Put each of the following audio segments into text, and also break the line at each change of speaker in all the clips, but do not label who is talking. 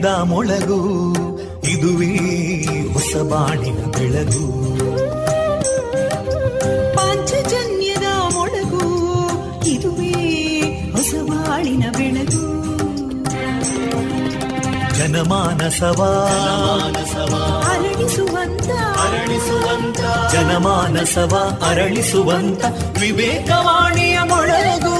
ಪಾಂಚಜನ್ಯದ ಮೊಳಗು ಇದುವೇ ಹೊಸ ಬಾಳಿನ ಬೆಳಗು.
ಪಾಂಚಜನ್ಯದ ಮೊಳಗು ಇದುವೇ ಹೊಸ ಬಾಳಿನ ಬೆಳಗು.
ಜನಮಾನಸವಾ.
ಅರಳಿಸುವಂತ.
ಅರಳಿಸುವಂತ. ಜನಮಾನಸವ ಅರಳಿಸುವಂತ. ವಿವೇಕವಾಣಿಯ ಮೊಳಗು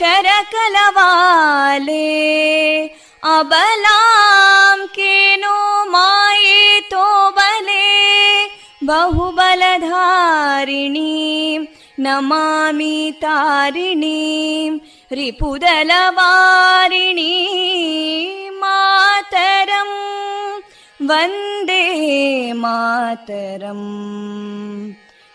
कलकल निनाद कराले कोटि कोटि भुजैदृता करकलवाले अबलां केनो मायेतो बले बहुबलधारिणीं नमामि तारिणीं रिपुदलवारिणी मातरम् वन्दे मातरम्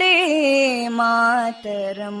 വന്ദേ
മാതരം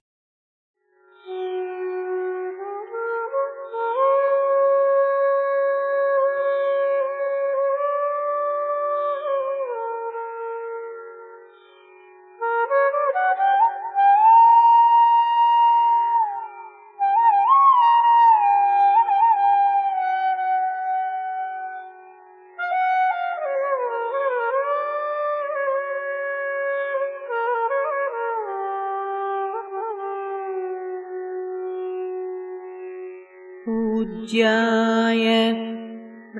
पूज्याय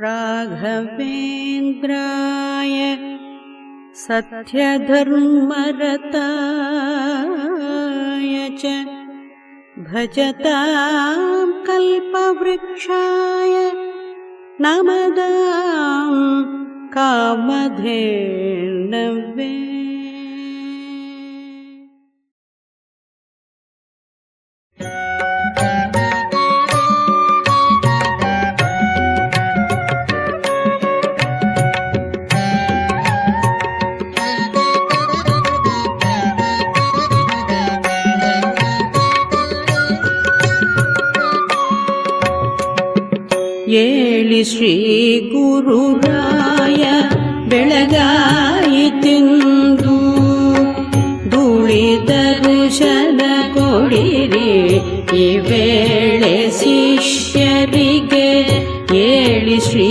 राघवेन्द्राय सत्यधर्मरताय च भजतां कल्पवृक्षाय नमदां कामधेर्नवे ಶ್ರೀ ಗುರುರಾಯ ಬೆಳಗಾಯಿತೆಂದು ಧೂಳಿದರು ಶನ ಕೊಡಿರಿ. ಈ ವೇಳೆ ಶಿಷ್ಯರಿಗೆ ಏಳಿ ಶ್ರೀ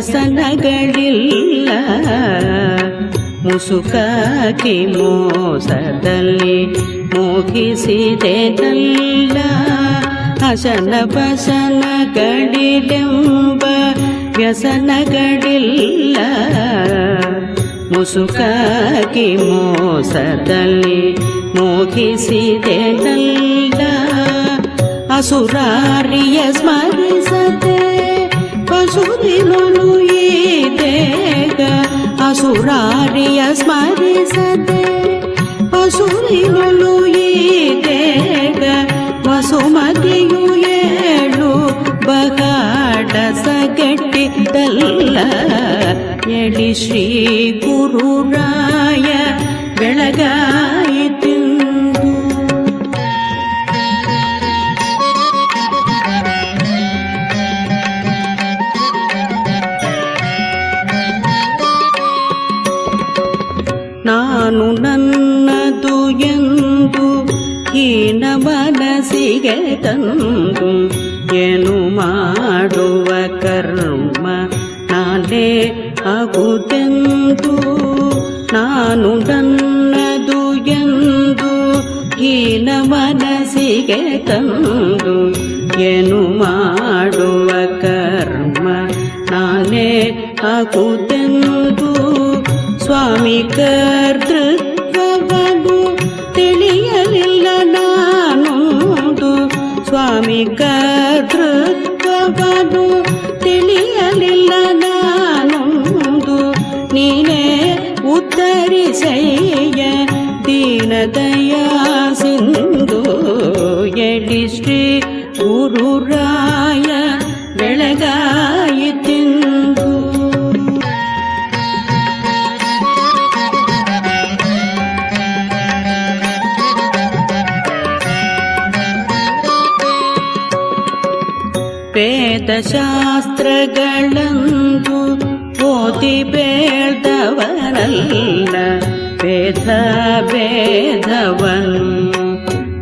ವ್ಯಸನಗಳಿಲ್ಲ. ಮುಸುಕಾಕಿ ಮೋಸದಲ್ಲಿ ಮುಗಿಸಿದೆನಲ್ಲ. ಹಸನ ಪಸನಗಳಿದೆಂಬ ವ್ಯಸನಗಳಿಲ್ಲ. ಮುಸುಕಾಕಿ ಮೋಸದಲ್ಲಿ ಮುಗಿಸಿದೆನಲ್ಲ. ಅಸುರಾರಿಯ ಸ್ಮರಿಸದೆ ದೇಗ ಅಸುರಾರಿಯ ಸ್ಮರಿಸದೆ ಈ ದೇಗ ವಸುಮತಿಯು ಏಳು ಬಗಾಡ ಸಗಟ್ಟಿದ್ದಲ್ಲ. ಎಡಿ ಶ್ರೀ ಗುರುರಾಯ ಬೆಳಗಾಯಿತೆಂದು ತಂದು ಏನು ಮಾಡುವ ಕರ್ಮ ನಾನೇ ಆಗುದೆಂದು ನಾನು ನನ್ನದು ಎಂದು ಹೀನ ಮನಸ್ಸಿಗೆ ತಂದು ಏನು ಮಾಡುವ ಕರ್ಮ ನಾನೇ ಆಗುದೆಂದು ಸ್ವಾಮಿ ಕರ್ತೃತ್ವವನ್ನು ವೇದಶಾಸ್ತ್ರಗಳಂದು ಓದಿ ಬೇಳ್ದವನಲ್ಲ ವೇದ ಭೇದವನು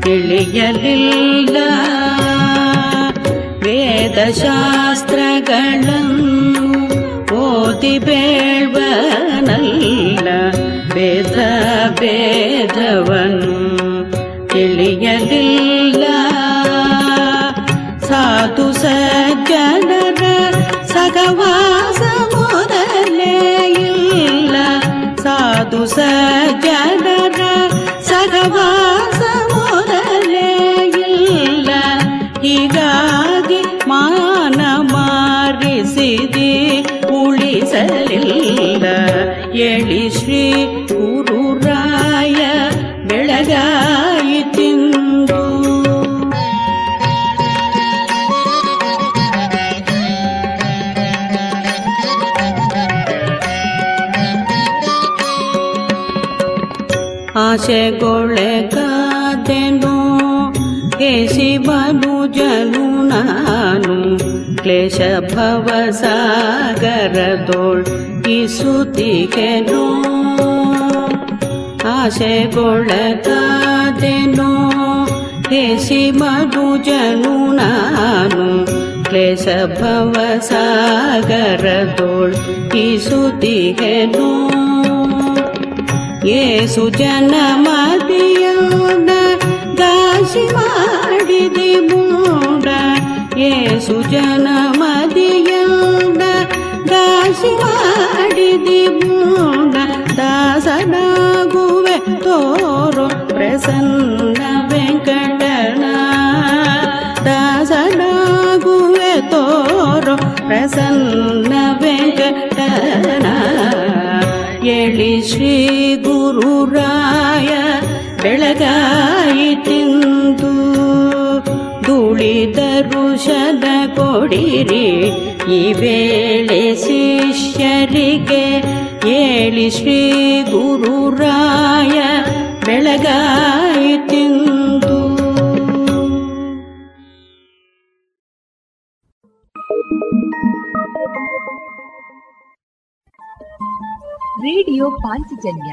ತಿಳಿಯಲಿಲ್ಲ ವೇದಶಾಸ್ತ್ರಗಳನ್ನು ಓದಿ ಬೇಳ್ವನಲ್ಲ ವೇದ ಭೇದವನು ತಿಳಿಯಲಿಲ್ಲ ಆಶೆಗೊಳಗಾದೆನು ಕೇಸಿ ಮನುಜನು ನಾನು ಕ್ಲೇಶ ಭವ ಸಾಗರದೋಳ್ ಇಸುತ್ತಿಗೆನು ಆಶೆಗೊಳಗಾದೆನು ಕೇಸಿ ಮನುಜನು ನಾನು ಕ್ಲೇಶ ಭವ ಸಾಗರದೋಳ್ ಇಸುತ್ತಿಗೆನು ಏಸು ಜನ ಮದಿಯೋಡ ಗಾಸಿ ಮಾಡಿದಿ ಮೂಡ ಏಸು ಜನ ಮದಿಯೋಡ ಗಾಸಿ ಮಾಡಿದಿ ಮೂಡ ದಾಸನಾಗುವೆ ತೋರು ಪ್ರಸನ್ನ ವೆಂಕಟನ ದಾಸನಾಗುವೆ ತೋರು ಪ್ರಸನ್ನ ವೆಂಕಟನ ಎಳಿ ಶ್ರೀ ಗುರುರಾಯ ಬೆಳಗಾಯಿತಿಂದು ದುಳಿದರು ಶದ ಕೊಡಿರಿ. ಈ ವೇಳೆ ಶಿಷ್ಯರಿಗೆ ಏಳಿ ಶ್ರೀ ಗುರುರಾಯ ಬೆಳಗಾಯಿತಿಂದು
ರೇಡಿಯೋ ಪಾಂಚಜನ್ಯ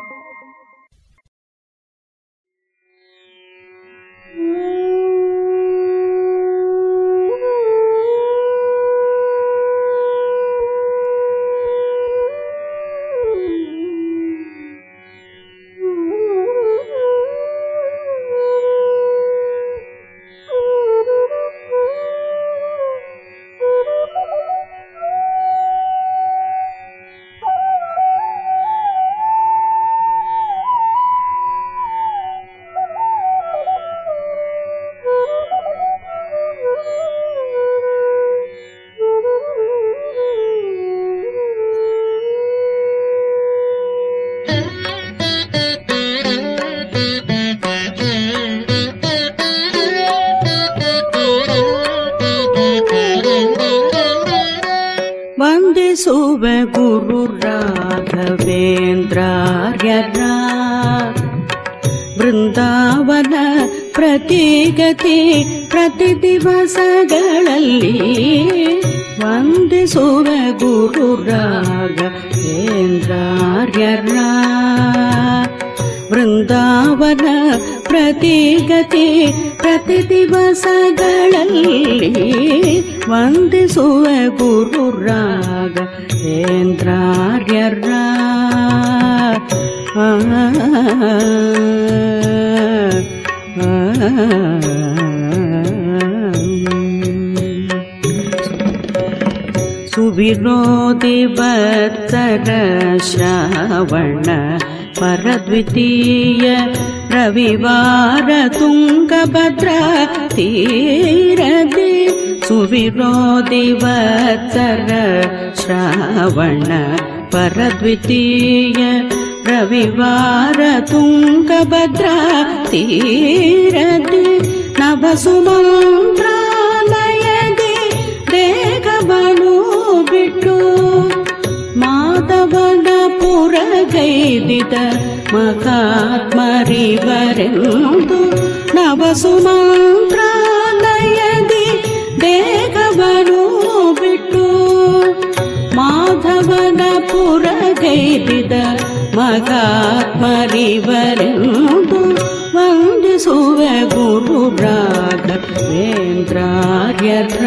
পুরা द्वितीय रविवार तु भद्रक्तीरदि सुविरोदिवसर श्रावण परद्वितीय रविवारतुङ्क भद्रक्तीरदि नभसुमन्त्रालय दे देघु विटु माता बल मकात्मी नवसुमान्त्रालयदि नवसुमन्त्रयि देगर माधवन पुर मकात्मरि वन्दिसुव गुरुन्द्रा यत्र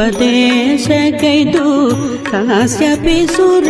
उपदेशकैतु कुस्यपि सुर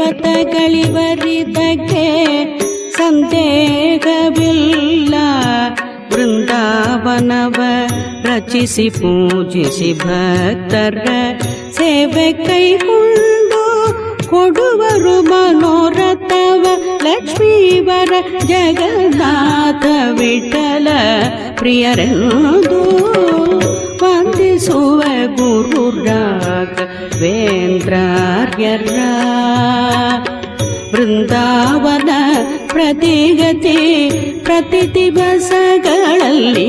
ದೇವತೆಗಳಿವರಿದಕ್ಕೆ ಸಂದೇಹವಿಲ್ಲ ವೃಂದಾವನವ ರಚಿಸಿ ಪೂಜಿಸಿ ಭಕ್ತರ ಸೇವೆ ಕೈಗೊಂಡು ಕೊಡುವರು ಮನೋರಥವ ಲಕ್ಷ್ಮೀವರ ಜಗನ್ನಾಥ ವಿಠಲ ಪ್ರಿಯರೆಂದು ವಂದಿಸುವ ಗುರು ರಾಘವೇಂದ್ರಾರ್ಯರ ಬೃಂದಾವನ ಪ್ರತಿಗತಿ ಪ್ರತಿ ದಿವಸಗಳಲ್ಲಿ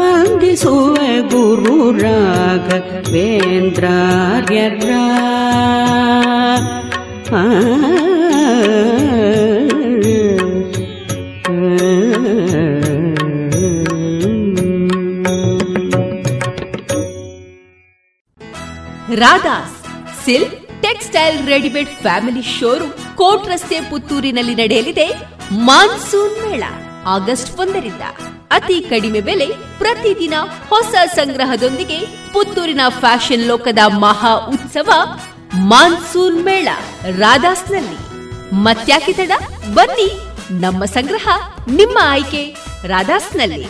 ವಂದಿಸುವ ಗುರು ರಾಘವೇಂದ್ರಾರ್ಯರ ಆ
Radhas, silk, textile, readymade family showroom court ರಸ್ತೆ ಪುತ್ತೂರಿನಲ್ಲಿ ನಡೆಯಲಿದೆ ಮಾನ್ಸೂನ್ ಮೇಳ, ಆಗಸ್ಟ್ ಒಂದರಿಂದ. ಅತಿ ಕಡಿಮೆ ಬೆಲೆ ಪ್ರತಿದಿನ ಹೊಸ ಸಂಗ್ರಹದೊಂದಿಗೆ ಪುತ್ತೂರಿನ ಫ್ಯಾಷನ್ ಲೋಕದ ಮಹಾ ಉತ್ಸವ ಮಾನ್ಸೂನ್ ಮೇಳ ರಾಧಾಸ್ನಲ್ಲಿ. ಮತ್ಯಾಕೆ ತಡ? ಬನ್ನಿ, ನಮ್ಮ ಸಂಗ್ರಹ ನಿಮ್ಮ ಆಯ್ಕೆ ರಾಧಾಸ್ನಲ್ಲಿ.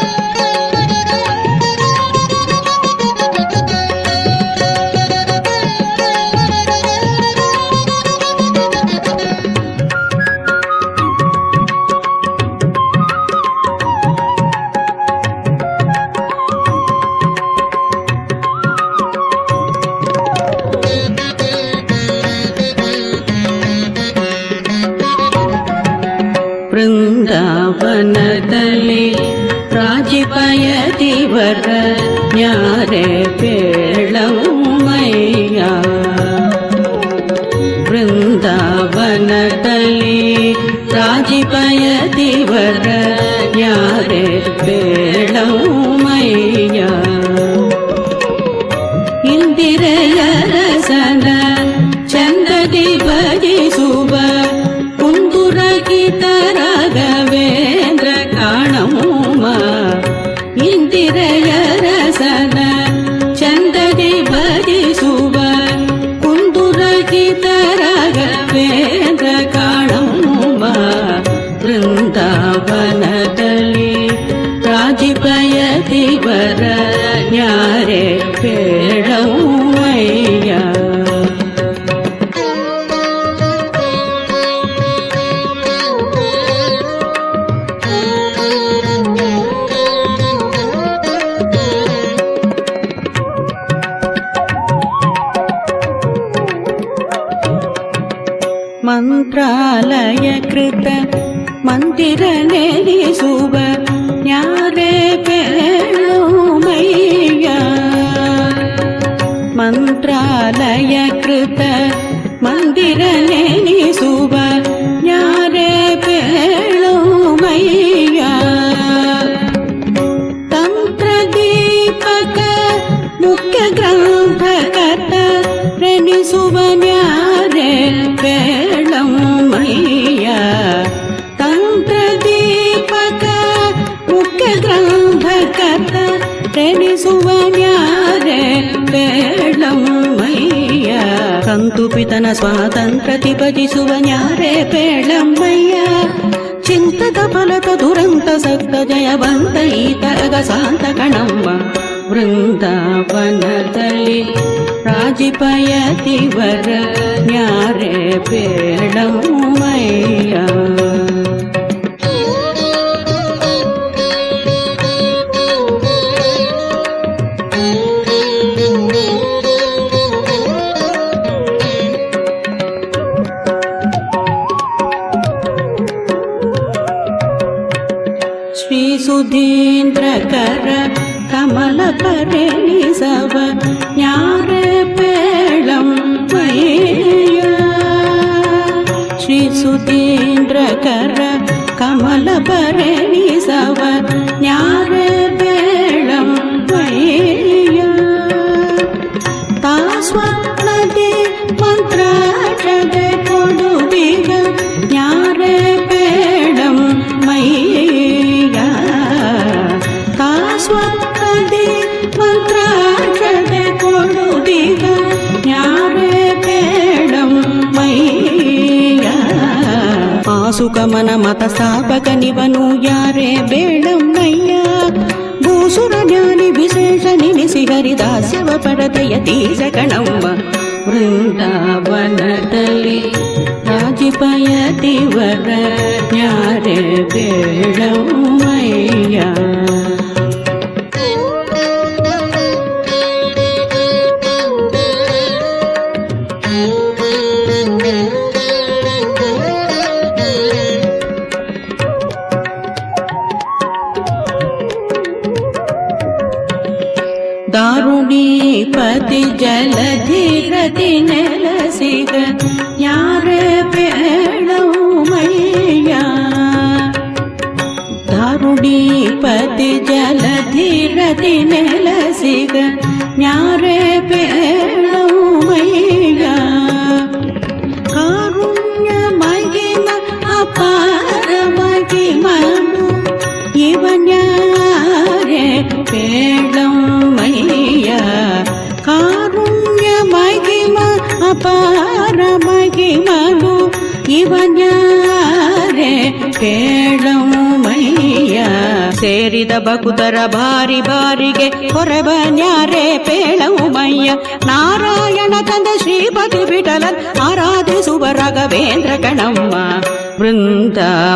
ಮಂದಿರ ನೆನೆಸುವ ಯಾರೇ ಬೇಳುಮಯ್ಯ ಮಂತ್ರಾಲಯ ಕೃತ ಮಂದಿರ ನೆನೆಸುವ स्वातन्त्रतिपतिसुवन्यारे पेळं मय्या चिन्तत फलक दुरन्त सक्तजयवन्तै तरकसान्तकणम्ब वृन्दापनतै प्राजिपयति वर न्यारे पेळं मय्या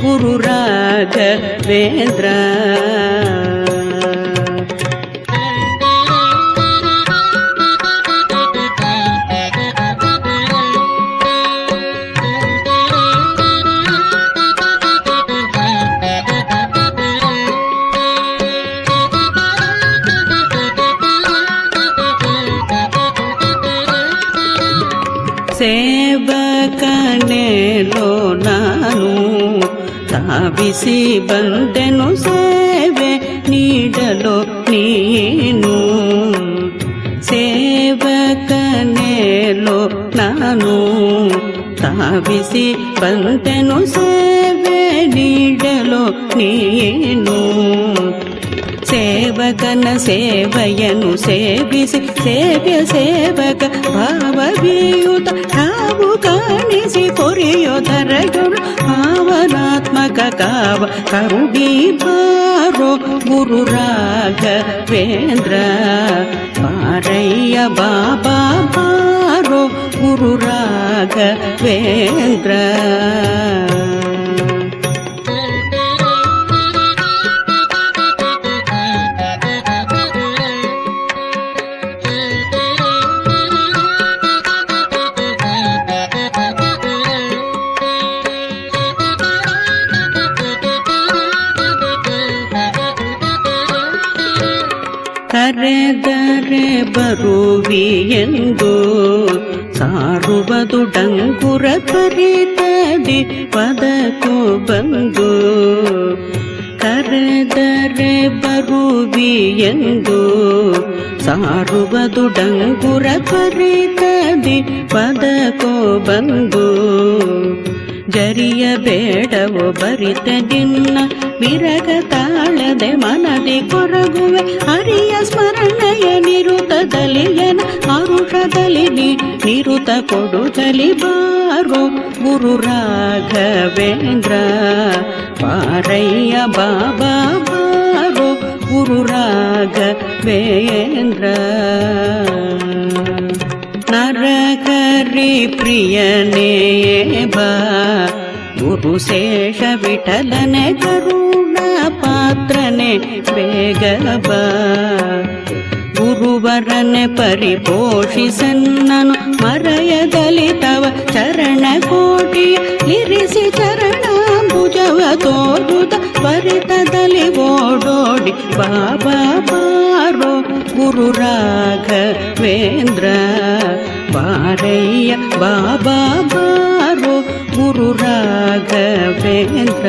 पु राजवेन्द्र ತಾವಿಸಿ ಬಂದೆನು ಸೇವೆ ನೀಡಲು ನೀನು ಸೇವಕನೇಲೋ ನಾನು ತಾವಿಸಿ ಬಂದೆನು ಸೇವೆ ನೀಡಲು ನೀನು ಸೇವಕನ ಸೇವೆಯನ್ನು ಸೇವಿಸಿ ಸೇವ್ಯ ಸೇವಕ ಭಾವವಿಯುತ ಕಾವು ಕಾಣಿಸಿ ಪೊರೆಯೋದರಗಳು ಭಾವನಾತ್ಮಕ ಕಾವ ಕರುಣಿ ಬಾರೋ ಗುರು ರಾಘವೇಂದ್ರ ಪಾರಯ್ಯ ಬಾಬಾ ಬಾರೋ ಗುರು ರಾಘವೇಂದ್ರ ಸಾರುವುದು ಡಂಗುರ ಪರಿತದಿ ಪದಕು ಬಂದು ಕರೆದರೆ ಬರುವಿ ಎಂದು ಸಾರುವುದು ಡಂಗುರ ಪರಿತದಿ ಪದಕೋ ಬಂದು ಜರಿಯ ಬೇಡವು ಬರಿತ ನಿನ್ನ ವಿರಗ ತಾಳದೆ ಮನದಿ ಕೊರಗುವೆ. ಹರಿಯ ಸ್ಮರಣೆಯ ನಿರುತದಲಿಯನ ಹರುಷದಲ್ಲಿ ಆರುಷದಲ್ಲಿ ನಿರುತ ಕೊಡುತ್ತಲಿ ಬಾರು. ಗುರು ರಾಘವೇಂದ್ರ, ಪಾರಯ್ಯ ಬಾಬಾ ಬಾರು. ಗುರು ರಾಘವೇಂದ್ರ. ನರಕರಿ ಪ್ರಿಯನೇ ಬಾ ಗುರು ಶೇಷ ವಿಠಲನೆ ಕರುಣ ಪಾತ್ರನೆ ಬೇಗ ಬಾ. ಗುರುವರನೆ ಪರಿಪೋಷಿಸನ್ನನು ಮರಯದಲ್ಲಿ ತವ ಚರಣ ಕೋಟಿ ಇರಿಸಿ ಚರಣ ಭುಜವ ತೋರುದ ಪರಿತದಲ್ಲಿ ಓಡೋಡಿ ಬಾಬಾ ಪಾರೋ ಗುರು ರಾಘವೇಂದ್ರ ಬಾಬಾ ಬಾರೋ ಗುರು ರಾಘವೇಂದ್ರ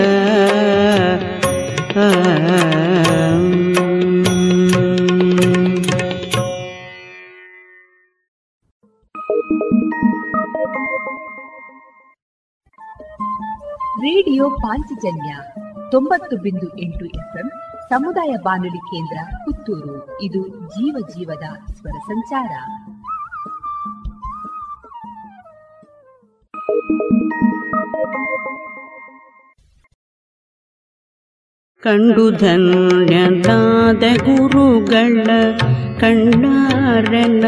ಆ
ರೇಡಿಯೋ ಪಾಂಚಜನ್ಯ ತೊಂಬತ್ತು ಬಿಂದು ಎಂಟು ಎಫ್ಎಂ ಸಮುದಾಯ ಬಾನುಲಿ ಕೇಂದ್ರ ಪುತ್ತೂರು. ಇದು ಜೀವ ಜೀವದ ಸ್ವರ ಸಂಚಾರ.
ಕಂಡು ಧನ್ಯದಾದ ಗುರುಗಳ ಕಣ್ಣಾರನ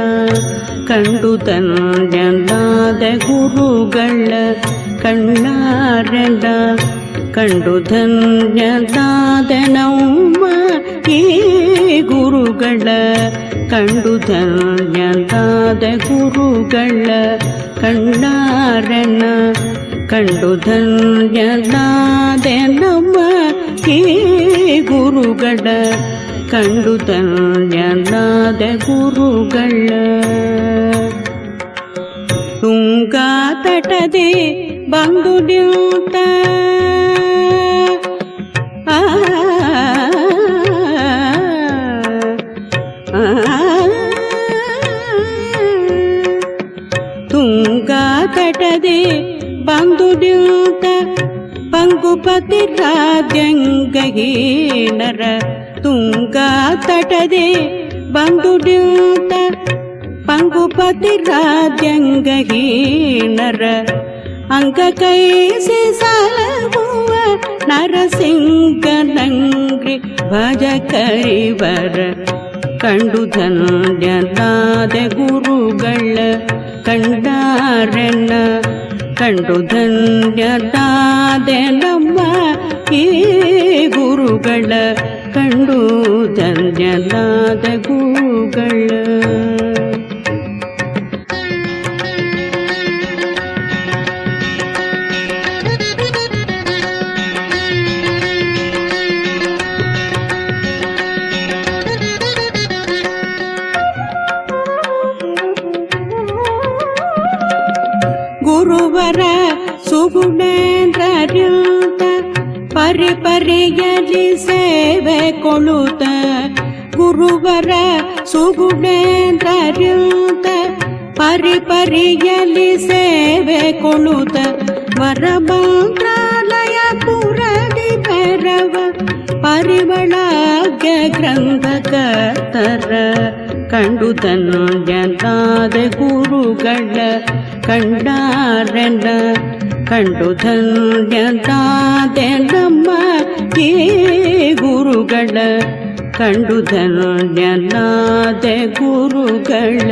ಕಂಡು ಧನ್ಯದಾದ ಗುರುಗಳ ಕಣ್ಣಾರನ ಕಂಡು ಧನ್ಯನಾದ ನಮ್ಮ ಈ ಗುರುಗಳ. ಕಂಡು ಧನ್ಯದಾದ ಗುರುಗಳ ಕಂಡಾರನ ಕಂಡು ಧನ್ಯನಾದೆ ನಮ್ಮ ಈ ಗುರುಗಳ. ಕಂಡು ಧನ್ಯದಾದ ಗುರುಗಳ. ತುಂಗಾ ತಟದೆ ಬಂದು ನಿಂತ. ತುಂಗಾ ತಟದೆ ಬಂದು ನಿಂತ ಪಂಗು ಪಂಗುಪತಿರಾದ್ಯಂಗಹೀನರ ತುಂಗಾ ತಟದೆ ಬಂದು ನಿಂತ ಪಂಗುಪತಿರಾದ್ಯಂಗಹೀನರ ಅಂಗ ಕೈಸಿ ಸಲಗುವ ನರಸಿಂಗನಂಗ್ರಿ ಭಜ ಕರಿವರ ಕಂಡು ಧನ್ಯನಾದ ಗುರುಗಳ ಕಂಡಾರೆನ್ನ ಕಂಡು ಧನ್ಯನಾದೆ ನಮ್ಮ ಈ ಗುರುಗಳ ಕಂಡು ಧನ್ಯನಾದ ಗುರುಗಳ ಪರಿಯಲಿ ಸೇವೆ ಕೊಳುತ ಗುರುವರ ಸುಗುಣೇಂದ್ರರ್ಯುತ ಪರಿ ಪರಿಯಲಿ ಸೇವೆ ಕೊಳುತ ವರ ಮಂತ್ರಾಲಯ ಪುರದಿ ಭೈರವ ಪರಿಮಳಾಗ್ಯ ಗ್ರಂಥಕರ್ತರ ಕಂಡು ಧನ್ಯನಾದ ಗುರುಗಳ ಕಂಡಾರೆನ ಕಂಡು ಧನ್ಯದಾದೆ ನಮ್ಮ ಈ ಗುರುಗಳ. ಕಂಡು ಧನ್ಯನಾದೆ ಗುರುಗಳ.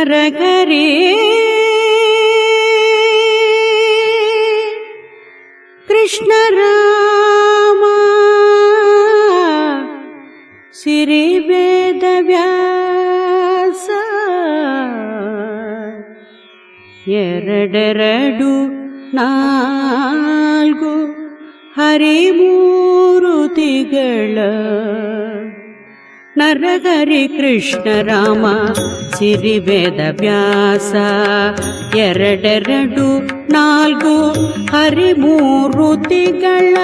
ನರಗರಿ ಕೃಷ್ಣ ರಾಮ ಸಿರಿ ವೇದ ವ್ಯಾಸ ಎರಡೆರಡು ನಾಲ್ಕು ಹರಿಮೂರುತಿಗಳ ನರಹರಿ ಕೃಷ್ಣ ರಾಮ ಸಿರಿ ವೇದ ವ್ಯಾಸ ಎರಡೆರಡು ನಾಲ್ಕು ಹರಿಮೂರುತಿಗಳ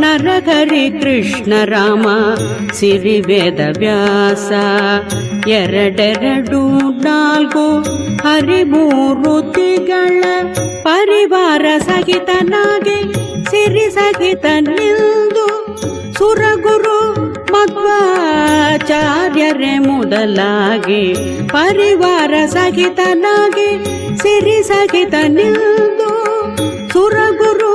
ನರಹರಿ ಕೃಷ್ಣ ರಾಮ ಸಿರಿ ವೇದ ವ್ಯಾಸ ಎರಡೆರಡು ನಾಲ್ಕು ಹರಿಮೂರುತಿಗಳ ಪರಿವಾರ ಸಹಿತನಾಗಿ ಸಿರಿ ಸಹಿತ ನಿಲ್ದು ಸುರಗುರು
ಮಧ್ವಾಚಾರ್ಯರೇ ಮೊದಲಾಗಿ, ಪರಿವಾರ ಸಹಿತನಾಗಿ, ಸಿರಿ ಸಹಿತ ನಿಲ್ದು, ಸುರಗುರು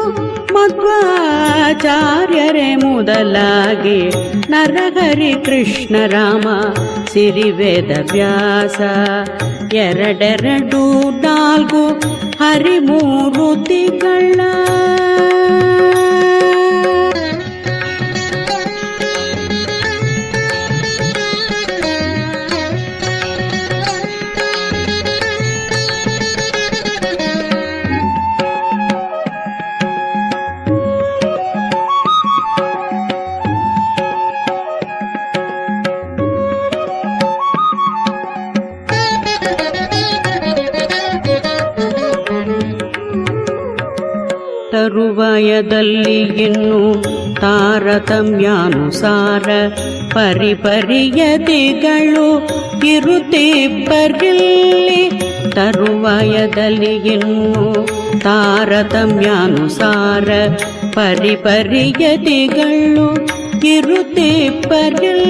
ಮಧ್ವಾಚಾರ್ಯರೇ ಮೊದಲಾಗಿ, ನರಹರಿ ಕೃಷ್ಣ ರಾಮ ಸಿರಿವೇದ ವ್ಯಾಸ, ಎರಡೆರಡು ನಾಲ್ಕು ಹರಿಮೂರುತಿಗಳ ತರುವಾಯದಲ್ಲಿ ಇನ್ನು ತಾರತಮ್ಯಾನುಸಾರ ಪರಿಪರಿಯದಿಗಳು ಇರುತ್ತಿಬ್ಬರಿಲ್ಲಿ ತರುವಾಯದಲ್ಲಿ ಇನ್ನು ತಾರತಮ್ಯಾನುಸಾರ ಪರಿಪರಿಯದಿಗಳು ಇರುತ್ತಿಬ್ಬರಿಲ್ಲಿ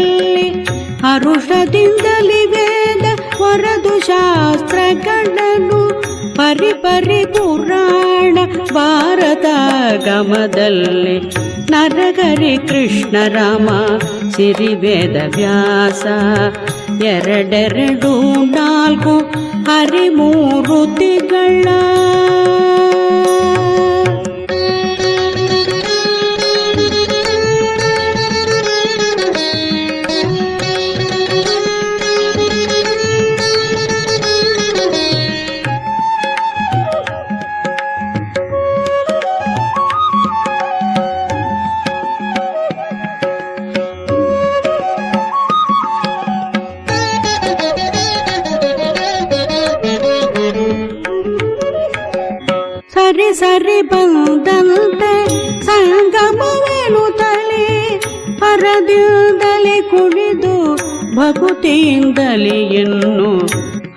ಹರುಷದಿಂದಲಿ ವೇದ ವರದು ಶಾಸ್ತ್ರಗಳನ್ನು ಪರಿಪರಿ ಪುರಾಣ ಭಾರತ ಗಮದಲ್ಲಿ ನರಗರಿ ಕೃಷ್ಣ ರಾಮ ಸಿರಿವೇದ ವ್ಯಾಸ. ಎರಡೆರಡು ನಾಲ್ಕು ಹರಿಮೂರುತಿಗಳ ಪರದಿಂದಲೇ ಕುಡಿದು ಭಕ್ತಿಯಿಂದಲೇ ಎನ್ನು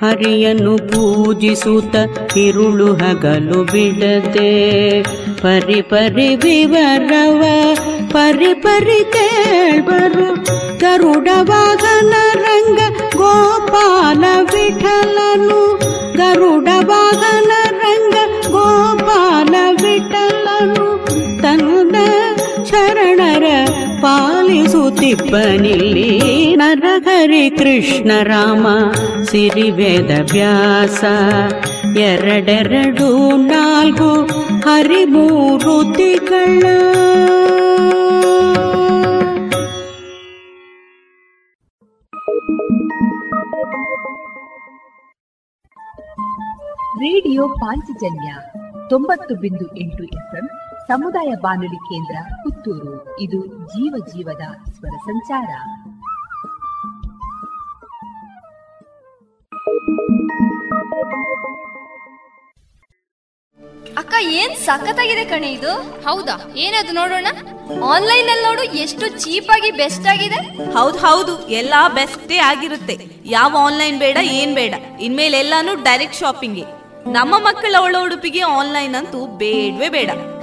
ಹರಿಯನ್ನು ಪೂಜಿಸುತ್ತ ಇರುಳು ಹಗಲು ಬಿಡದೆ. ಪರಿ ಪರಿ ವಿವರವ, ಪರಿ ಪರಿ ಕೇಳ್ಬರು ಗರುಡವಾಗನ ರಂಗ ಗೋಪಾಲ ವಿಠಲನು ಗರುಡವಾಗನ ರಂಗ ಗೋಪಾಲ ವಿಠಲನು, ತನ್ನ ಶರಣರ ಪಾಲಿಸುತ್ತಿಪ್ಪನಿಲ್ಲಿ ನರಹರಿ ಕೃಷ್ಣ ರಾಮ ಸಿರಿವೇದ ವ್ಯಾಸ. ಎರಡೆರಡು, ನಾಲ್ಕು ಹರಿಮೂರುತಿಗಳ
ರೇಡಿಯೋ ಪಾಂಚಜನ್ಯ ತೊಂಬತ್ತು ಬಿಂದು ಎಂಟು ಎಫ್ಎಂ ಸಮುದಾಯ ಬಾನುಲಿ ಕೇಂದ್ರ ಪುತ್ತೂರು. ಇದು ಜೀವ ಜೀವದ ಸ್ವರ ಸಂಚಾರ.
ಅಕ್ಕ ಏನ್ ಸಖತ್ತಾಗಿದೆ ಕಣೆ ಇದು?
ಹೌದಾ? ಏನದು ನೋಡೋಣ?
ಆನ್ಲೈನ್ ಅಲ್ಲಿ ನೋಡು ಎಷ್ಟು ಚೀಪ್ ಆಗಿ ಬೆಸ್ಟ್ ಆಗಿದೆ.
ಹೌದ್ ಹೌದು. ಎಲ್ಲಾ ಬೆಸ್ಟೇ ಆಗಿರುತ್ತೆ. ಯಾವ ಆನ್ಲೈನ್ ಬೇಡ ಏನ್ ಬೇಡ. ಇನ್ಮೇಲೆ ಎಲ್ಲಾನು ಡೈರೆಕ್ಟ್ ಶಾಪಿಂಗ್. ನಮ್ಮ ಮಕ್ಕಳ ಒಳ ಉಡುಪಿಗೆ ಆನ್ಲೈನ್ ಅಂತೂ ಬೇಡವೇ ಬೇಡ.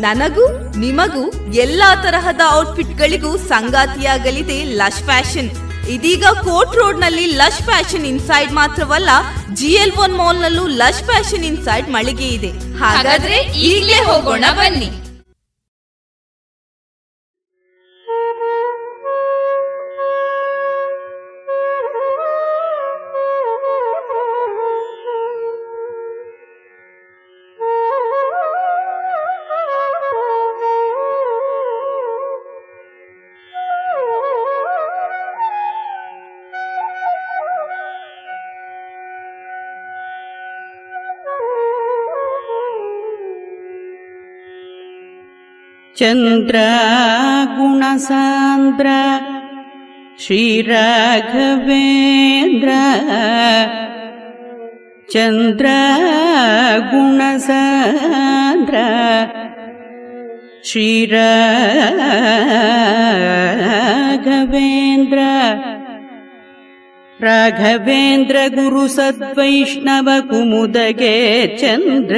ನನಗೂ, ನಿಮಗೂ ಎಲ್ಲಾ ತರಹದ ಔಟ್ಫಿಟ್ ಗಳಿಗೂ ಸಂಗಾತಿಯಾಗಲಿದೆ ಲಶ್ ಫ್ಯಾಷನ್. ಇದೀಗ ಕೋರ್ಟ್ ರೋಡ್ನಲ್ಲಿ ಲಶ್ ಫ್ಯಾಷನ್ ಇನ್ಸೈಡ್ ಮಾತ್ರವಲ್ಲ, ಜಿ ಎಲ್ ಒನ್ ಮಾಲ್ ನಲ್ಲೂ ಲಶ್ ಫ್ಯಾಷನ್ ಇನ್ಸೈಡ್ ಮಳಿಗೆ ಇದೆ.
ಹಾಗಾದ್ರೆ ಈಗಲೇ ಹೋಗೋಣ ಬನ್ನಿ.
चन्द्रागुणसान्द्र श्रीराघवेन्द्र चन्द्रागुणसान्द्र श्रीराघवेन्द्र राघवेन्द्र गुरुसद्वैष्णव कुमुदके चन्द्र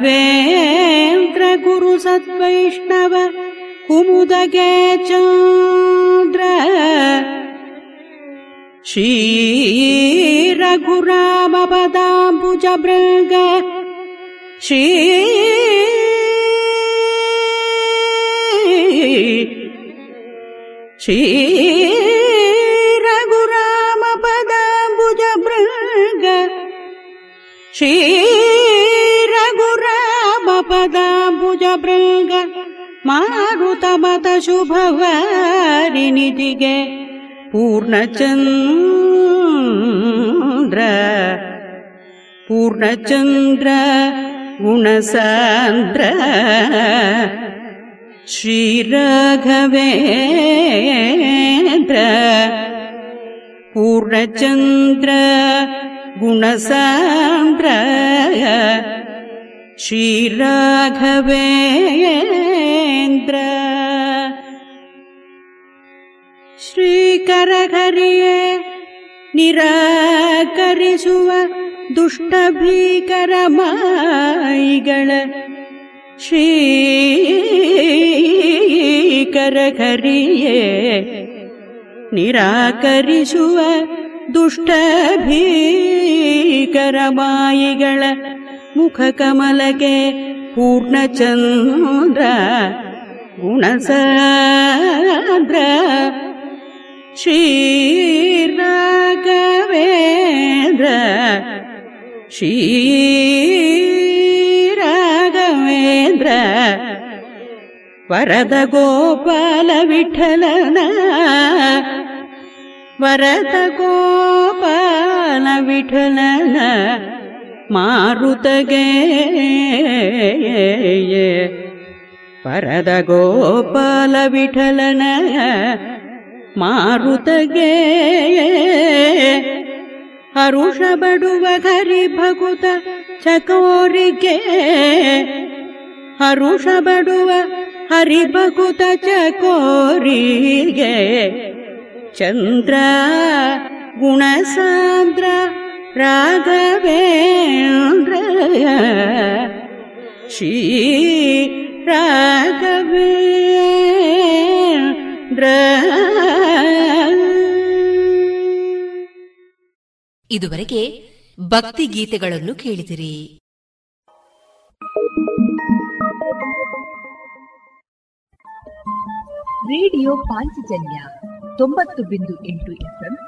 राघवेन्द्र गुरुसद्वैष्णव कुमुदगे चन्द्र श्रीरघुरामपदाम्बुजभृङ्ग श्री श्रीरघुरामपदाम्बुजभृङ्ग श्रीरघुरामपदाम्बुजभृङ्ग मारुतमत शुभवारिनिधिगे पूर्णचन्द्र पूर्णचन्द्र गुणसान्द्र श्रीराघवेन्द्र पूर्णचन्द्र गुणसान्द्र श्रीराघवेन्द्र। श्रीकरहरिये निराकरिसुव दुष्टभीकरमायिगळ श्रीकरहरिये निराकरिसुव दुष्टभीकरमायिगळ मुखकमलके पूर्णचन्द्र गुणसेन्द्र श्रीराघवेन्द्र श्रीराघवेन्द्र वरद गोपाल विठलन वरद गोपाल विठलन ಮಾರುತಗೆ. ಪರದ ಗೋಪಾಲ ವಿಠಲನ ಮಾರುತಗೆ. ಹರುಷ ಬಡುವ ಹರಿ ಭಗುತ ಚಕೋರಿಗೆ. ಹರುಷ ಬಡುವ ಹರಿ ಭಗುತ ಚಕೋರಿಗೆ. ಚಂದ್ರ ಗುಣಸಾಂದ್ರ ರಾಘವೇಂದ್ರ ಶ್ರೀ ರಾಘವೇಂದ್ರ
ಇದುವರೆಗೆ ಭಕ್ತಿ ಗೀತೆಗಳನ್ನು ಕೇಳಿದಿರಿ.
ರೇಡಿಯೋ ಪಾಂಚಜನ್ಯ ತೊಂಬತ್ತು ಬಿಂದು ಎಂಟು ಎಫ್ಎಂ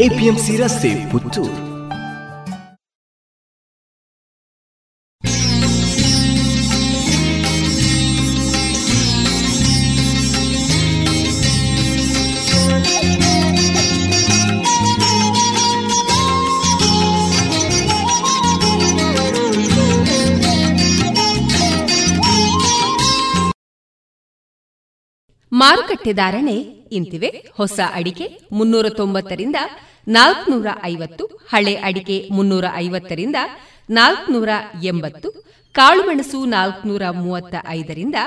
APMC ರಸ್ತೆ ಪುತ್ತೂರು
ಮಾರುಕಟ್ಟೆ ಧಾರಣೆ ಇಂತಿವೆ. ಹೊಸ ಅಡಿಕೆ ಮುನ್ನೂರ ತೊಂಬತ್ತರಿಂದ ನಾಲ್ಕನೂರ ಐವತ್ತು ಹಳೆ ಅಡಿಕೆ ಮುನ್ನೂರ ಐವತ್ತರಿಂದ ನಾಲ್ಕನೂರ ಎಂಬತ್ತು ಕಾಳುಮೆಣಸು ನಾಲ್ಕನೂರ ಮೂವತ್ತ ಐದರಿಂದ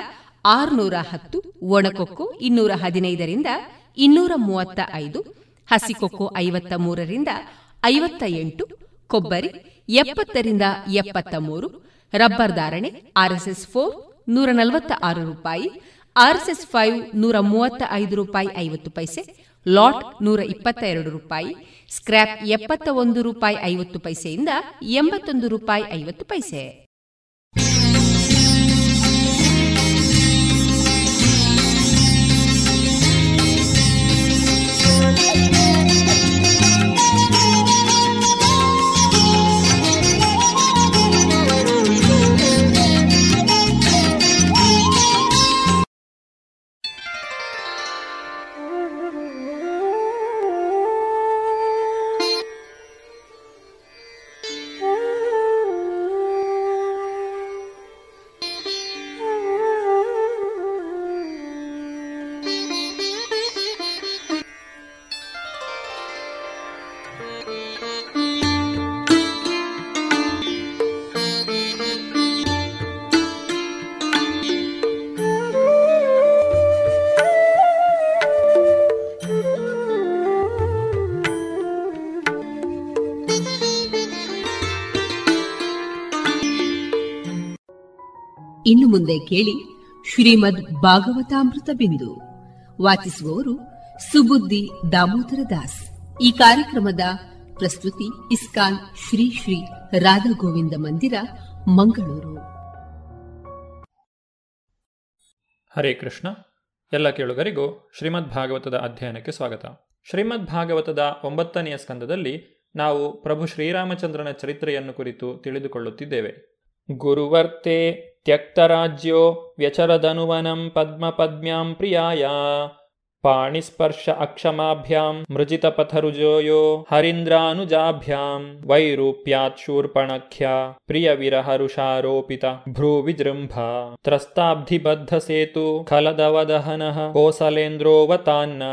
ಆರುನೂರ ಹತ್ತು ಒಣಕೊಕ್ಕು ಇನ್ನೂರ ಹದಿನೈದರಿಂದ ಇನ್ನೂರ ಮೂವತ್ತ ಐದು ಹಸಿಕೊಕ್ಕೋ ಐವತ್ತ ಮೂರರಿಂದ ಐವತ್ತ ಎಂಟು ಕೊಬ್ಬರಿ ಎಪ್ಪತ್ತರಿಂದ ಎಪ್ಪತ್ತ ಮೂರು ರಬ್ಬರ್ ಧಾರಣೆ ಆರ್ಎಸ್ಎಸ್ ಫೋರ್ ನೂರ ನಲವತ್ತ ಆರು ರೂಪಾಯಿ ಆರ್ಎಸ್ಎಸ್ ಫೈವ್ ನೂರ ಮೂವತ್ತ ಐದು ರೂಪಾಯಿ ಐವತ್ತು ಪೈಸೆ, ಲಾಟ್ ನೂರ ಇಪ್ಪತ್ತ ಎರಡು ರೂಪಾಯಿ ಸ್ಕ್ರಾಪ್ ಎಪ್ಪತ್ತ ಒಂದು ರೂಪಾಯಿ ಐವತ್ತು ಪೈಸೆಯಿಂದ ಎಂಬತ್ತೊಂದು ರೂಪಾಯಿ ಐವತ್ತು ಪೈಸೆ. ಇನ್ನು ಮುಂದೆ ಕೇಳಿ ಶ್ರೀಮದ್ ಭಾಗವತಾಮೃತ ಬಿಂದು ವಾಚಿಸುವವರು ಸುಬುದ್ದಿ ದಾಮೋದರ ದಾಸ್. ಈ ಕಾರ್ಯಕ್ರಮದ ಪ್ರಸ್ತುತಿ ಇಸ್ಕಾನ್ ಶ್ರೀ ಶ್ರೀ ರಾಧಾ ಗೋವಿಂದ ಮಂದಿರ, ಮಂಗಳೂರು.
ಹರೇ ಕೃಷ್ಣ. ಎಲ್ಲ ಕೇಳುಗರಿಗೂ ಶ್ರೀಮದ್ ಭಾಗವತದ ಅಧ್ಯಯನಕ್ಕೆ ಸ್ವಾಗತ. ಶ್ರೀಮದ್ ಭಾಗವತದ ಒಂಬತ್ತನೆಯ ಸ್ಕಂದದಲ್ಲಿ ನಾವು ಪ್ರಭು ಶ್ರೀರಾಮಚಂದ್ರನ ಚರಿತ್ರೆಯನ್ನು ಕುರಿತು ತಿಳಿದುಕೊಳ್ಳುತ್ತಿದ್ದೇವೆ. ಗುರುವರ್ತೆ ತ್ಯಕ್ತರಾಜ್ಯೋ ವ್ಯಚರದನುವನಂ ಪದ್ಮಪದ್ಮ್ಯಾಂ ಪ್ರಿಯಾಯ. ಪಾಣಿಸ್ಪರ್ಶ ಅಕ್ಷಮಾಭ್ಯಾಂ ಮೃಜಿತಪಥರುಜೋಯೋ ಹರೀಂದ್ರಾನುಜಾಭ್ಯಾಂ ವೈರೂಪ್ಯಾತ್ ಶೂರ್ಪಣಖ್ಯ ಪ್ರಿಯ ವಿರಹರುಷಾರೋಪಿತ ಭ್ರೂವಿಜೃಂಭ ತ್ರಸ್ತಾಬ್ಧಿಬದ್ಧ ಸೇತು ಖಲದವದಹನಃ ಕೋಸಲೇಂದ್ರೋವತಾನ್ನ.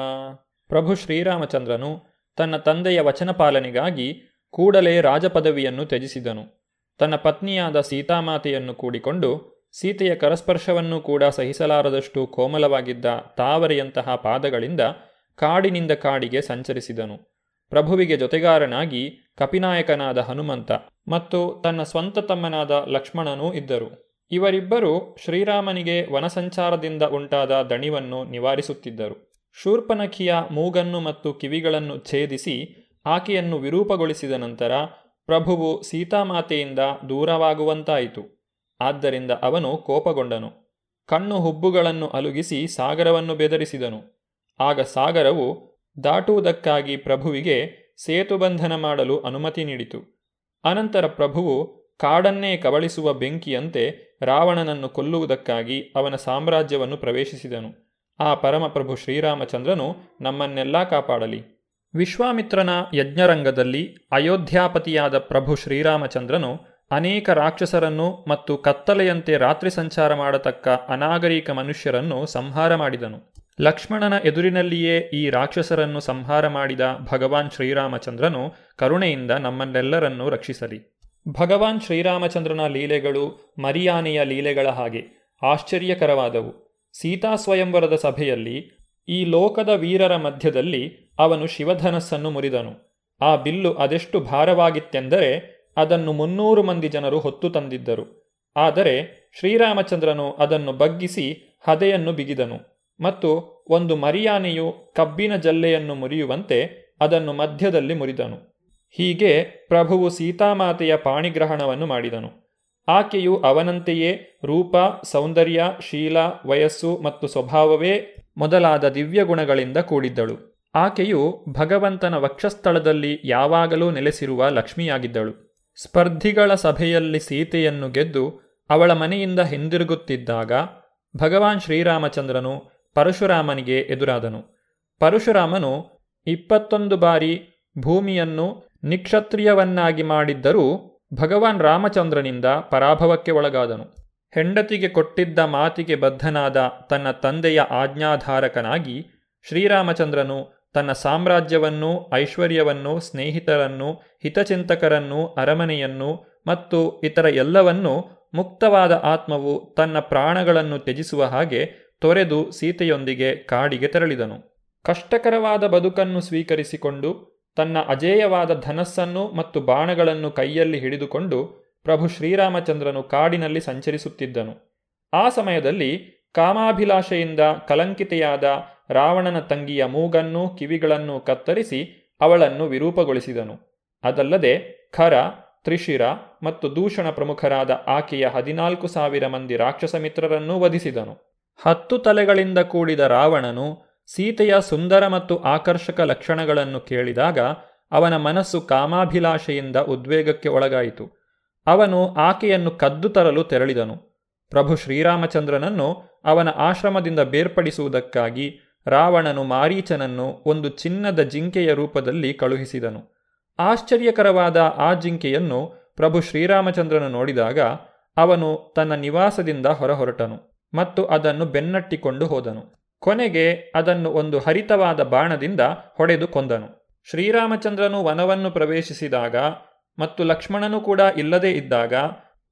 ಪ್ರಭು ಶ್ರೀರಾಮಚಂದ್ರನು ತನ್ನ ತಂದೆಯ ವಚನ ಪಾಲನೆಗಾಗಿ ಕೂಡಲೇ ರಾಜಪದವಿಯನ್ನು ತ್ಯಜಿಸಿದನು. ತನ್ನ ಪತ್ನಿಯಾದ ಸೀತಾಮಾತೆಯನ್ನು ಕೂಡಿಕೊಂಡು ಸೀತೆಯ ಕರಸ್ಪರ್ಶವನ್ನು ಕೂಡ ಸಹಿಸಲಾರದಷ್ಟು ಕೋಮಲವಾಗಿದ್ದ ತಾವರೆಯಂತಹ ಪಾದಗಳಿಂದ ಕಾಡಿನಿಂದ ಕಾಡಿಗೆ ಸಂಚರಿಸಿದನು. ಪ್ರಭುವಿಗೆ ಜೊತೆಗಾರನಾಗಿ ಕಪಿನಾಯಕನಾದ ಹನುಮಂತ ಮತ್ತು ತನ್ನ ಸ್ವಂತ ತಮ್ಮನಾದ ಲಕ್ಷ್ಮಣನೂ ಇದ್ದರು. ಇವರಿಬ್ಬರು ಶ್ರೀರಾಮನಿಗೆ ವನಸಂಚಾರದಿಂದ ಉಂಟಾದ ದಣಿವನ್ನು ನಿವಾರಿಸುತ್ತಿದ್ದರು. ಶೂರ್ಪನಖಿಯ ಮೂಗನ್ನು ಮತ್ತು ಕಿವಿಗಳನ್ನು ಛೇದಿಸಿ ಆಕೆಯನ್ನು ವಿರೂಪಗೊಳಿಸಿದ ನಂತರ ಪ್ರಭುವು ಸೀತಾಮಾತೆಯಿಂದ ದೂರವಾಗುವಂತಾಯಿತು. ಆದ್ದರಿಂದ ಅವನು ಕೋಪಗೊಂಡನು. ಕಣ್ಣು ಹುಬ್ಬುಗಳನ್ನು ಅಲುಗಿಸಿ ಸಾಗರವನ್ನು ಬೆದರಿಸಿದನು. ಆಗ ಸಾಗರವು ದಾಟುವುದಕ್ಕಾಗಿ ಪ್ರಭುವಿಗೆ ಸೇತುಬಂಧನ ಮಾಡಲು ಅನುಮತಿ ನೀಡಿತು. ಅನಂತರ ಪ್ರಭುವು ಕಾಡನ್ನೇ ಕಬಳಿಸುವ ಬೆಂಕಿಯಂತೆ ರಾವಣನನ್ನು ಕೊಲ್ಲುವುದಕ್ಕಾಗಿ ಅವನ ಸಾಮ್ರಾಜ್ಯವನ್ನು ಪ್ರವೇಶಿಸಿದನು. ಆ ಪರಮಪ್ರಭು ಶ್ರೀರಾಮಚಂದ್ರನು ನಮ್ಮನ್ನೆಲ್ಲ ಕಾಪಾಡಲಿ. ವಿಶ್ವಾಮಿತ್ರನ ಯಜ್ಞರಂಗದಲ್ಲಿ ಅಯೋಧ್ಯಾಪತಿಯಾದ ಪ್ರಭು ಶ್ರೀರಾಮಚಂದ್ರನು ಅನೇಕ ರಾಕ್ಷಸರನ್ನು ಮತ್ತು ಕತ್ತಲೆಯಂತೆ ರಾತ್ರಿ ಸಂಚಾರ ಮಾಡತಕ್ಕ ಅನಾಗರಿಕ ಮನುಷ್ಯರನ್ನು ಸಂಹಾರ ಮಾಡಿದನು. ಲಕ್ಷ್ಮಣನ ಎದುರಿನಲ್ಲಿಯೇ ಈ ರಾಕ್ಷಸರನ್ನು ಸಂಹಾರ ಮಾಡಿದ ಭಗವಾನ್ ಶ್ರೀರಾಮಚಂದ್ರನು ಕರುಣೆಯಿಂದ ನಮ್ಮನ್ನೆಲ್ಲರನ್ನೂ ರಕ್ಷಿಸಲಿ. ಭಗವಾನ್ ಶ್ರೀರಾಮಚಂದ್ರನ ಲೀಲೆಗಳು ಮರಿಯಾನೆಯ ಲೀಲೆಗಳ ಹಾಗೆ ಆಶ್ಚರ್ಯಕರವಾದವು. ಸೀತಾ ಸ್ವಯಂವರದ ಸಭೆಯಲ್ಲಿ ಈ ಲೋಕದ ವೀರರ ಮಧ್ಯದಲ್ಲಿ ಅವನು ಶಿವಧನಸ್ಸನ್ನು ಮುರಿದನು. ಆ ಬಿಲ್ಲು ಅದೆಷ್ಟು ಭಾರವಾಗಿತ್ತೆಂದರೆ ಅದನ್ನು ಮುನ್ನೂರು ಮಂದಿ ಜನರು ಹೊತ್ತು ತಂದಿದ್ದರು. ಆದರೆ ಶ್ರೀರಾಮಚಂದ್ರನು ಅದನ್ನು ಬಗ್ಗಿಸಿ ಹದೆಯನ್ನು ಬಿಗಿದನು ಮತ್ತು ಒಂದು ಮರಿಯಾನೆಯು ಕಬ್ಬಿನ ಜಲ್ಲೆಯನ್ನು ಮುರಿಯುವಂತೆ ಅದನ್ನು ಮಧ್ಯದಲ್ಲಿ ಮುರಿದನು. ಹೀಗೆ ಪ್ರಭುವು ಸೀತಾಮಾತೆಯ ಪಾಣಿಗ್ರಹಣವನ್ನು ಮಾಡಿದನು. ಆಕೆಯು ಅವನಂತೆಯೇ ರೂಪ, ಸೌಂದರ್ಯ, ಶೀಲ, ವಯಸ್ಸು ಮತ್ತು ಸ್ವಭಾವವೇ ಮೊದಲಾದ ದಿವ್ಯ ಗುಣಗಳಿಂದ ಕೂಡಿದ್ದಳು. ಆಕೆಯು ಭಗವಂತನ ವಕ್ಷಸ್ಥಳದಲ್ಲಿ ಯಾವಾಗಲೂ ನೆಲೆಸಿರುವ ಲಕ್ಷ್ಮಿಯಾಗಿದ್ದಳು. ಸ್ಪರ್ಧಿಗಳ ಸಭೆಯಲ್ಲಿ ಸೀತೆಯನ್ನು ಗೆದ್ದು ಅವಳ ಮನೆಯಿಂದ ಹಿಂದಿರುಗುತ್ತಿದ್ದಾಗ ಭಗವಾನ್ ಶ್ರೀರಾಮಚಂದ್ರನು ಪರಶುರಾಮನಿಗೆ ಎದುರಾದನು. ಪರಶುರಾಮನು ಇಪ್ಪತ್ತೊಂದು ಬಾರಿ ಭೂಮಿಯನ್ನು ನಿಕ್ಷತ್ರಿಯವನ್ನಾಗಿ ಮಾಡಿದ್ದರೂ ಭಗವಾನ್ ರಾಮಚಂದ್ರನಿಂದ ಪರಾಭವಕ್ಕೆ ಒಳಗಾದನು. ಹೆಂಡತಿಗೆ ಕೊಟ್ಟಿದ್ದ ಮಾತಿಗೆ ಬದ್ಧನಾದ ತನ್ನ ತಂದೆಯ ಆಜ್ಞಾಧಾರಕನಾಗಿ ಶ್ರೀರಾಮಚಂದ್ರನು ತನ್ನ ಸಾಮ್ರಾಜ್ಯವನ್ನು, ಐಶ್ವರ್ಯವನ್ನು, ಸ್ನೇಹಿತರನ್ನು, ಹಿತಚಿಂತಕರನ್ನು, ಅರಮನೆಯನ್ನು ಮತ್ತು ಇತರ ಎಲ್ಲವನ್ನೂ ಮುಕ್ತವಾದ ಆತ್ಮವು ತನ್ನ ಪ್ರಾಣಗಳನ್ನು ತ್ಯಜಿಸುವ ಹಾಗೆ ತೊರೆದು ಸೀತೆಯೊಂದಿಗೆ ಕಾಡಿಗೆ ತೆರಳಿದನು. ಕಷ್ಟಕರವಾದ ಬದುಕನ್ನು ಸ್ವೀಕರಿಸಿಕೊಂಡು, ತನ್ನ ಅಜೇಯವಾದ ಧನಸ್ಸನ್ನು ಮತ್ತು ಬಾಣಗಳನ್ನು ಕೈಯಲ್ಲಿ ಹಿಡಿದುಕೊಂಡು ಪ್ರಭು ಶ್ರೀರಾಮಚಂದ್ರನು ಕಾಡಿನಲ್ಲಿ ಸಂಚರಿಸುತ್ತಿದ್ದನು. ಆ ಸಮಯದಲ್ಲಿ ಕಾಮಾಭಿಲಾಷೆಯಿಂದ ಕಲಂಕಿತೆಯಾದ ರಾವಣನ ತಂಗಿಯ ಮೂಗನ್ನು ಕಿವಿಗಳನ್ನು ಕತ್ತರಿಸಿ ಅವಳನ್ನು ವಿರೂಪಗೊಳಿಸಿದನು. ಅದಲ್ಲದೆ ಖರ, ತ್ರಿಶಿರ ಮತ್ತು ದೂಷಣ ಪ್ರಮುಖರಾದ ಆಕೆಯ ಹದಿನಾಲ್ಕು ಸಾವಿರ ಮಂದಿ ರಾಕ್ಷಸ ಮಿತ್ರರನ್ನೂ ವಧಿಸಿದನು. ಹತ್ತು ತಲೆಗಳಿಂದ ಕೂಡಿದ ರಾವಣನು ಸೀತೆಯ ಸುಂದರ ಮತ್ತು ಆಕರ್ಷಕ ಲಕ್ಷಣಗಳನ್ನು ಕೇಳಿದಾಗ ಅವನ ಮನಸ್ಸು ಕಾಮಾಭಿಲಾಷೆಯಿಂದ ಉದ್ವೇಗಕ್ಕೆ ಒಳಗಾಯಿತು. ಅವನು ಆಕೆಯನ್ನು ಕದ್ದು ತರಲು ತೆರಳಿದನು. ಪ್ರಭು ಶ್ರೀರಾಮಚಂದ್ರನನ್ನು ಅವನ ಆಶ್ರಮದಿಂದ ಬೇರ್ಪಡಿಸುವುದಕ್ಕಾಗಿ ರಾವಣನು ಮಾರೀಚನನ್ನು ಒಂದು ಚಿನ್ನದ ಜಿಂಕೆಯ ರೂಪದಲ್ಲಿ ಕಳುಹಿಸಿದನು. ಆಶ್ಚರ್ಯಕರವಾದ ಆ ಜಿಂಕೆಯನ್ನು ಪ್ರಭು ಶ್ರೀರಾಮಚಂದ್ರನು ನೋಡಿದಾಗ ಅವನು ತನ್ನ ನಿವಾಸದಿಂದ ಹೊರಹೊರಟನು ಮತ್ತು ಅದನ್ನು ಬೆನ್ನಟ್ಟಿಕೊಂಡು ಹೋದನು. ಕೊನೆಗೆ ಅದನ್ನು ಒಂದು ಹರಿತವಾದ ಬಾಣದಿಂದ ಹೊಡೆದು ಕೊಂದನು. ಶ್ರೀರಾಮಚಂದ್ರನು ವನವನ್ನು ಪ್ರವೇಶಿಸಿದಾಗ ಮತ್ತು ಲಕ್ಷ್ಮಣನು ಕೂಡ ಇಲ್ಲದೇ ಇದ್ದಾಗ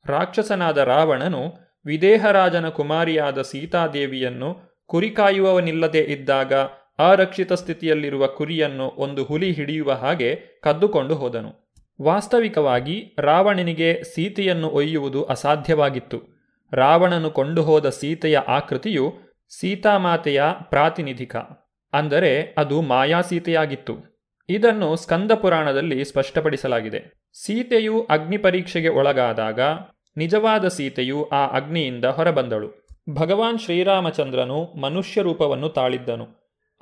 ರಾಕ್ಷಸನಾದ ರಾವಣನು ವಿದೇಹರಾಜನ ಕುಮಾರಿಯಾದ ಸೀತಾದೇವಿಯನ್ನು ಕುರಿ ಕಾಯುವವನಿಲ್ಲದೆ ಇದ್ದಾಗ ಅರಕ್ಷಿತ ಸ್ಥಿತಿಯಲ್ಲಿರುವ ಕುರಿಯನ್ನು ಒಂದು ಹುಲಿ ಹಿಡಿಯುವ ಹಾಗೆ ಕದ್ದುಕೊಂಡು ಹೋದನು. ವಾಸ್ತವಿಕವಾಗಿ ರಾವಣನಿಗೆ ಸೀತೆಯನ್ನು ಒಯ್ಯುವುದು ಅಸಾಧ್ಯವಾಗಿತ್ತು. ರಾವಣನು ಕೊಂಡು ಹೋದ ಸೀತೆಯ ಆಕೃತಿಯು ಸೀತಾಮಾತೆಯ ಪ್ರಾತಿನಿಧಿಕ, ಅಂದರೆ ಅದು ಮಾಯಾ ಸೀತೆಯಾಗಿತ್ತು ಇದನ್ನು ಸ್ಕಂದ ಪುರಾಣದಲ್ಲಿ ಸ್ಪಷ್ಟಪಡಿಸಲಾಗಿದೆ. ಸೀತೆಯು ಅಗ್ನಿ ಪರೀಕ್ಷೆಗೆ ಒಳಗಾದಾಗ ನಿಜವಾದ ಸೀತೆಯು ಆ ಅಗ್ನಿಯಿಂದ ಹೊರಬಂದಳು. ಭಗವಾನ್ ಶ್ರೀರಾಮಚಂದ್ರನು ಮನುಷ್ಯ ರೂಪವನ್ನು ತಾಳಿದ್ದನು.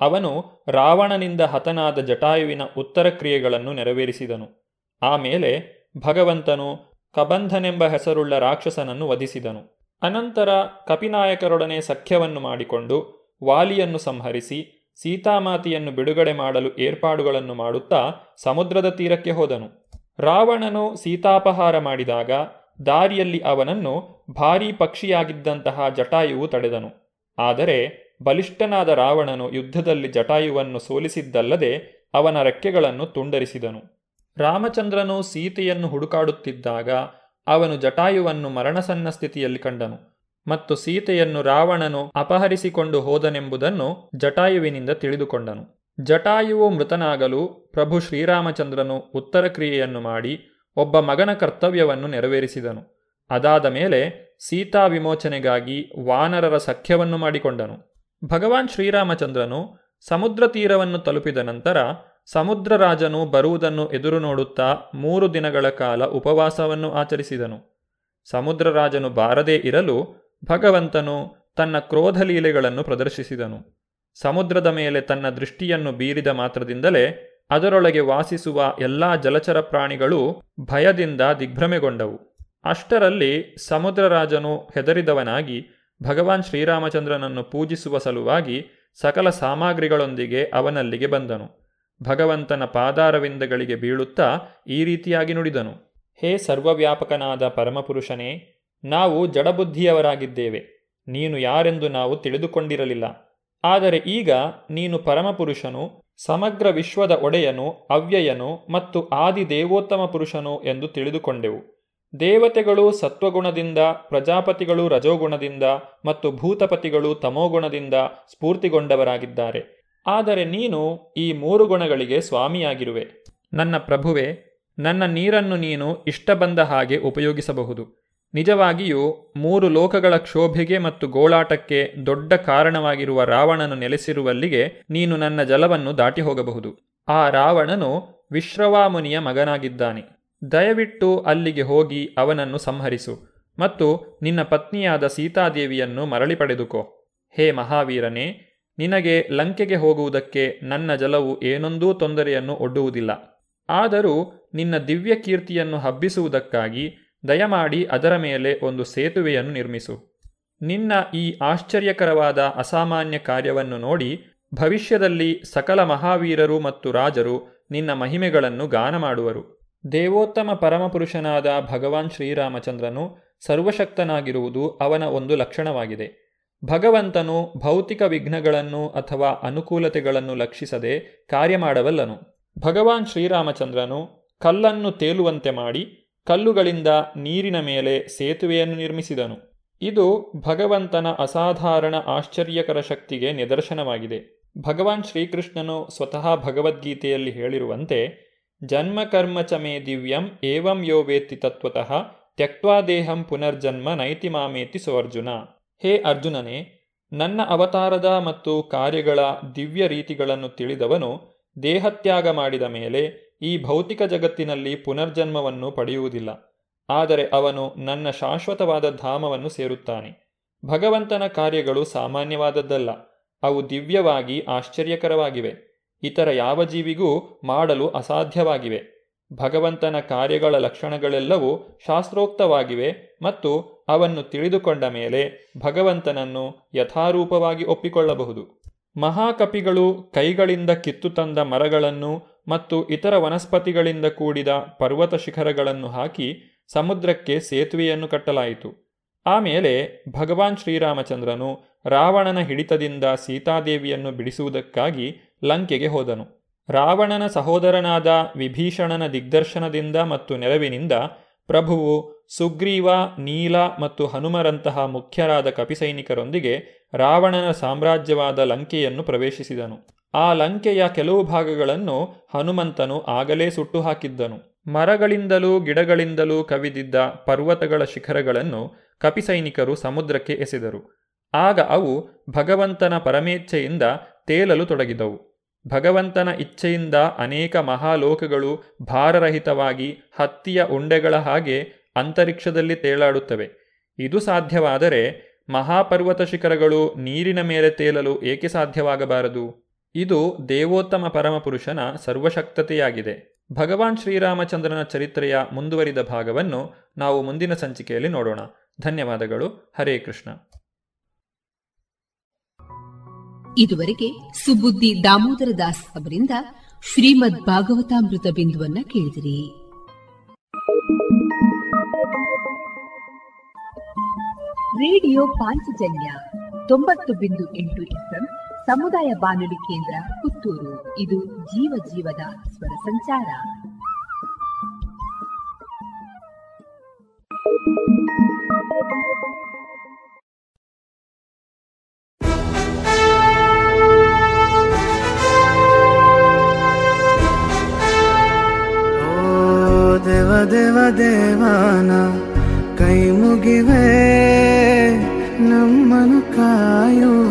ಅವನು ರಾವಣನಿಂದ ಹತನಾದ ಜಟಾಯುವಿನ ಉತ್ತರ ಕ್ರಿಯೆಗಳನ್ನು ನೆರವೇರಿಸಿದನು. ಆಮೇಲೆ ಭಗವಂತನು ಕಬಂಧನೆಂಬ ಹೆಸರುಳ್ಳ ರಾಕ್ಷಸನನ್ನು ವಧಿಸಿದನು. ಅನಂತರ ಕಪಿನಾಯಕರೊಡನೆ ಸಖ್ಯವನ್ನು ಮಾಡಿಕೊಂಡು ವಾಲಿಯನ್ನು ಸಂಹರಿಸಿ ಸೀತಾಮಾತೆಯನ್ನು ಬಿಡುಗಡೆ ಮಾಡಲು ಏರ್ಪಾಡುಗಳನ್ನು ಮಾಡುತ್ತಾ ಸಮುದ್ರದ ತೀರಕ್ಕೆ ಹೋದನು. ರಾವಣನು ಸೀತಾಪಹಾರ ಮಾಡಿದಾಗ ದಾರಿಯಲ್ಲಿ ಅವನನ್ನು ಭಾರೀ ಪಕ್ಷಿಯಾಗಿದ್ದಂತಹ ಜಟಾಯುವು ತಡೆದನು. ಆದರೆ ಬಲಿಷ್ಠನಾದ ರಾವಣನು ಯುದ್ಧದಲ್ಲಿ ಜಟಾಯುವನ್ನು ಸೋಲಿಸಿದ್ದಲ್ಲದೆ ಅವನ ರೆಕ್ಕೆಗಳನ್ನು ತುಂಡರಿಸಿದನು. ರಾಮಚಂದ್ರನು ಸೀತೆಯನ್ನು ಹುಡುಕಾಡುತ್ತಿದ್ದಾಗ ಅವನು ಜಟಾಯುವನ್ನು ಮರಣಸನ್ನ ಸ್ಥಿತಿಯಲ್ಲಿ ಕಂಡನು ಮತ್ತು ಸೀತೆಯನ್ನು ರಾವಣನು ಅಪಹರಿಸಿಕೊಂಡು ಹೋದನೆಂಬುದನ್ನು ಜಟಾಯುವಿನಿಂದ ತಿಳಿದುಕೊಂಡನು. ಜಟಾಯುವು ಮೃತನಾಗಲು ಪ್ರಭು ಶ್ರೀರಾಮಚಂದ್ರನು ಉತ್ತರ ಕ್ರಿಯೆಯನ್ನು ಮಾಡಿ ಒಬ್ಬ ಮಗನ ಕರ್ತವ್ಯವನ್ನು ನೆರವೇರಿಸಿದನು. ಅದಾದ ಮೇಲೆ ಸೀತಾ ವಿಮೋಚನೆಗಾಗಿ ವಾನರರ ಸಖ್ಯವನ್ನು ಮಾಡಿಕೊಂಡನು. ಭಗವಾನ್ ಶ್ರೀರಾಮಚಂದ್ರನು ಸಮುದ್ರ ತೀರವನ್ನು ತಲುಪಿದ ನಂತರ ಸಮುದ್ರ ರಾಜನು ಬರುವುದನ್ನು ಎದುರು ನೋಡುತ್ತಾ ಮೂರು ದಿನಗಳ ಕಾಲ ಉಪವಾಸವನ್ನು ಆಚರಿಸಿದನು. ಸಮುದ್ರ ರಾಜನು ಬಾರದೇ ಇರಲು ಭಗವಂತನು ತನ್ನ ಕ್ರೋಧಲೀಲೆಗಳನ್ನು ಪ್ರದರ್ಶಿಸಿದನು. ಸಮುದ್ರದ ಮೇಲೆ ತನ್ನ ದೃಷ್ಟಿಯನ್ನು ಬೀರಿದ ಮಾತ್ರದಿಂದಲೇ ಅದರೊಳಗೆ ವಾಸಿಸುವ ಎಲ್ಲಾ ಜಲಚರ ಪ್ರಾಣಿಗಳು ಭಯದಿಂದ ದಿಗ್ಭ್ರಮೆಗೊಂಡವು. ಅಷ್ಟರಲ್ಲಿ ಸಮುದ್ರರಾಜನು ಹೆದರಿದವನಾಗಿ ಭಗವಾನ್ ಶ್ರೀರಾಮಚಂದ್ರನನ್ನು ಪೂಜಿಸುವ ಸಲುವಾಗಿ ಸಕಲ ಸಾಮಗ್ರಿಗಳೊಂದಿಗೆ ಅವನಲ್ಲಿಗೆ ಬಂದನು. ಭಗವಂತನ ಪಾದಾರವಿಂದಗಳಿಗೆ ಬೀಳುತ್ತಾ ಈ ರೀತಿಯಾಗಿ ನುಡಿದನು. ಹೇ ಸರ್ವವ್ಯಾಪಕನಾದ ಪರಮಪುರುಷನೇ, ನಾವು ಜಡಬುದ್ಧಿಯವರಾಗಿದ್ದೇವೆ. ನೀನು ಯಾರೆಂದು ನಾವು ತಿಳಿದುಕೊಂಡಿರಲಿಲ್ಲ. ಆದರೆ ಈಗ ನೀನು ಪರಮಪುರುಷನು ಸಮಗ್ರ ವಿಶ್ವದ ಒಡೆಯನು ಅವ್ಯಯನು ಮತ್ತು ಆದಿ ದೇವೋತ್ತಮ ಪುರುಷನು ಎಂದು ತಿಳಿದುಕೊಂಡೆವು. ದೇವತೆಗಳು ಸತ್ವಗುಣದಿಂದ, ಪ್ರಜಾಪತಿಗಳು ರಜೋಗುಣದಿಂದ ಮತ್ತು ಭೂತಪತಿಗಳು ತಮೋಗುಣದಿಂದ ಸ್ಫೂರ್ತಿಗೊಂಡವರಾಗಿದ್ದಾರೆ. ಆದರೆ ನೀನು ಈ ಮೂರು ಗುಣಗಳಿಗೆ ಸ್ವಾಮಿಯಾಗಿರುವೆ. ನನ್ನ ಪ್ರಭುವೆ, ನನ್ನ ನೀರನ್ನು ನೀನು ಇಷ್ಟ ಬಂದ ಹಾಗೆ ಉಪಯೋಗಿಸಬಹುದು. ನಿಜವಾಗಿಯೂ ಮೂರು ಲೋಕಗಳ ಕ್ಷೋಭೆಗೆ ಮತ್ತು ಗೋಳಾಟಕ್ಕೆ ದೊಡ್ಡ ಕಾರಣವಾಗಿರುವ ರಾವಣನು ನೆಲೆಸಿರುವಲ್ಲಿಗೆ ನೀನು ನನ್ನ ಜಲವನ್ನು ದಾಟಿ ಹೋಗಬಹುದು ಆ ರಾವಣನು ವಿಶ್ರವಾಮುನಿಯ ಮಗನಾಗಿದ್ದಾನೆ. ದಯವಿಟ್ಟು ಅಲ್ಲಿಗೆ ಹೋಗಿ ಅವನನ್ನು ಸಂಹರಿಸು ಮತ್ತು ನಿನ್ನ ಪತ್ನಿಯಾದ ಸೀತಾದೇವಿಯನ್ನು ಮರಳಿ ಪಡೆದುಕೋ. ಹೇ ಮಹಾವೀರನೇ, ನಿನಗೆ ಲಂಕೆಗೆ ಹೋಗುವುದಕ್ಕೆ ನನ್ನ ಜಲವು ಏನೊಂದೂ ತೊಂದರೆಯನ್ನು ಒಡ್ಡುವುದಿಲ್ಲ. ಆದರೂ ನಿನ್ನ ದಿವ್ಯ ಕೀರ್ತಿಯನ್ನು ಹಬ್ಬಿಸುವುದಕ್ಕಾಗಿ ದಯಮಾಡಿ ಅದರ ಮೇಲೆ ಒಂದು ಸೇತುವೆಯನ್ನು ನಿರ್ಮಿಸು. ನಿನ್ನ ಈ ಆಶ್ಚರ್ಯಕರವಾದ ಅಸಾಮಾನ್ಯ ಕಾರ್ಯವನ್ನು ನೋಡಿ ಭವಿಷ್ಯದಲ್ಲಿ ಸಕಲ ಮಹಾವೀರರು ಮತ್ತು ರಾಜರು ನಿನ್ನ ಮಹಿಮೆಗಳನ್ನು ಗಾನ ಮಾಡುವರು ದೇವೋತ್ತಮ ಪರಮಪುರುಷನಾದ ಭಗವಾನ್ ಶ್ರೀರಾಮಚಂದ್ರನು ಸರ್ವಶಕ್ತನಾಗಿರುವುದು ಅವನ ಒಂದು ಲಕ್ಷಣವಾಗಿದೆ. ಭಗವಂತನು ಭೌತಿಕ ವಿಘ್ನಗಳನ್ನು ಅಥವಾ ಅನುಕೂಲತೆಗಳನ್ನು ಲಕ್ಷಿಸದೆ ಕಾರ್ಯ ಮಾಡಬಲ್ಲನು. ಭಗವಾನ್ ಶ್ರೀರಾಮಚಂದ್ರನು ಕಲ್ಲನ್ನು ತೇಲುವಂತೆ ಮಾಡಿ ಕಲ್ಲುಗಳಿಂದ ನೀರಿನ ಮೇಲೆ ಸೇತುವೆಯನ್ನು ನಿರ್ಮಿಸಿದನು. ಇದು ಭಗವಂತನ ಅಸಾಧಾರಣ ಆಶ್ಚರ್ಯಕರ ಶಕ್ತಿಗೆ ನಿದರ್ಶನವಾಗಿದೆ. ಭಗವಾನ್ ಶ್ರೀಕೃಷ್ಣನು ಸ್ವತಃ ಭಗವದ್ಗೀತೆಯಲ್ಲಿ ಹೇಳಿರುವಂತೆ ಜನ್ಮಕರ್ಮ ಚ ದಿವ್ಯಂ ಏವಂ ಯೋ ವೇತ್ತಿ ತತ್ವತಃ ತ್ಯಕ್ವಾದೇಹಂ ಪುನರ್ಜನ್ಮ ನೈತಿ ಮಾಮೇತಿ ಸುವರ್ಜುನ. ಹೇ ಅರ್ಜುನನೇ, ನನ್ನ ಅವತಾರದ ಮತ್ತು ಕಾರ್ಯಗಳ ದಿವ್ಯ ರೀತಿಗಳನ್ನು ತಿಳಿದವನು ದೇಹತ್ಯಾಗ ಮಾಡಿದ ಮೇಲೆ ಈ ಭೌತಿಕ ಜಗತ್ತಿನಲ್ಲಿ ಪುನರ್ಜನ್ಮವನ್ನು ಪಡೆಯುವುದಿಲ್ಲ, ಆದರೆ ಅವನು ನನ್ನ ಶಾಶ್ವತವಾದ ಧಾಮವನ್ನು ಸೇರುತ್ತಾನೆ. ಭಗವಂತನ ಕಾರ್ಯಗಳು ಸಾಮಾನ್ಯವಾದದ್ದಲ್ಲ, ಅವು ದಿವ್ಯವಾಗಿ ಆಶ್ಚರ್ಯಕರವಾಗಿವೆ, ಇತರ ಯಾವ ಜೀವಿಗೂ ಮಾಡಲು ಅಸಾಧ್ಯವಾಗಿವೆ. ಭಗವಂತನ ಕಾರ್ಯಗಳ ಲಕ್ಷಣಗಳೆಲ್ಲವೂ ಶಾಸ್ತ್ರೋಕ್ತವಾಗಿವೆ ಮತ್ತು ಅವನ್ನು ತಿಳಿದುಕೊಂಡ ಮೇಲೆ ಭಗವಂತನನ್ನು ಯಥಾರೂಪವಾಗಿ ಒಪ್ಪಿಕೊಳ್ಳಬಹುದು. ಮಹಾಕಪಿಗಳು ಕೈಗಳಿಂದ ಕಿತ್ತು ತಂದ ಮರಗಳನ್ನು ಮತ್ತು ಇತರ ವನಸ್ಪತಿಗಳಿಂದ ಕೂಡಿದ ಪರ್ವತ ಶಿಖರಗಳನ್ನು ಹಾಕಿ ಸಮುದ್ರಕ್ಕೆ ಸೇತುವೆಯನ್ನು ಕಟ್ಟಲಾಯಿತು. ಆಮೇಲೆ ಭಗವಾನ್ ಶ್ರೀರಾಮಚಂದ್ರನು ರಾವಣನ ಹಿಡಿತದಿಂದ ಸೀತಾದೇವಿಯನ್ನು ಬಿಡಿಸುವುದಕ್ಕಾಗಿ ಲಂಕೆಗೆ ಹೋದನು. ರಾವಣನ ಸಹೋದರನಾದ ವಿಭೀಷಣನ ದಿಗ್ದರ್ಶನದಿಂದ ಮತ್ತು ನೆರವಿನಿಂದ ಪ್ರಭುವು ಸುಗ್ರೀವ, ನೀಲ ಮತ್ತು ಹನುಮರಂತಹ ಮುಖ್ಯರಾದ ಕಪಿಸೈನಿಕರೊಂದಿಗೆ ರಾವಣನ ಸಾಮ್ರಾಜ್ಯವಾದ ಲಂಕೆಯನ್ನು ಪ್ರವೇಶಿಸಿದನು. ಆ ಲಂಕೆಯ ಕೆಲವು ಭಾಗಗಳನ್ನು ಹನುಮಂತನು ಆಗಲೇ ಸುಟ್ಟು ಹಾಕಿದ್ದನು ಮರಗಳಿಂದಲೂ ಗಿಡಗಳಿಂದಲೂ ಕವಿದಿದ್ದ ಪರ್ವತಗಳ ಶಿಖರಗಳನ್ನು ಕಪಿಸೈನಿಕರು ಸಮುದ್ರಕ್ಕೆ ಎಸೆದರು. ಆಗ ಅವು ಭಗವಂತನ ಪರಮೇಚ್ಛೆಯಿಂದ ತೇಲಲು ತೊಡಗಿದವು. ಭಗವಂತನ ಇಚ್ಛೆಯಿಂದ ಅನೇಕ ಮಹಾಲೋಕಗಳು ಭಾರರಹಿತವಾಗಿ ಹತ್ತಿಯ ಉಂಡೆಗಳ ಹಾಗೆ ಅಂತರಿಕ್ಷದಲ್ಲಿ ತೇಲಾಡುತ್ತವೆ. ಇದು ಸಾಧ್ಯವಾದರೆ ಮಹಾಪರ್ವತ ಶಿಖರಗಳು ನೀರಿನ ಮೇಲೆ ತೇಲಲು ಏಕೆ ಸಾಧ್ಯವಾಗಬಾರದು? ಇದು ದೇವೋತ್ತಮ ಪರಮಪುರುಷನ ಸರ್ವಶಕ್ತತೆಯಾಗಿದೆ. ಭಗವಾನ್ ಶ್ರೀರಾಮಚಂದ್ರನ ಚರಿತ್ರೆಯ ಮುಂದುವರಿದ ಭಾಗವನ್ನು ನಾವು ಮುಂದಿನ ಸಂಚಿಕೆಯಲ್ಲಿ ನೋಡೋಣ. ಧನ್ಯವಾದಗಳು. ಹರೇ ಕೃಷ್ಣ.
ಇದುವರೆಗೆ ಸುಬುದ್ದಿ ದಾಮೋದರ ದಾಸ್ ಅವರಿಂದ ಶ್ರೀಮದ್ ಭಾಗವತಾಮೃತ ಬಿಂದುವನ್ನ ಕೇಳಿದಿರಿ. ರೇಡಿಯೋ ಪಾಂಚಜನ್ಯ ತೊಂಬತ್ತು ಬಿಂದು ಎಂಟು ಸಮುದಾಯ ಬಾನುಲಿ ಕೇಂದ್ರ ಪುತ್ತೂರು. ಇದು ಜೀವ ಜೀವದ ಸ್ವರ ಸಂಚಾರ.
ದೇವ ದೇವ ದೇವಾನ ಕೈ ಮುಗಿವೆ ನಮ್ಮನು ಕಾಯುವ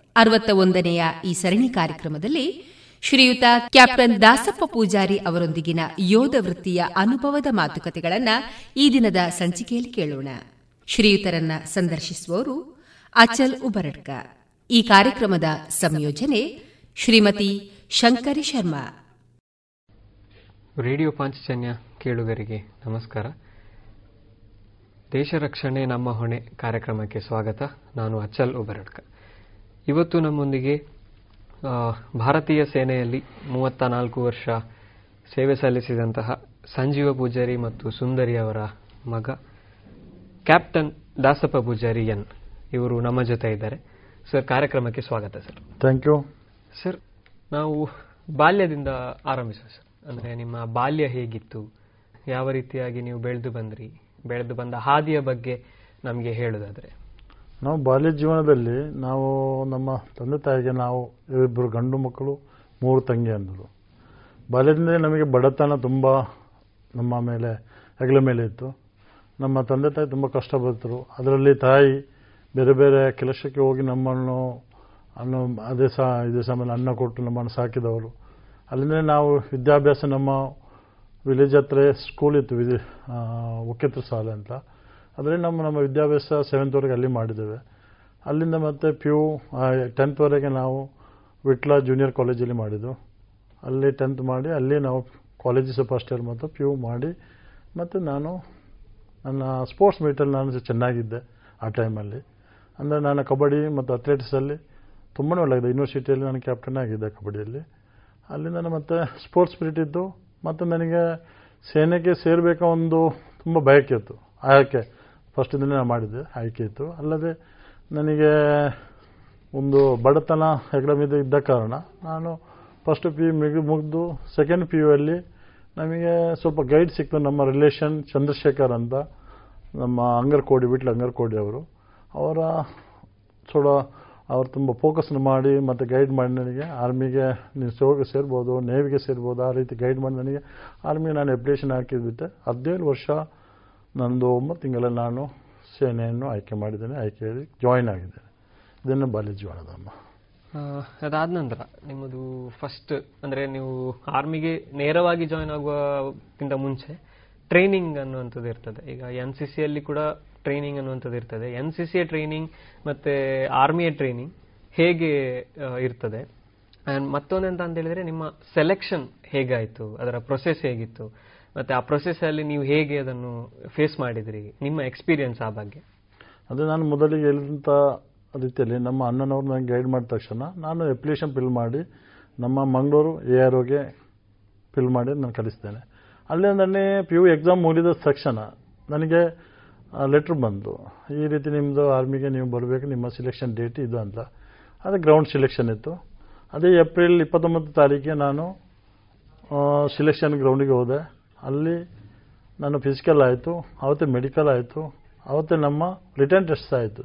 ಅರವತ್ತ ಒಂದನೆಯ ಈ ಸರಣಿ ಕಾರ್ಯಕ್ರಮದಲ್ಲಿ ಶ್ರೀಯುತ ಕ್ಯಾಪ್ಟನ್ ದಾಸಪ್ಪ ಪೂಜಾರಿ ಅವರೊಂದಿಗಿನ ಯೋಧ ವೃತ್ತಿಯ ಅನುಭವದ ಮಾತುಕತೆಗಳನ್ನ ಈ ದಿನದ ಸಂಚಿಕೆಯಲ್ಲಿ ಕೇಳೋಣ. ಶ್ರೀಯುತರನ್ನ ಸಂದರ್ಶಿಸುವವರು ಅಚಲ್ ಉಬರಡ್ಕ. ಈ ಕಾರ್ಯಕ್ರಮದ ಸಂಯೋಜನೆ ಶ್ರೀಮತಿ ಶಂಕರಿ ಶರ್ಮಾ.
ರೇಡಿಯೋ ಪಾಂಚಜನ್ಯ ಕೇಳುಗರಿಗೆ ನಮಸ್ಕಾರ. ದೇಶ ರಕ್ಷಣೆ ನಮ್ಮ ಹೊಣೆ ಕಾರ್ಯಕ್ರಮಕ್ಕೆ ಸ್ವಾಗತ. ನಾನು ಅಚಲ್ ಉಬರಡ್ಕ. ಇವತ್ತು ನಮ್ಮೊಂದಿಗೆ ಭಾರತೀಯ ಸೇನೆಯಲ್ಲಿ ಮೂವತ್ತ ನಾಲ್ಕು ವರ್ಷ ಸೇವೆ ಸಲ್ಲಿಸಿದಂತಹ ಸಂಜೀವ ಪೂಜಾರಿ ಮತ್ತು ಸುಂದರಿ ಅವರ ಮಗ ಕ್ಯಾಪ್ಟನ್ ದಾಸಪ್ಪ ಪೂಜಾರಿ ಎನ್. ಇವರು ನಮ್ಮ ಜೊತೆ ಇದ್ದಾರೆ. ಸರ್ ಕಾರ್ಯಕ್ರಮಕ್ಕೆ ಸ್ವಾಗತ ಸರ್.
ಥ್ಯಾಂಕ್ ಯು
ಸರ್ ನಾವು ಬಾಲ್ಯದಿಂದ ಆರಂಭಿಸುವ ಸರ್. ಅಂದರೆ ನಿಮ್ಮ ಬಾಲ್ಯ ಹೇಗಿತ್ತು? ಯಾವ ರೀತಿಯಾಗಿ ನೀವು ಬೆಳೆದು ಬಂದ್ರಿ? ಬೆಳೆದು ಬಂದ ಹಾದಿಯ ಬಗ್ಗೆ ನಮಗೆ ಹೇಳೋದಾದ್ರೆ.
ನಾವು ಬಾಲ್ಯ ಜೀವನದಲ್ಲಿ ನಾವು ನಮ್ಮ ತಂದೆ ತಾಯಿಗೆ ನಾವು ಇಬ್ಬರು ಗಂಡು ಮಕ್ಕಳು, ಮೂರು ತಂಗಿ ಅಂದರು ಬಾಲ್ಯದಿಂದ ನಮಗೆ ಬಡತನ ತುಂಬ ನಮ್ಮ ಮೇಲೆ, ಹೆಗಲ ಮೇಲೆ ಇತ್ತು. ನಮ್ಮ ತಂದೆ ತಾಯಿ ತುಂಬ ಕಷ್ಟಪಟ್ಟರು ಅದರಲ್ಲಿ ತಾಯಿ ಬೇರೆ ಬೇರೆ ಕೆಲಸಕ್ಕೆ ಹೋಗಿ ನಮ್ಮನ್ನು ಅನ್ನ, ಅದೇ ಸಹ ಇದೇ ಸಮಯ ಅನ್ನ ಕೊಟ್ಟು ನಮ್ಮನ್ನು ಸಾಕಿದವರು. ಅಲ್ಲಿಂದ ನಾವು ವಿದ್ಯಾಭ್ಯಾಸ ನಮ್ಮ ವಿಲೇಜ್ ಹತ್ರ ಸ್ಕೂಲ್ ಇತ್ತು ಉಕ್ಕೆತ್ರ ಶಾಲೆ ಅಂತ. ಅದರಲ್ಲಿ ನಮ್ಮ ನಮ್ಮ ವಿದ್ಯಾಭ್ಯಾಸ ಸೆವೆಂತ್ವರೆಗೆ ಅಲ್ಲಿ ಮಾಡಿದ್ದೇವೆ. ಅಲ್ಲಿಂದ ಮತ್ತೆ ಪಿ ಯು ಟೆಂತ್ವರೆಗೆ ನಾವು ವಿಟ್ಲ ಜೂನಿಯರ್ ಕಾಲೇಜಲ್ಲಿ ಮಾಡಿದ್ದು. ಅಲ್ಲಿ ಟೆಂತ್ ಮಾಡಿ, ಅಲ್ಲಿ ನಾವು ಕಾಲೇಜಸ್ ಫಸ್ಟ್ ಇಯರ್ ಮತ್ತು ಪಿ ಯು ಮಾಡಿ, ಮತ್ತು ನಾನು ನನ್ನ ಸ್ಪೋರ್ಟ್ಸ್ ಮೀಟಲ್ಲಿ ನಾನು ಚೆನ್ನಾಗಿದ್ದೆ ಆ ಟೈಮಲ್ಲಿ ಅಂದರೆ ನಾನು ಕಬಡ್ಡಿ ಮತ್ತು ಅಥ್ಲೆಟಿಕ್ಸಲ್ಲಿ ತುಂಬಾ ಒಳ್ಳೆಯದು ಯೂನಿವರ್ಸಿಟಿಯಲ್ಲಿ ನಾನು ಕ್ಯಾಪ್ಟನ್ ಆಗಿದ್ದೆ ಕಬಡ್ಡಿಯಲ್ಲಿ. ನಾನು ಮತ್ತೆ ಸ್ಪೋರ್ಟ್ಸ್ ಸ್ಪಿರಿಟ್ ಇದ್ದು, ಮತ್ತು ನನಗೆ ಸೇನೆಗೆ ಸೇರಬೇಕು ಒಂದು ತುಂಬ ಬಯಕೆ ಇತ್ತು. ಆಯ್ಕೆ ಫಸ್ಟ್ ನಾನು ಮಾಡಿದ್ದೆ ಆಯ್ಕೆ ಇತ್ತು ಅಲ್ಲದೆ ನನಗೆ ಒಂದು ಬಡತನ ಹೆಗ್ಡಮಿದ ಇದ್ದ ಕಾರಣ ನಾನು ಫಸ್ಟ್ ಪಿ ಯು ಮಿಗಿ ಮುಗಿದು ಸೆಕೆಂಡ್ ಪಿ ಯು ಅಲ್ಲಿ ನಮಗೆ ಸ್ವಲ್ಪ ಗೈಡ್ ಸಿಕ್ತು ನಮ್ಮ ರಿಲೇಷನ್ ಚಂದ್ರಶೇಖರ್ ಅಂತ ನಮ್ಮ ಅಂಗರ್ಕೋಡಿ ಬಿಟ್ಲು ಅಂಗರ್ಕೋಡಿ ಅವರು ಅವರ ಥೋಡ ಅವ್ರು ತುಂಬ ಫೋಕಸ್ ಮಾಡಿ ಮತ್ತು ಗೈಡ್ ಮಾಡಿ ನನಗೆ ಆರ್ಮಿಗೆ ನೀನು ಸೋಗೆ ಸೇರ್ಬೋದು ನೇವಿಗೆ ಸೇರ್ಬೋದು ಆ ರೀತಿ ಗೈಡ್ ಮಾಡಿ ನನಗೆ ಆರ್ಮಿಗೆ ನಾನು ಅಪ್ಲಿಕೇಶನ್ ಹಾಕಿದ್ಬಿಟ್ಟೆ ಹದಿನೇಳು ವರ್ಷ ನಂದು ಒಂಬತ್ತು ತಿಂಗಳಲ್ಲಿ ನಾನು ಸೇನೆಯನ್ನು ಆಯ್ಕೆ ಮಾಡಿದ್ದೇನೆ ಆಯ್ಕೆ ಜಾಯಿನ್ ಆಗಿದ್ದೇನೆ. ಇದನ್ನು ಬಾಲ್ಯ ಜೀವನದಮ್ಮ
ಅದಾದ ನಂತರ ನಿಮ್ಮದು ಫಸ್ಟ್ ಅಂದ್ರೆ ನೀವು ಆರ್ಮಿಗೆ ನೇರವಾಗಿ ಜಾಯಿನ್ ಆಗುವಕ್ಕಿಂತ ಮುಂಚೆ ಟ್ರೈನಿಂಗ್ ಅನ್ನುವಂಥದ್ದು ಇರ್ತದೆ. ಈಗ ಎನ್ ಸಿ ಸಿಯಲ್ಲಿ ಕೂಡ ಟ್ರೈನಿಂಗ್ ಅನ್ನುವಂಥದ್ದು ಇರ್ತದೆ. ಎನ್ ಸಿ ಸಿಯ ಟ್ರೈನಿಂಗ್ ಮತ್ತೆ ಆರ್ಮಿಯ ಟ್ರೈನಿಂಗ್ ಹೇಗೆ ಇರ್ತದೆ? ಆ್ಯಂಡ್ ಮತ್ತೊಂದೆಂತ ಅಂತ ಹೇಳಿದ್ರೆ ನಿಮ್ಮ ಸೆಲೆಕ್ಷನ್ ಹೇಗಾಯಿತು? ಅದರ ಪ್ರೊಸೆಸ್ ಹೇಗಿತ್ತು? ಮತ್ತೆ ಆ ಪ್ರೊಸೆಸ್ ಅಲ್ಲಿ ನೀವು ಹೇಗೆ ಅದನ್ನು ಫೇಸ್ ಮಾಡಿದ್ರಿ? ನಿಮ್ಮ ಎಕ್ಸ್ಪೀರಿಯನ್ಸ್ ಆ ಬಗ್ಗೆ.
ಅದೇ ನಾನು ಮೊದಲಿಗೆ ಹೇಳಿದಂಥ ರೀತಿಯಲ್ಲಿ ನಮ್ಮ ಅಣ್ಣನವ್ರು ನನಗೆ ಗೈಡ್ ಮಾಡಿದ ತಕ್ಷಣ ನಾನು ಅಪ್ಲಿಕೇಶನ್ ಫಿಲ್ ಮಾಡಿ ನಮ್ಮ ಮಂಗಳೂರು ಎ ಆರ್ ಒಗೆ ಫಿಲ್ ಮಾಡಿ ನಾನು ಕಲಿಸ್ತೇನೆ ಅಲ್ಲೇ ನನಗೆ ಪಿ ಯು ಎಕ್ಸಾಮ್ ಮುಗಿದ ತಕ್ಷಣ ನನಗೆ ಲೆಟ್ರ್ ಬಂತು ಈ ರೀತಿ ನಿಮ್ಮದು ಆರ್ಮಿಗೆ ನೀವು ಬರಬೇಕು, ನಿಮ್ಮ ಸಿಲೆಕ್ಷನ್ ಡೇಟ್ ಇದು ಅಂತ ಅದೇ ಗ್ರೌಂಡ್ ಸಿಲೆಕ್ಷನ್ ಇತ್ತು. ಅದೇ ಏಪ್ರಿಲ್ ಇಪ್ಪತ್ತೊಂಬತ್ತು ತಾರೀಕಿಗೆ ನಾನು ಸಿಲೆಕ್ಷನ್ ಗ್ರೌಂಡಿಗೆ ಹೋದೆ. ಅಲ್ಲಿ ನಾನು ಫಿಸಿಕಲ್ ಆಯಿತು ಅವತ್ತೇ ಮೆಡಿಕಲ್ ಆಯಿತು ಅವತ್ತೇ ನಮ್ಮ ರಿಟರ್ನ್ ಟೆಸ್ಟ್ ಆಯಿತು.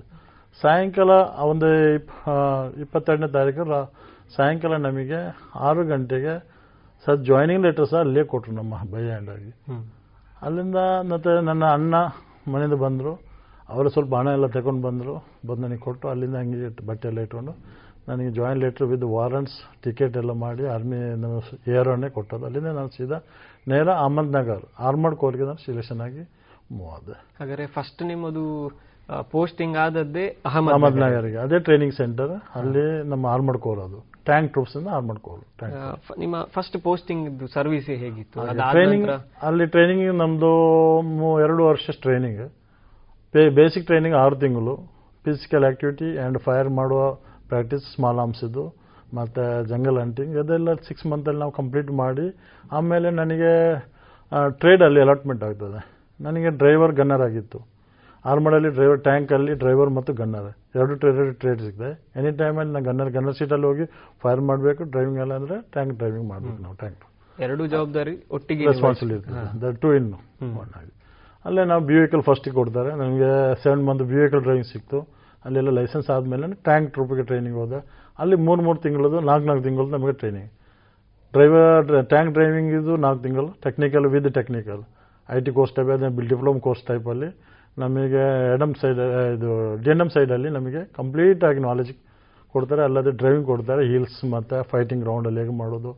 ಸಾಯಂಕಾಲ ಒಂದು ಇಪ್ ಇಪ್ಪತ್ತೆರಡನೇ ತಾರೀಕು ರಾ- ಸಾಯಂಕಾಲ ನಮಗೆ ಆರು ಗಂಟೆಗೆ ಸರ್ ಜಾಯ್ನಿಂಗ್ ಲೆಟರ್ ಸಹ ಅಲ್ಲೇ ಕೊಟ್ಟರು ನಮ್ಮ ಬೈ ಹ್ಯಾಂಡ್ ಆಗಿ. ಅಲ್ಲಿಂದ ಮತ್ತೆ ನನ್ನ ಅಣ್ಣ ಮನೆಯಿಂದ ಬಂದರು ಅವರು ಸ್ವಲ್ಪ ಹಣ ಎಲ್ಲ ತಗೊಂಡು ಬಂದರು ಬಂದು ನನಗೆ ಕೊಟ್ಟು ಅಲ್ಲಿಂದ ಹಂಗೆ ಇಟ್ಟು ಬಟ್ಟೆ ಎಲ್ಲ ಇಟ್ಕೊಂಡು ನನಗೆ join letter with warrants ticket ಎಲ್ಲ ಮಾಡಿ ಆರ್ಮಿ ಏರೋನೇ ಕೊಟ್ಟದ್ದು ಅಲ್ಲಿಂದ ನಾನು ಸೀದಾ ನೇರ ಅಹಮದ್ ನಗರ್ ಆರ್ಮಡ್ ಕೋರ್ಗೆ ನಾನು ಸಿಲೆಕ್ಷನ್ ಆಗಿ ಮೂವ್ ಆದ.
ಹಾಗಾದ್ರೆ ಫಸ್ಟ್ ನಿಮ್ಮದು ಪೋಸ್ಟಿಂಗ್ ಆದದ್ದೇ ಅಹಮದ್
ನಗರ್ಗೆ ಅದೇ ಟ್ರೈನಿಂಗ್ ಸೆಂಟರ್ ಅಲ್ಲಿ ನಮ್ಮ ಆರ್ಮಡ್ ಕೋರ್ ಅದು. ಟ್ಯಾಂಕ್ ಟ್ರೂಪ್ಸ್ ಇಂದ ಆರ್ಮಡ್ ಕೋರ್
ನಿಮ್ಮ ಫಸ್ಟ್ ಪೋಸ್ಟಿಂಗ್ ಸರ್ವಿಸ್ ಹೇಗಿತ್ತು?
ಟ್ರೈನಿಂಗ್ ಅಲ್ಲಿ ಟ್ರೈನಿಂಗ್ ನಮ್ದು ಎರಡು ವರ್ಷ ಟ್ರೈನಿಂಗ್ ಬೇಸಿಕ್ ಟ್ರೈನಿಂಗ್ ಆರು ತಿಂಗಳು. ಫಿಸಿಕಲ್ ಆಕ್ಟಿವಿಟಿ ಅಂಡ್ ಫೈರ್ ಮಾಡುವ ಪ್ರಾಕ್ಟೀಸ್ ಸ್ಮಾಲ್ ಆರ್ಮ್ಸ್ ಇದು ಮತ್ತು ಜಂಗಲ್ ಹಂಟಿಂಗ್ ಅದೆಲ್ಲ ಸಿಕ್ಸ್ ಮಂತಲ್ಲಿ ನಾವು ಕಂಪ್ಲೀಟ್ ಮಾಡಿ ಆಮೇಲೆ ನನಗೆ ಟ್ರೇಡಲ್ಲಿ ಅಲಾಟ್ಮೆಂಟ್ ಆಗ್ತದೆ. ನನಗೆ ಡ್ರೈವರ್ ಗನ್ನರ್ ಆಗಿತ್ತು. ಆರ್ಮಡಲ್ಲಿ ಡ್ರೈವರ್ ಟ್ಯಾಂಕಲ್ಲಿ ಡ್ರೈವರ್ ಮತ್ತು ಗನ್ನರ್ ಎರಡು ಟ್ರೇಡ್ ಟ್ರೇಡ್ ಸಿಗ್ತದೆ. ಎನಿ ಟೈಮಲ್ಲಿ ನಾನು ಗನ್ನರ್ ಗನ್ನರ್ ಸೀಟಲ್ಲಿ ಹೋಗಿ ಫೈರ್ ಮಾಡಬೇಕು ಡ್ರೈವಿಂಗ್ ಎಲ್ಲ ಅಂದರೆ ಟ್ಯಾಂಕ್ ಡ್ರೈವಿಂಗ್ ಮಾಡಬೇಕು ನಾವು ಟ್ಯಾಂಕ್
ಎರಡು ಜವಾಬ್ದಾರಿ ಒಟ್ಟಿಗೆ
responsibility the two in one ಅಲ್ಲೇ ನಾವು ಬಿ ವೆಹಿಕಲ್ ಫಸ್ಟಿಗೆ ಕೊಡ್ತಾರೆ. ನನಗೆ seven month B vehicle driving ಸಿಕ್ತು. ಅಲ್ಲೆಲ್ಲ ಲೈಸೆನ್ಸ್ ಆದಮೇಲೆ ಟ್ಯಾಂಕ್ ಟ್ರೂಪಿಗೆ ಟ್ರೈನಿಂಗ್ ಹೋದೆ. ಅಲ್ಲಿ ಮೂರು ಮೂರು ತಿಂಗಳದು ನಾಲ್ಕು ನಾಲ್ಕು ತಿಂಗಳು ನಮಗೆ ಟ್ರೈನಿಂಗ್ ಡ್ರೈವರ್ ಟ್ಯಾಂಕ್ ಡ್ರೈವಿಂಗ್ ಇದು ನಾಲ್ಕು ತಿಂಗಳು. Technical with technical I T course type ಅದೇ ಡಿಪ್ಲೊಮ್ ಕೋರ್ಸ್ ಟೈಪಲ್ಲಿ ನಮಗೆ ಎಡಮ್ ಸೈಡ್ ಇದು ಡಿ ಎನ್ ಎಂ ಸೈಡಲ್ಲಿ ನಮಗೆ ಕಂಪ್ಲೀಟ್ ಆಗಿ ನಾಲೆಜ್ ಕೊಡ್ತಾರೆ. ಅಲ್ಲದೆ ಡ್ರೈವಿಂಗ್ ಕೊಡ್ತಾರೆ. ಹೀಲ್ಸ್ ಮತ್ತು ಫೈಟಿಂಗ್ ಗ್ರೌಂಡಲ್ಲಿ ಹೇಗೆ ಮಾಡೋದು.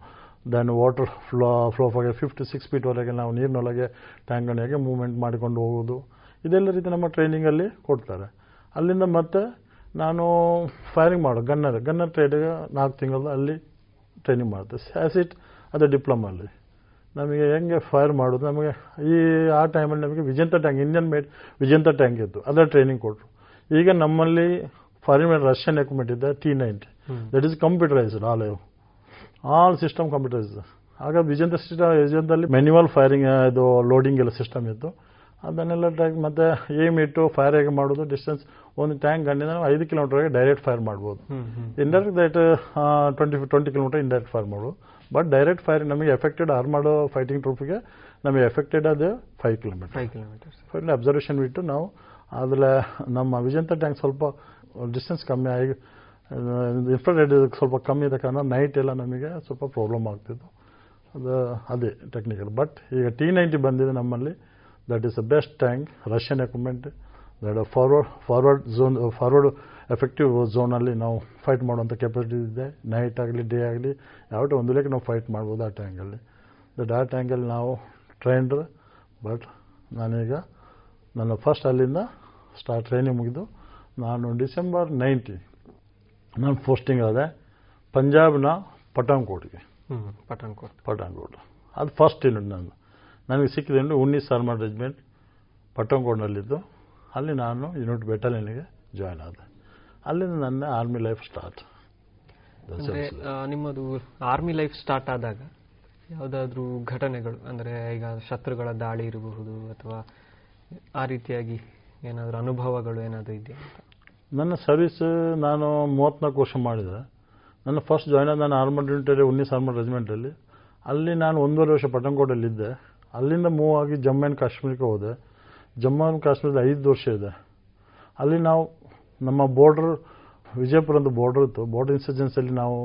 ದೆನ್ ವಾಟರ್ ಫ್ಲೋ ಫ್ಲೋಫಾಗೆ ಫಿಫ್ಟಿ ಸಿಕ್ಸ್ ಫೀಟ್ವರೆಗೆ ನಾವು ನೀರಿನೊಳಗೆ ಟ್ಯಾಂಕನ್ನು ಹೇಗೆ ಮೂವ್ಮೆಂಟ್ ಮಾಡಿಕೊಂಡು ಹೋಗೋದು. ಇದೆಲ್ಲ ರೀತಿ ನಮ್ಮ ಟ್ರೈನಿಂಗಲ್ಲಿ ಕೊಡ್ತಾರೆ. ಅಲ್ಲಿಂದ ಮತ್ತೆ ನಾನು ಫೈರಿಂಗ್ ಮಾಡೋ ಗನ್ನರ್ ಗನ್ನರ್ ಟ್ರೇಡ್ ನಾಲ್ಕು ತಿಂಗಳು ಅಲ್ಲಿ ಟ್ರೈನಿಂಗ್ ಮಾಡಿದೆ ಸ್ಯಾಸಿಟ್ ಅದು ಡಿಪ್ಲೊಮಲ್ಲಿ ನಮಗೆ ಹೆಂಗೆ ಫೈರ್ ಮಾಡೋದು? ನಮಗೆ ಈ ಆ ಟೈಮಲ್ಲಿ ನಮಗೆ Vijayanta tank Indian made Vijayanta tank ಇತ್ತು. ಅದರ ಟ್ರೈನಿಂಗ್ ಕೊಟ್ಟರು ಈಗ ನಮ್ಮಲ್ಲಿ ಫಾರಿನ್ ಮೇಡ್ ರಷ್ಯನ್ ಎಕ್ವಿಪ್ಮೆಂಟ್ ಇದೆ T ninety that is computerised all all system computerised ಆಗ ವಿಜಂತ ಸಿಸ್ಟಮ್ ವಿಜಂತಲ್ಲಿ ಮೆನ್ಯುವಲ್ ಫೈರಿಂಗ್ ಇದು ಲೋಡಿಂಗ್ ಎಲ್ಲ ಸಿಸ್ಟಮ್ ಇತ್ತು. ಅದನ್ನೆಲ್ಲ ಮತ್ತೆ ಏಮ್ ಇಟ್ಟು ಫೈರ್ ಹೇಗೆ ಮಾಡೋದು ಡಿಸ್ಟೆನ್ಸ್ ಒಂದು ಟ್ಯಾಂಕ್ ಗಂಡಿಂದ ನಾವು ಐದು ಕಿಲೋಮೀಟರ್ಗೆ ಡೈರೆಕ್ಟ್ ಫೈರ್ ಮಾಡ್ಬೋದು. Indirect that twenty twenty kilometre indirect fire ಮಾಡ್ಬೋದು ಬಟ್ ಡೈರೆಕ್ಟ್ ಫೈರ್ ನಮಗೆ ಎಫೆಕ್ಟೆಡ್ ಆರ್ ಮಾಡೋ ಫೈಟಿಂಗ್ ಟ್ರೂಪ್ಗೆ ನಮಗೆ ಎಫೆಕ್ಟೆಡ್ ಅದು five
kilometre five
kilometre observation ಬಿಟ್ಟು ನಾವು ಅದ್ರ ನಮ್ಮ ವಿಜಂತ ಟ್ಯಾಂಕ್ ಸ್ವಲ್ಪ ಡಿಸ್ಟೆನ್ಸ್ ಕಮ್ಮಿ ಆಗಿ ಇನ್ಫ್ರಾರೆಡ್ ಸ್ವಲ್ಪ ಕಮ್ಮಿ ಇದೆ ಕಾರಣ ನೈಟ್ ಎಲ್ಲ ನಮಗೆ ಸ್ವಲ್ಪ ಪ್ರಾಬ್ಲಮ್ ಆಗ್ತಿತ್ತು. ಅದು ಅದೇ ಟೆಕ್ನಿಕಲ್ ಬಟ್ ಈಗ ಟಿ ನೈಂಟಿ ಬಂದಿದೆ ನಮ್ಮಲ್ಲಿ. That is tank, best tank Russian equipment that forward forward zone forward effective ಝೋನಲ್ಲಿ ನಾವು ಫೈಟ್ ಮಾಡುವಂಥ ಕೆಪಾಸಿಟಿ ಇದೆ. ನೈಟ್ ಆಗಲಿ ಡೇ ಆಗಲಿ ಯಾವ ಒಂದು ಲೆಕ್ಕ ನಾವು ಫೈಟ್ ಮಾಡ್ಬೋದು ಆ ಟ್ಯಾಂಕಲ್ಲಿ ದಟ್ ಆ ಟ್ಯಾಂಕಲ್ಲಿ ನಾವು ಟ್ರೈನ್ಡ್ ಬಟ್ ನಾನೀಗ ನನ್ನ ಫಸ್ಟ್ ಅಲ್ಲಿಂದ ಸ್ಟಾರ್ಟ್ ಟ್ರೈನಿಂಗ್ ಮುಗಿದು ನಾನು ಡಿಸೆಂಬರ್ ನೈಂಟಿ ನಾನು ಪೋಸ್ಟಿಂಗ್ ಆದೆ ಪಂಜಾಬ್ನ ಪಠಾನ್ಕೋಟ್ಗೆ
ಹ್ಮ್ ಪಠಾನ್ಕೋಟ್
ಪಠಾನ್ಕೋಟ್ ಅದು ಫಸ್ಟ್ ಯೂನಿಟ್ ನಂದು. ನನಗೆ ಸಿಕ್ಕಿದೆ ಉನ್ನಿಸ್ ಸಾರ್ಮಾ ರೆಜಿಮೆಂಟ್ ಪಟ್ಟಂಕೋಡ್ನಲ್ಲಿದ್ದು. ಅಲ್ಲಿ ನಾನು ಯೂನಿಟ್ ಬೆಟಾಲಿಯನ್ಗೆ ಜಾಯ್ನ್ ಆದೆ. ಅಲ್ಲಿಂದ ನನ್ನ ಆರ್ಮಿ ಲೈಫ್ ಸ್ಟಾರ್ಟ್
ನಿಮ್ಮದು ಆರ್ಮಿ ಲೈಫ್ ಸ್ಟಾರ್ಟ್ ಆದಾಗ ಯಾವುದಾದ್ರೂ ಘಟನೆಗಳು ಅಂದರೆ ಈಗ ಶತ್ರುಗಳ ದಾಳಿ ಇರಬಹುದು ಅಥವಾ ಆ ರೀತಿಯಾಗಿ ಏನಾದರೂ ಅನುಭವಗಳು ಏನಾದರೂ ಇದೆಯಾ
ನನ್ನ ಸರ್ವಿಸ್ ನಾನು ಮೂವತ್ತ್ನಾಲ್ಕು ವರ್ಷ ಮಾಡಿದೆ. ನನ್ನ ಫಸ್ಟ್ ಜಾಯ್ನ್ ಆದ ನಾನು ಆರ್ಮಡ್ ಯೂನಿಟಲ್ಲಿ ಉನ್ನಿಸ್ ಆರ್ಮಡ್ ರೆಜಿಮೆಂಟಲ್ಲಿ. ಅಲ್ಲಿ ನಾನು ಒಂದೂವರೆ ವರ್ಷ ಪಠಾನ್ಕೋಟಲ್ಲಿದ್ದೆ ಅಲ್ಲಿಂದ ಮೂವ್ ಆಗಿ ಜಮ್ಮು ಆ್ಯಂಡ್ ಕಾಶ್ಮೀರಕ್ಕೆ ಹೋದೆ. ಜಮ್ಮು ಆ್ಯಂಡ್ ಕಾಶ್ಮೀರದ ಐದು ವರ್ಷ ಇದೆ. ಅಲ್ಲಿ ನಾವು ನಮ್ಮ ಬಾರ್ಡರ್ ವಿಜಯಪುರದ ಬಾರ್ಡರ್ ಇತ್ತು. ಬಾರ್ಡರ್ ಇನ್ಸರ್ಜೆನ್ಸಲ್ಲಿ ನಾವು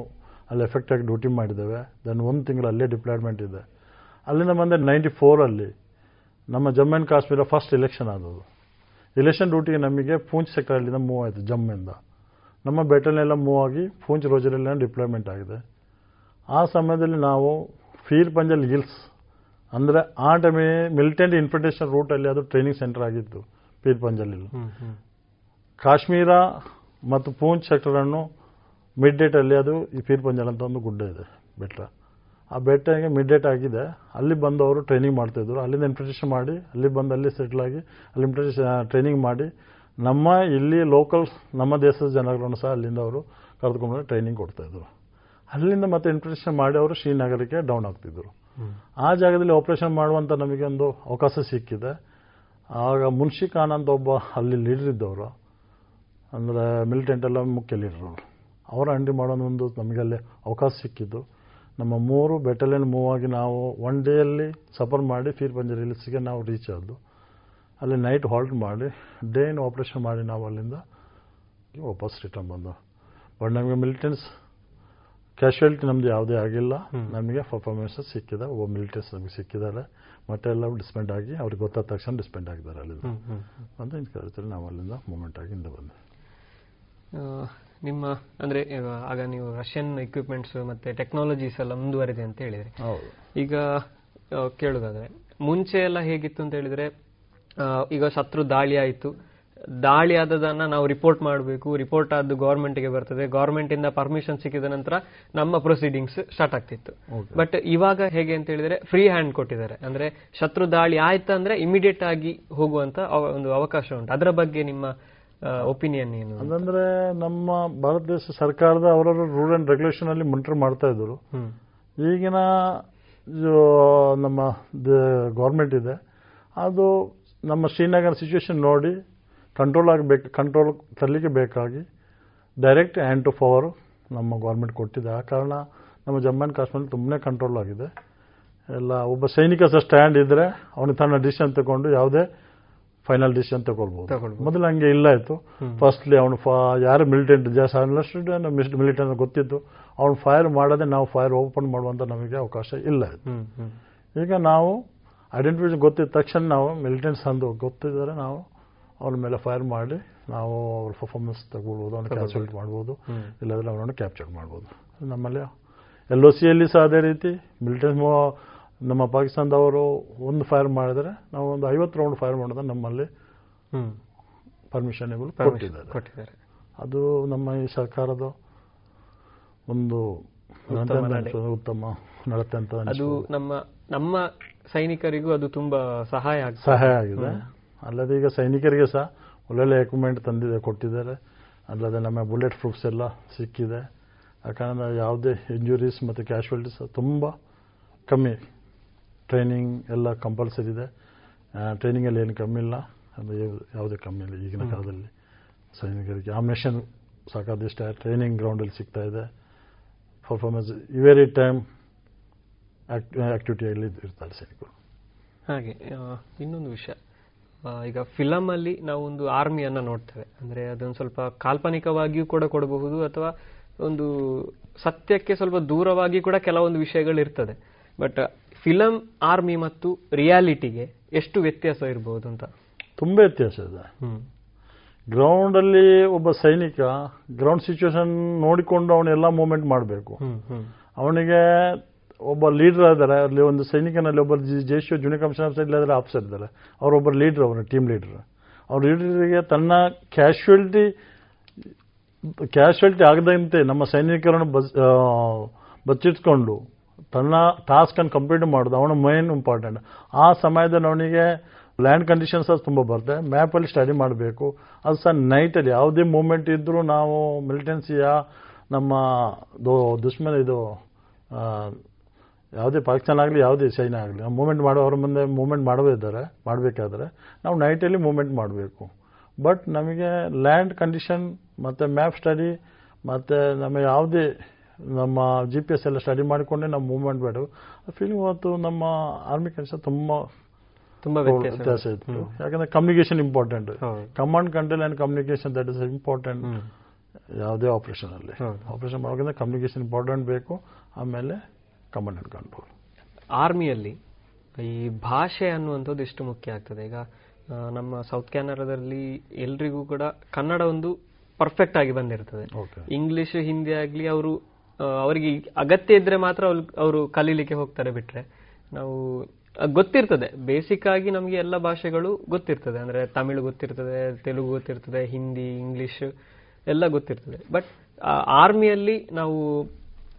ಅಲ್ಲಿ ಎಫೆಕ್ಟ್ ಆಗಿ ಡ್ಯೂಟಿ ಮಾಡಿದ್ದೇವೆ. ದೆನ್ ಒಂದು ತಿಂಗಳು ಅಲ್ಲೇ ಡಿಪ್ಲಾಯ್ಮೆಂಟ್ ಇದೆ. ಅಲ್ಲಿಂದ ಬಂದೆ ನೈಂಟಿ ಫೋರಲ್ಲಿ ನಮ್ಮ Jammu and Kashmir first election ಆದದು election ಡ್ಯೂಟಿಗೆ ನಮಗೆ ಪೂಂಚ್ ಸೆಕ್ಟರಲ್ಲಿಂದ ಮೂವ್ ಆಯಿತು, ಜಮ್ಮಿಂದ. ನಮ್ಮ ಬೆಟಲ್ನೆಲ್ಲ ಮೂವ್ ಆಗಿ ಪೂಂಚ್ ರೋಜರಲ್ಲಿ ಡಿಪ್ಲಾಯ್ಮೆಂಟ್ ಆಗಿದೆ. ಆ ಸಮಯದಲ್ಲಿ ನಾವು ಫೀರ್ ಪಂಜಲ್ ಹಿಲ್ಸ್ ಅಂದರೆ ಆ ಟೈಮೇ ಮಿಲಿಟೆಂಟ್ ಇನ್ಫಂಟ್ರೇಷನ್ ರೂಟ್ ಅಲ್ಲಿ ಅದು ಟ್ರೈನಿಂಗ್ ಸೆಂಟರ್ ಆಗಿತ್ತು ಪೀರ್ ಪಂಜಲ್ಲಿ ಕಾಶ್ಮೀರ ಮತ್ತು ಪೂಂಚ್ ಸೆಕ್ಟರ್ ಅನ್ನು ಮಿಡ್ ಡೇಟ್ ಅಲ್ಲಿ ಅದು ಈ ಪೀರ್ ಪಂಜಲ್ ಅಂತ ಒಂದು ಗುಡ್ಡ ಇದೆ ಬೆಟ್ಟ ಆ ಬೆಟ್ಟಗೆ ಮಿಡ್ ಡೇಟ್ ಆಗಿದೆ. ಅಲ್ಲಿ ಬಂದು ಅವರು ಟ್ರೈನಿಂಗ್ ಮಾಡ್ತಾಯಿದ್ರು ಅಲ್ಲಿಂದ ಇನ್ಫಿಲ್ಟ್ರೇಷನ್ ಮಾಡಿ ಅಲ್ಲಿ ಬಂದು ಅಲ್ಲಿ ಸೆಟ್ಲ್ ಆಗಿ ಅಲ್ಲಿ ಇನ್ಫಿಟೇಷನ್ ಟ್ರೈನಿಂಗ್ ಮಾಡಿ ನಮ್ಮ ಇಲ್ಲಿ ಲೋಕಲ್ ನಮ್ಮ ದೇಶದ ಜನಗಳನ್ನು ಸಹ ಅಲ್ಲಿಂದ ಅವರು ಕರೆದುಕೊಂಡು ಟ್ರೈನಿಂಗ್ ಕೊಡ್ತಾಯಿದ್ರು ಅಲ್ಲಿಂದ ಮತ್ತೆ ಇನ್ಫಿಲ್ಟ್ರೇಷನ್ ಮಾಡಿ ಅವರು ಶ್ರೀನಗರಕ್ಕೆ ಡೌನ್ ಆಗ್ತಿದ್ರು. ಆ ಜಾಗದಲ್ಲಿ ಆಪರೇಷನ್ ಮಾಡುವಂಥ ನಮಗೆ ಒಂದು ಅವಕಾಶ ಸಿಕ್ಕಿದೆ. ಆಗ ಮುನ್ಷಿ ಖಾನ್ ಅಂತ ಒಬ್ಬ ಅಲ್ಲಿ ಲೀಡರ್ ಇದ್ದವರು, ಅಂದರೆ ಮಿಲಿಟೆಂಟ್ ಎಲ್ಲ ಮುಖ್ಯ ಲೀಡರ್ ಅವರು, ಅವರ ಅಂಡಿ ಒಂದು ನಮಗೆ ಅಲ್ಲಿ ಅವಕಾಶ ಸಿಕ್ಕಿದ್ದು. ನಮ್ಮ ಮೂರು ಬೆಟಲಿಯನ್ ಮೂವ್ ಆಗಿ ನಾವು ಒನ್ ಡೇಯಲ್ಲಿ ಸಫರ್ ಮಾಡಿ ಫೀರ್ ಪಂಜರ್ ಹಿಲ್ಸ್ಗೆ ನಾವು ರೀಚ್ ಆದ್ದು. ಅಲ್ಲಿ ನೈಟ್ ಹಾಲ್ಟ್ ಮಾಡಿ ಡೇ ಇನ್ ಆಪರೇಷನ್ ಮಾಡಿ ನಾವು ಅಲ್ಲಿಂದ ವಾಪಸ್ ರಿಟರ್ನ್ ಬಂದು ಬಟ್ ನಮಗೆ ಮಿಲಿಟೆನ್ಸ್ ಕ್ಯಾಶುಯಾಲಿಟಿ ನಮ್ದು ಯಾವುದೇ ಆಗಿಲ್ಲ. ನಮಗೆ ಪರ್ಫಾರ್ಮೆನ್ಸ್ ಸಿಕ್ಕಿದೆ. ಒಬ್ಬ ಮಿಲಿಟರಿಸ್ ನಮಗೆ ಸಿಕ್ಕಿದ್ದಾರೆ ಮತ್ತೆ ಎಲ್ಲ ಡಿಸ್ಪೆಂಡ್ ಆಗಿ ಅವ್ರಿಗೆ ಗೊತ್ತಾದ ತಕ್ಷಣ ಡಿಸ್ಪೆಂಡ್ ಆಗಿದ್ದಾರೆ
ಅಲ್ಲಿ.
ಅಂತ ನಾವು ಅಲ್ಲಿಂದ ಮೂಮೆಂಟ್ ಆಗಿ ಹಿಂದೆ ಬಂದೆ
ಆ, ನಿಮ್ಮ ಅಂದ್ರೆ ಆಗ ನೀವು ರಷ್ಯನ್ ಎಕ್ವಿಪ್ಮೆಂಟ್ಸ್ ಮತ್ತೆ ಟೆಕ್ನಾಲಜೀಸ್ ಎಲ್ಲ ಮುಂದುವರಿದೆ ಅಂತ ಹೇಳಿದ್ರೆ. ಈಗ ಕೇಳೋದಾದರೆ ಕೇಳುದಾದ್ರೆ ಮುಂಚೆ ಎಲ್ಲ ಹೇಗಿತ್ತು ಅಂತ ಹೇಳಿದ್ರೆ ಈಗ ಶತ್ರು ದಾಳಿ ಆಯಿತು. ದಾಳಿ ಆದದನ್ನ ನಾವು ರಿಪೋರ್ಟ್ ಮಾಡಬೇಕು ರಿಪೋರ್ಟ್ ಆದ್ದು ಗೌರ್ಮೆಂಟ್ಗೆ ಬರ್ತದೆ. ಗೌರ್ಮೆಂಟ್ ಇಂದ ಪರ್ಮಿಷನ್ ಸಿಕ್ಕಿದ ನಂತರ ನಮ್ಮ ಪ್ರೊಸೀಡಿಂಗ್ಸ್ ಸ್ಟಾರ್ಟ್ ಆಗ್ತಿತ್ತು. ಬಟ್ ಇವಾಗ ಹೇಗೆ ಅಂತ ಹೇಳಿದ್ರೆ ಫ್ರೀ ಹ್ಯಾಂಡ್ ಕೊಟ್ಟಿದ್ದಾರೆ. ಅಂದ್ರೆ ಶತ್ರು ದಾಳಿ ಆಯ್ತಂದ್ರೆ ಇಮಿಡಿಯೇಟ್ ಆಗಿ ಹೋಗುವಂತ ಒಂದು ಅವಕಾಶ ಉಂಟು. ಅದರ ಬಗ್ಗೆ ನಿಮ್ಮ ಒಪಿನಿಯನ್ ಏನು
ಅದಂದ್ರೆ ನಮ್ಮ ಭಾರತ ದೇಶ ಸರ್ಕಾರದ ಅವರವರ ರೂಲ್ ಅಂಡ್ ರೆಗ್ಯುಲೇಷನ್ ಅಲ್ಲಿ ಮಾನಿಟರ್ ಮಾಡ್ತಾ ಇದ್ರು ಈಗಿನ ನಮ್ಮ ಗೌರ್ಮೆಂಟ್ ಇದೆ. ಅದು ನಮ್ಮ ಶ್ರೀನಗರ ಸಿಚುವೇಶನ್ ನೋಡಿ ಕಂಟ್ರೋಲ್ ಆಗಬೇಕು ಕಂಟ್ರೋಲ್ ತರಲಿಕ್ಕೆ ಬೇಕಾಗಿ ಡೈರೆಕ್ಟ್ ಹ್ಯಾಂಡ್ ಟು ಪವರ್ ನಮ್ಮ ಗೌರ್ಮೆಂಟ್ ಕೊಟ್ಟಿದೆ. ಆ ಕಾರಣ ನಮ್ಮ ಜಮ್ಮು ಆ್ಯಂಡ್ ಕಾಶ್ಮೀರ ತುಂಬನೇ ಕಂಟ್ರೋಲ್ ಆಗಿದೆ. ಎಲ್ಲ ಒಬ್ಬ ಸೈನಿಕ ಸಹ ಸ್ಟ್ಯಾಂಡ್ ಇದ್ದರೆ ಅವನಿಗೆ ತನ್ನ ಡಿಸಿಷನ್ ತಗೊಂಡು ಯಾವುದೇ ಫೈನಲ್ ಡಿಸಿಷನ್ ತಗೊಳ್ಬೋದು. ಮೊದಲು ಹಂಗೆ ಇಲ್ಲ ಇತ್ತು ಫಸ್ಟ್ಲಿ ಅವನು ಫಾ ಯಾರು ಮಿಲಿಟೆಂಟ್ ಜಾಸ್ತಿ ಮಿಲಿಟೆಂಟ್ ಗೊತ್ತಿತ್ತು. ಅವ್ನು ಫೈರ್ ಮಾಡದೆ ನಾವು ಫೈರ್ ಓಪನ್ ಮಾಡುವಂಥ ನಮಗೆ ಅವಕಾಶ ಇಲ್ಲ ಇತ್ತು ಈಗ ನಾವು ಐಡೆಂಟಿಫಿಕೇಶನ್ ಗೊತ್ತಿದ್ದ ತಕ್ಷಣ ನಾವು ಮಿಲಿಟೆಂಟ್ಸ್ ಅಂದು ಗೊತ್ತಿದ್ರೆ ನಾವು ಅವ್ರ ಮೇಲೆ ಫೈರ್ ಮಾಡಿ ನಾವು ಅವ್ರ ಪರ್ಫಾರ್ಮೆನ್ಸ್ ತಗೊಳ್ಬೋದು ಅವ್ರನ್ನ ಕ್ಯಾಲ್ಕುಲೇಟ್ ಮಾಡ್ಬೋದು. ಇಲ್ಲದ್ರೆ ಅವನನ್ನು ಕ್ಯಾಪ್ಚರ್ ಮಾಡ್ಬೋದು. ನಮ್ಮಲ್ಲಿ ಎಲ್ ಒ ಸಿಯಲ್ಲಿ ಸಹ ಅದೇ ರೀತಿ ಮಿಲಿಟರಿ ನಮ್ಮ ಪಾಕಿಸ್ತಾನದವರು ಒಂದು ಫೈರ್ ಮಾಡಿದರೆ ನಾವು ಒಂದು ಐವತ್ತು ರೌಂಡ್ ಫೈರ್ ಮಾಡಿದ್ರೆ ನಮ್ಮಲ್ಲಿ
ಹ್ಮ್.
ಪರ್ಮಿಷನ್ಗಳು ಕೊಟ್ಟಿದ್ದಾರೆ.
ಕೊಟ್ಟಿದ್ದಾರೆ.
ಅದು ನಮ್ಮ ಈ ಸರ್ಕಾರದ ಒಂದು
ಉತ್ತಮ
ನಡತೆ ಅಂತ
ಅದು ನಮ್ಮ ನಮ್ಮ ಸೈನಿಕರಿಗೂ ಅದು ತುಂಬಾ ಸಹಾಯ
ಸಹಾಯ ಆಗಿದೆ. ಅಲ್ಲದೆ ಈಗ ಸೈನಿಕರಿಗೆ ಸಹ ಒಳ್ಳೊಳ್ಳೆ ಎಕ್ವಿಪ್ಮೆಂಟ್ ತಂದಿದೆ ಕೊಟ್ಟಿದ್ದಾರೆ. ಅಲ್ಲದೆ ನಮ್ಮ ಬುಲೆಟ್ ಪ್ರೂಫ್ಸ್ ಎಲ್ಲ ಸಿಕ್ಕಿದೆ. ಯಾಕಂದರೆ ಯಾವುದೇ ಇಂಜುರೀಸ್ ಮತ್ತು ಕ್ಯಾಶುವಲ್ಟೀಸ್ ತುಂಬ ಕಮ್ಮಿ ಟ್ರೈನಿಂಗ್ ಎಲ್ಲ ಕಂಪಲ್ಸರಿ ಇದೆ. ಟ್ರೈನಿಂಗಲ್ಲಿ ಏನು ಕಮ್ಮಿ ಇಲ್ಲ. ಅದು ಯಾವ- ಯಾವುದೇ ಕಮ್ಮಿ ಇಲ್ಲ ಈಗಿನ. ಕಾಲದಲ್ಲಿ ಸೈನಿಕರಿಗೆ. ಆಮ್ನೇಷನ್ ಸಾಕಾದಷ್ಟು ಟ್ರೈನಿಂಗ್ ಗ್ರೌಂಡಲ್ಲಿ ಸಿಗ್ತಾ ಇದೆ. ಪರ್ಫಾರ್ಮೆನ್ಸ್ ಇವೆರಿ ಟೈಮ್ ಆಕ್ಟಿವಿಟಿಯಲ್ಲಿ ಇರ್ತಾರೆ ಸೈನಿಕರು.
ಹಾಗೆ ಇನ್ನೊಂದು ವಿಷಯ. ಈಗ ಫಿಲಮ್ ಅಲ್ಲಿ ನಾವು ಒಂದು ಆರ್ಮಿಯನ್ನ ನೋಡ್ತೇವೆ. ಅಂದ್ರೆ ಅದೊಂದು ಸ್ವಲ್ಪ ಕಾಲ್ಪನಿಕವಾಗಿಯೂ ಕೂಡ ಕೊಡಬಹುದು ಅಥವಾ ಒಂದು ಸತ್ಯಕ್ಕೆ ಸ್ವಲ್ಪ ದೂರವಾಗಿ ಕೂಡ ಕೆಲವೊಂದು ವಿಷಯಗಳು ಇರ್ತದೆ. ಬಟ್ ಫಿಲಂ ಆರ್ಮಿ ಮತ್ತು ರಿಯಾಲಿಟಿಗೆ ಎಷ್ಟು ವ್ಯತ್ಯಾಸ ಇರಬಹುದು ಅಂತ?
ತುಂಬ ವ್ಯತ್ಯಾಸ ಇದೆ. ಗ್ರೌಂಡಲ್ಲಿ ಒಬ್ಬ ಸೈನಿಕ ಗ್ರೌಂಡ್ ಸಿಚುವೇಶನ್ ನೋಡಿಕೊಂಡು ಅವನೆಲ್ಲ ಮೂವ್ಮೆಂಟ್ ಮಾಡಬೇಕು. ಅವನಿಗೆ ಒಬ್ಬ ಲೀಡರ್ ಇದ್ದಾರೆ ಅಲ್ಲಿ ಒಂದು ಸೈನಿಕನಲ್ಲಿ ಒಬ್ಬ ಜೇಶು ಜೂನಿಯರ್ ಕಮಿಷನರ್ ಇಲ್ಲದ್ರೆ ಆಫೀಸರ್ ಇದ್ದಾರೆ. ಅವರೊಬ್ಬರು ಲೀಡರ್ ಅವರು ಟೀಮ್ ಲೀಡರ್ ಅವ್ರ ಲೀಡರಿಗೆ ತನ್ನ ಕ್ಯಾಶುಯಲ್ಟಿ ಕ್ಯಾಶುಯಲ್ಟಿ ಆಗದಂತೆ ನಮ್ಮ ಸೈನಿಕರನ್ನು ಆ, ಬಚ್ಚಿಟ್ಕೊಂಡು ತನ್ನ ಟಾಸ್ಕ್ ಅನ್ನು ಕಂಪ್ಲೀಟ್ ಮಾಡೋದು ಅವನು ಮೈನ್ ಇಂಪಾರ್ಟೆಂಟ್ ಆ ಸಮಯದಲ್ಲಿ ಅವನಿಗೆ ಲ್ಯಾಂಡ್ ಕಂಡೀಷನ್ಸ್ ಅದು ತುಂಬ ಬರುತ್ತೆ. ಮ್ಯಾಪಲ್ಲಿ ಸ್ಟಡಿ ಮಾಡಬೇಕು. ಅದು ಸಹ ನೈಟಲ್ಲಿ ಯಾವುದೇ ಮೂಮೆಂಟ್ ಇದ್ದರೂ ನಾವು ಮಿಲಿಟೆನ್ಸಿಯ ನಮ್ಮ ದುಶ್ಮನ್ ಇದು ಯಾವುದೇ ಪಾಕಿಸ್ತಾನ ಆಗಲಿ ಯಾವುದೇ ಚೈನಾ ಆಗಲಿ ನಾವು ಮೂವ್ಮೆಂಟ್ ಮಾಡೋ ಅವ್ರ ಮುಂದೆ ಮೂವ್ಮೆಂಟ್ ಮಾಡಬೇಕಾದ್ರೆ ಮಾಡಬೇಕಾದ್ರೆ ನಾವು ನೈಟಲ್ಲಿ ಮೂವ್ಮೆಂಟ್ ಮಾಡಬೇಕು ಬಟ್ ನಮಗೆ ಲ್ಯಾಂಡ್ ಕಂಡೀಷನ್ ಮತ್ತು ಮ್ಯಾಪ್ ಸ್ಟಡಿ ಮತ್ತು ನಮ್ಮ ಯಾವುದೇ ನಮ್ಮ ಜಿ ಪಿ ಎಸ್ ಎಲ್ಲ ಸ್ಟಡಿ ಮಾಡಿಕೊಂಡೆ ನಾವು ಮೂವ್ಮೆಂಟ್ ಬೇಡ ಫೀಲಿಂಗ್ ಇವತ್ತು ನಮ್ಮ ಆರ್ಮಿ ಕೆಲಸ ತುಂಬ
ತುಂಬಾ ವ್ಯತ್ಯಾಸ.
ಇತ್ತು. ಯಾಕಂದ್ರೆ communication
important.
Command control and communication that is important ಯಾವುದೇ ಆಪರೇಷನ್ ಅಲ್ಲಿ
ಹೌದು.
ಆಪರೇಷನ್ ಮಾಡೋದ್ರಿಂದ ಕಮ್ಯುನಿಕೇಶನ್ ಇಂಪಾರ್ಟೆಂಟ್ ಬೇಕು ಆಮೇಲೆ ಕಮಾಂಡ್ ಕಾಣ್ಬೋದು.
ಆರ್ಮಿಯಲ್ಲಿ ಈ ಭಾಷೆ ಅನ್ನುವಂಥದ್ದು ಎಷ್ಟು ಮುಖ್ಯ ಆಗ್ತದೆ? ಈಗ ನಮ್ಮ ಸೌತ್ ಕ್ಯಾನಡಾದಲ್ಲಿ ಎಲ್ರಿಗೂ ಕೂಡ ಕನ್ನಡ ಒಂದು ಪರ್ಫೆಕ್ಟ್ ಆಗಿ ಬಂದಿರ್ತದೆ. ಇಂಗ್ಲಿಷ್ ಹಿಂದಿ ಆಗಲಿ ಅವರು ಅವರಿಗೆ ಅಗತ್ಯ ಇದ್ರೆ ಮಾತ್ರ ಅವರು ಕಲೀಲಿಕ್ಕೆ ಹೋಗ್ತಾರೆ ಬಿಟ್ರೆ. ನಾವು ಗೊತ್ತಿರ್ತದೆ. ಬೇಸಿಕ್ ಆಗಿ ನಮಗೆ ಎಲ್ಲ ಭಾಷೆಗಳು ಗೊತ್ತಿರ್ತದೆ. ಅಂದ್ರೆ ತಮಿಳು ಗೊತ್ತಿರ್ತದೆ ತೆಲುಗು ಗೊತ್ತಿರ್ತದೆ ಹಿಂದಿ ಇಂಗ್ಲಿಷ್ ಎಲ್ಲ ಗೊತ್ತಿರ್ತದೆ. ಬಟ್ ಆರ್ಮಿಯಲ್ಲಿ ನಾವು